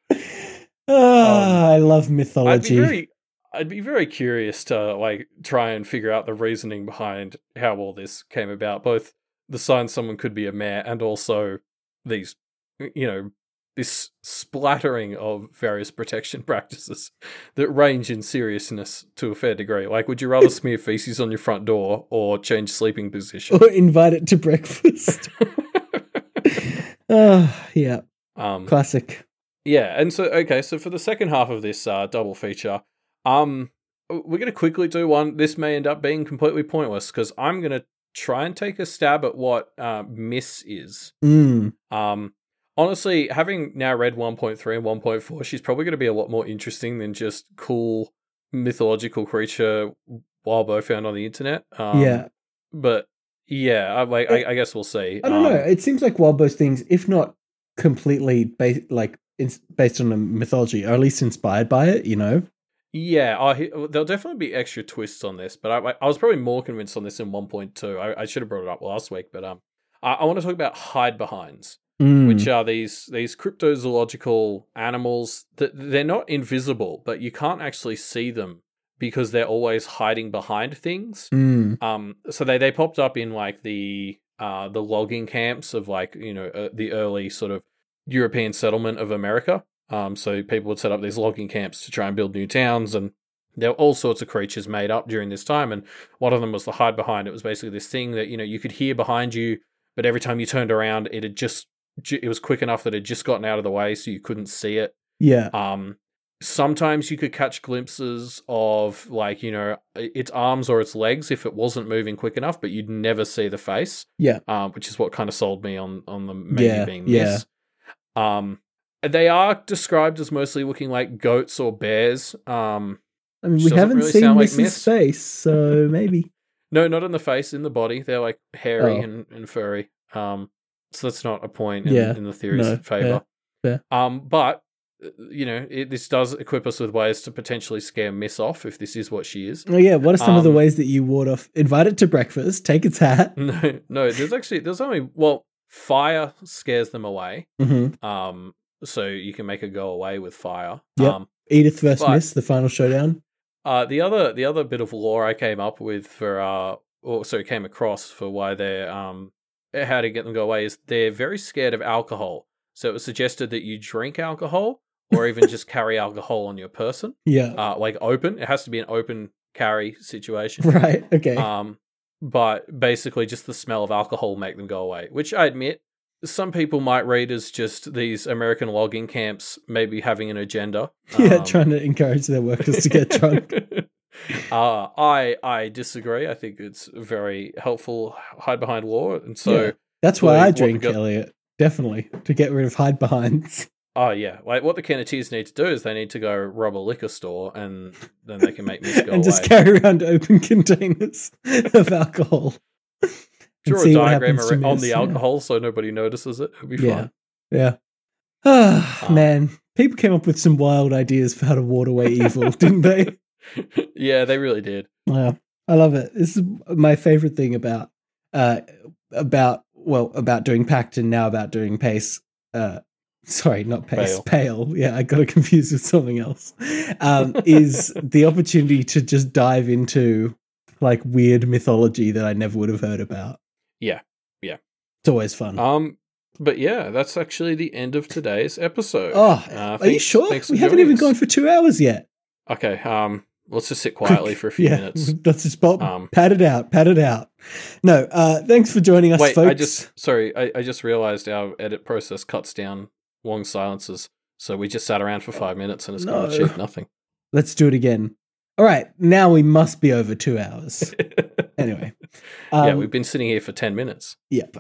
Ah, I love I'd be mythology. very, I'd be very curious to like try and figure out the reasoning behind how all this came about. Both the sign someone could be a mare and also these, you know, this splattering of various protection practices that range in seriousness to a fair degree. Like, would you rather smear feces on your front door or change sleeping position? or invite it to breakfast. Ah, yeah, um, classic. Yeah, and so okay, so for the second half of this uh, double feature, um, we're gonna quickly do one. This may end up being completely pointless because I'm gonna try and take a stab at what uh, Miss is. Mm. Um, honestly, having now read 1.3 and 1.4, she's probably gonna be a lot more interesting than just cool mythological creature Wildbow found on the internet. Um, yeah, but yeah, I, like I, I guess we'll see. I don't know. Um, It seems like Wildbow's things, if not completely based, like based on a mythology, or at least inspired by it. You know. Yeah, I, there'll definitely be extra twists on this, but I, I was probably more convinced on this in 1.2. I, I should have brought it up last week, but um, I, I want to talk about hide behinds, Mm. which are these these cryptozoological animals that they're not invisible, but you can't actually see them because they're always hiding behind things. Mm. Um, so they they popped up in like the uh the logging camps of like you know uh, the early sort of European settlement of America. Um, so people would set up these logging camps to try and build new towns, and there were all sorts of creatures made up during this time. And one of them was the hide behind. It was basically this thing that you know you could hear behind you, but every time you turned around, it had just ju- it was quick enough that it just gotten out of the way, so you couldn't see it. Yeah. Um, sometimes you could catch glimpses of like you know its arms or its legs if it wasn't moving quick enough, but you'd never see the face. Yeah. Um, which is what kind of sold me on on the maybe Yeah, being yeah. this. Um, they are described as mostly looking like goats or bears. Um, I mean, we haven't really seen like Miss's face, so maybe. no, not in the face, in the body. They're like hairy Oh. and, and furry. Um, so that's not a point in, Yeah, in the theory's no, favor. fair, Um, but uh, you know, it, this does equip us with ways to potentially scare Miss off if this is what she is. Oh yeah. What are some of the Um, ways that you ward off? Invite it to breakfast. Take its hat. No, no, there's actually there's only well, fire scares them away. hmm Um, so you can make her go away with fire. Yep. Um, Edith versus But- Miss, the final showdown. Uh, the other the other bit of lore I came up with for uh, or sorry, came across for why they're um, how to get them to go away is they're very scared of alcohol. So it was suggested that you drink alcohol or even just carry alcohol on your person, Yeah. uh, like open. It has to be an open carry situation. right. Okay. Um, but basically, just the smell of alcohol will make them go away, which I admit some people might read as just these American logging camps maybe having an agenda. yeah, Um, trying to encourage their workers to get drunk. Uh, I I disagree. I think it's very helpful hide behind lore, and so Yeah. That's why I drink, go- Elliot. Definitely to get rid of hide behinds. Oh yeah, like what the Kenneteers need to do is they need to go rob a liquor store, and then they can make go and away. just carry around open containers of alcohol. Draw a diagram on the yeah. alcohol so nobody notices it. It'll be Yeah. fun. Yeah. Ah, Um, man. People came up with some wild ideas for how to ward away evil, didn't they? yeah, they really did. Yeah. I love it. This is my favorite thing about uh about well, about doing Pact and now about doing Pace. Uh sorry, not Pace, Pale. Pale. Yeah, I got it confused with something else. Um, is the opportunity to just dive into like weird mythology that I never would have heard about. Yeah. Yeah. It's always fun. Um, but yeah, that's actually the end of today's episode. oh, Uh, are you sure? We haven't even us. gone for two hours yet. Okay. Um, let's just sit quietly for a few yeah, minutes. Let's just pop, Um, pat it out, pat it out. No, uh, thanks for joining us, Wait, folks. I just sorry, I, I just realized our edit process cuts down long silences, so we just sat around for five minutes and it's going to No. achieve nothing. Let's do it again. All right, now we must be over two hours. Anyway, um, yeah, we've been sitting here for ten minutes. Yep.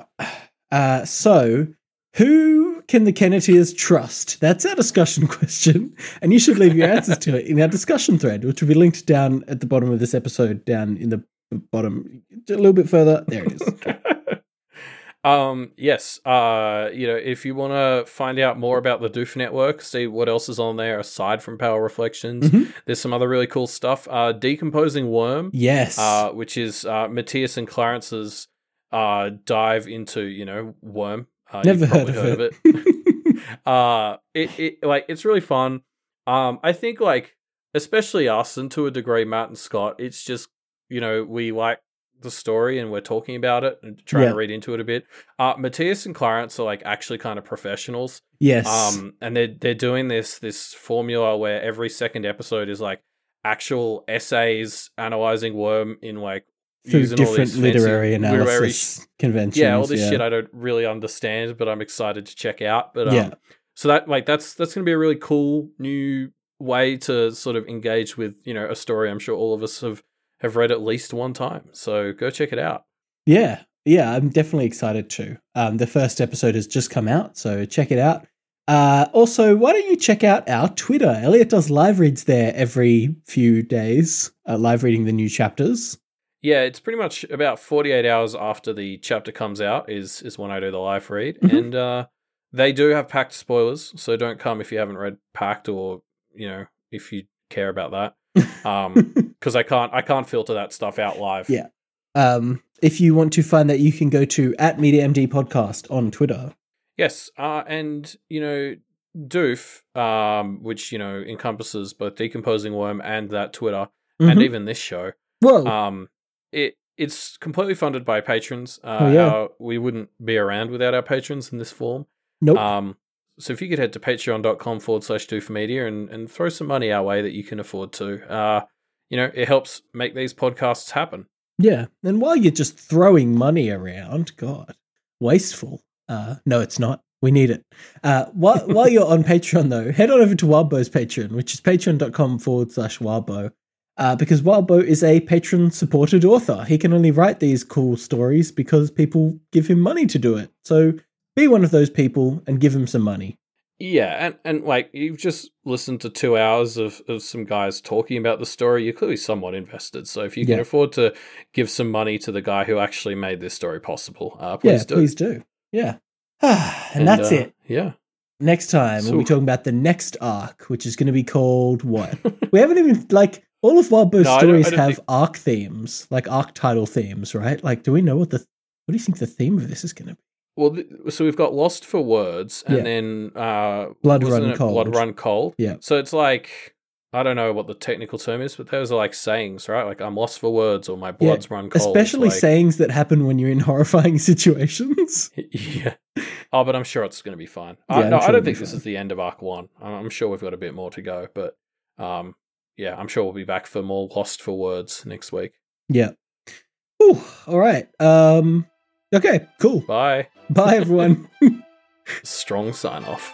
Uh, so, who can the Kenneteers trust? That's our discussion question, and you should leave your answers to it in our discussion thread, which will be linked down at the bottom of this episode, down in the bottom, a little bit further. There it is. um, yes. Uh, you know, if you want to find out more about the Doof Network, see what else is on there aside from Power Reflections. Mhm. There's some other really cool stuff. Uh, Decomposing Worm. Yes. uh, which is uh, Matthias and Clarence's uh, dive into you know worm. Uh, Never heard of it. it. uh, it it like it's really fun. Um, I think like especially us and to a degree Matt and Scott. It's just you know we like the story and we're talking about it and trying Yeah. to read into it a bit. Uh, Matthias and Clarence are like actually kind of professionals. yes. Um, and they're they're doing this this formula where every second episode is like actual essays analyzing worm in like Through different literary analysis literary- conventions. yeah, all this yeah. shit I don't really understand, but I'm excited to check out. But um, Yeah. so that like that's that's gonna be a really cool new way to sort of engage with you know a story. I'm sure all of us have have read at least one time. So go check it out. Yeah, yeah, I'm definitely excited too. Um, the first episode has just come out, so check it out. Uh, also, why don't you check out our Twitter? Elliot does live reads there every few days, uh, live reading the new chapters. Yeah, it's pretty much about 48 hours after the chapter comes out is is when I do the live read, Mhm. and uh, they do have Pact spoilers, so don't come if you haven't read Pact or you know if you care about that, because I can't I can't filter that stuff out live. Yeah. Um, if you want to find that, you can go to at MediaMD Podcast on Twitter. Yes, uh, and you know Doof, um, which you know encompasses both decomposing worm and that Twitter, and Mhm. even this show. Whoa, Um, it it's completely funded by patrons. Uh, Oh, yeah. our- we wouldn't be around without our patrons in this form. nope. Um, so if you could head to patreon.com forward slash do for media and, and throw some money our way that you can afford to, uh, you know, it helps make these podcasts happen. Yeah, and while you're just throwing money around, God, wasteful. Uh, no, it's not. We need it. Uh, while while you're on Patreon though, head on over to Wildbow's Patreon, which is patreon.com forward slash Wildbow. Uh, because Wildbow is a patron supported author. He can only write these cool stories because people give him money to do it. So be one of those people and give him some money. Yeah, and, and like you've just listened to two hours of, of some guys talking about the story, you're clearly somewhat invested. So if you can Yeah. afford to give some money to the guy who actually made this story possible, uh, please yeah, do. please do. Yeah. and, that's uh, it. Yeah. Next time we'll be talking about the next arc, which is going to be called what? we haven't even like all of Wildbow's No, I don't- stories I don't have think- arc themes, like arc title themes, right? Like, do we know what the what do you think the theme of this is going to be? Well, th- so we've got Lost for Words, and Yeah. then uh, Blood Run it Cold. Blood Run Cold. Yeah. So it's like I don't know what the technical term is, but those are like sayings, right? Like I'm lost for words, or my blood's run cold. Especially like, sayings that happen when you're in horrifying situations. Yeah. Oh, but I'm sure it's going to be fine. Yeah, I, no, sure I don't think this fine. is the end of Arc One. I'm, I'm sure we've got a bit more to go, but um, yeah, I'm sure we'll be back for more Lost for Words next week. yeah. Ooh, all right. Um. Okay. Cool. Bye. Bye, everyone. Strong sign off.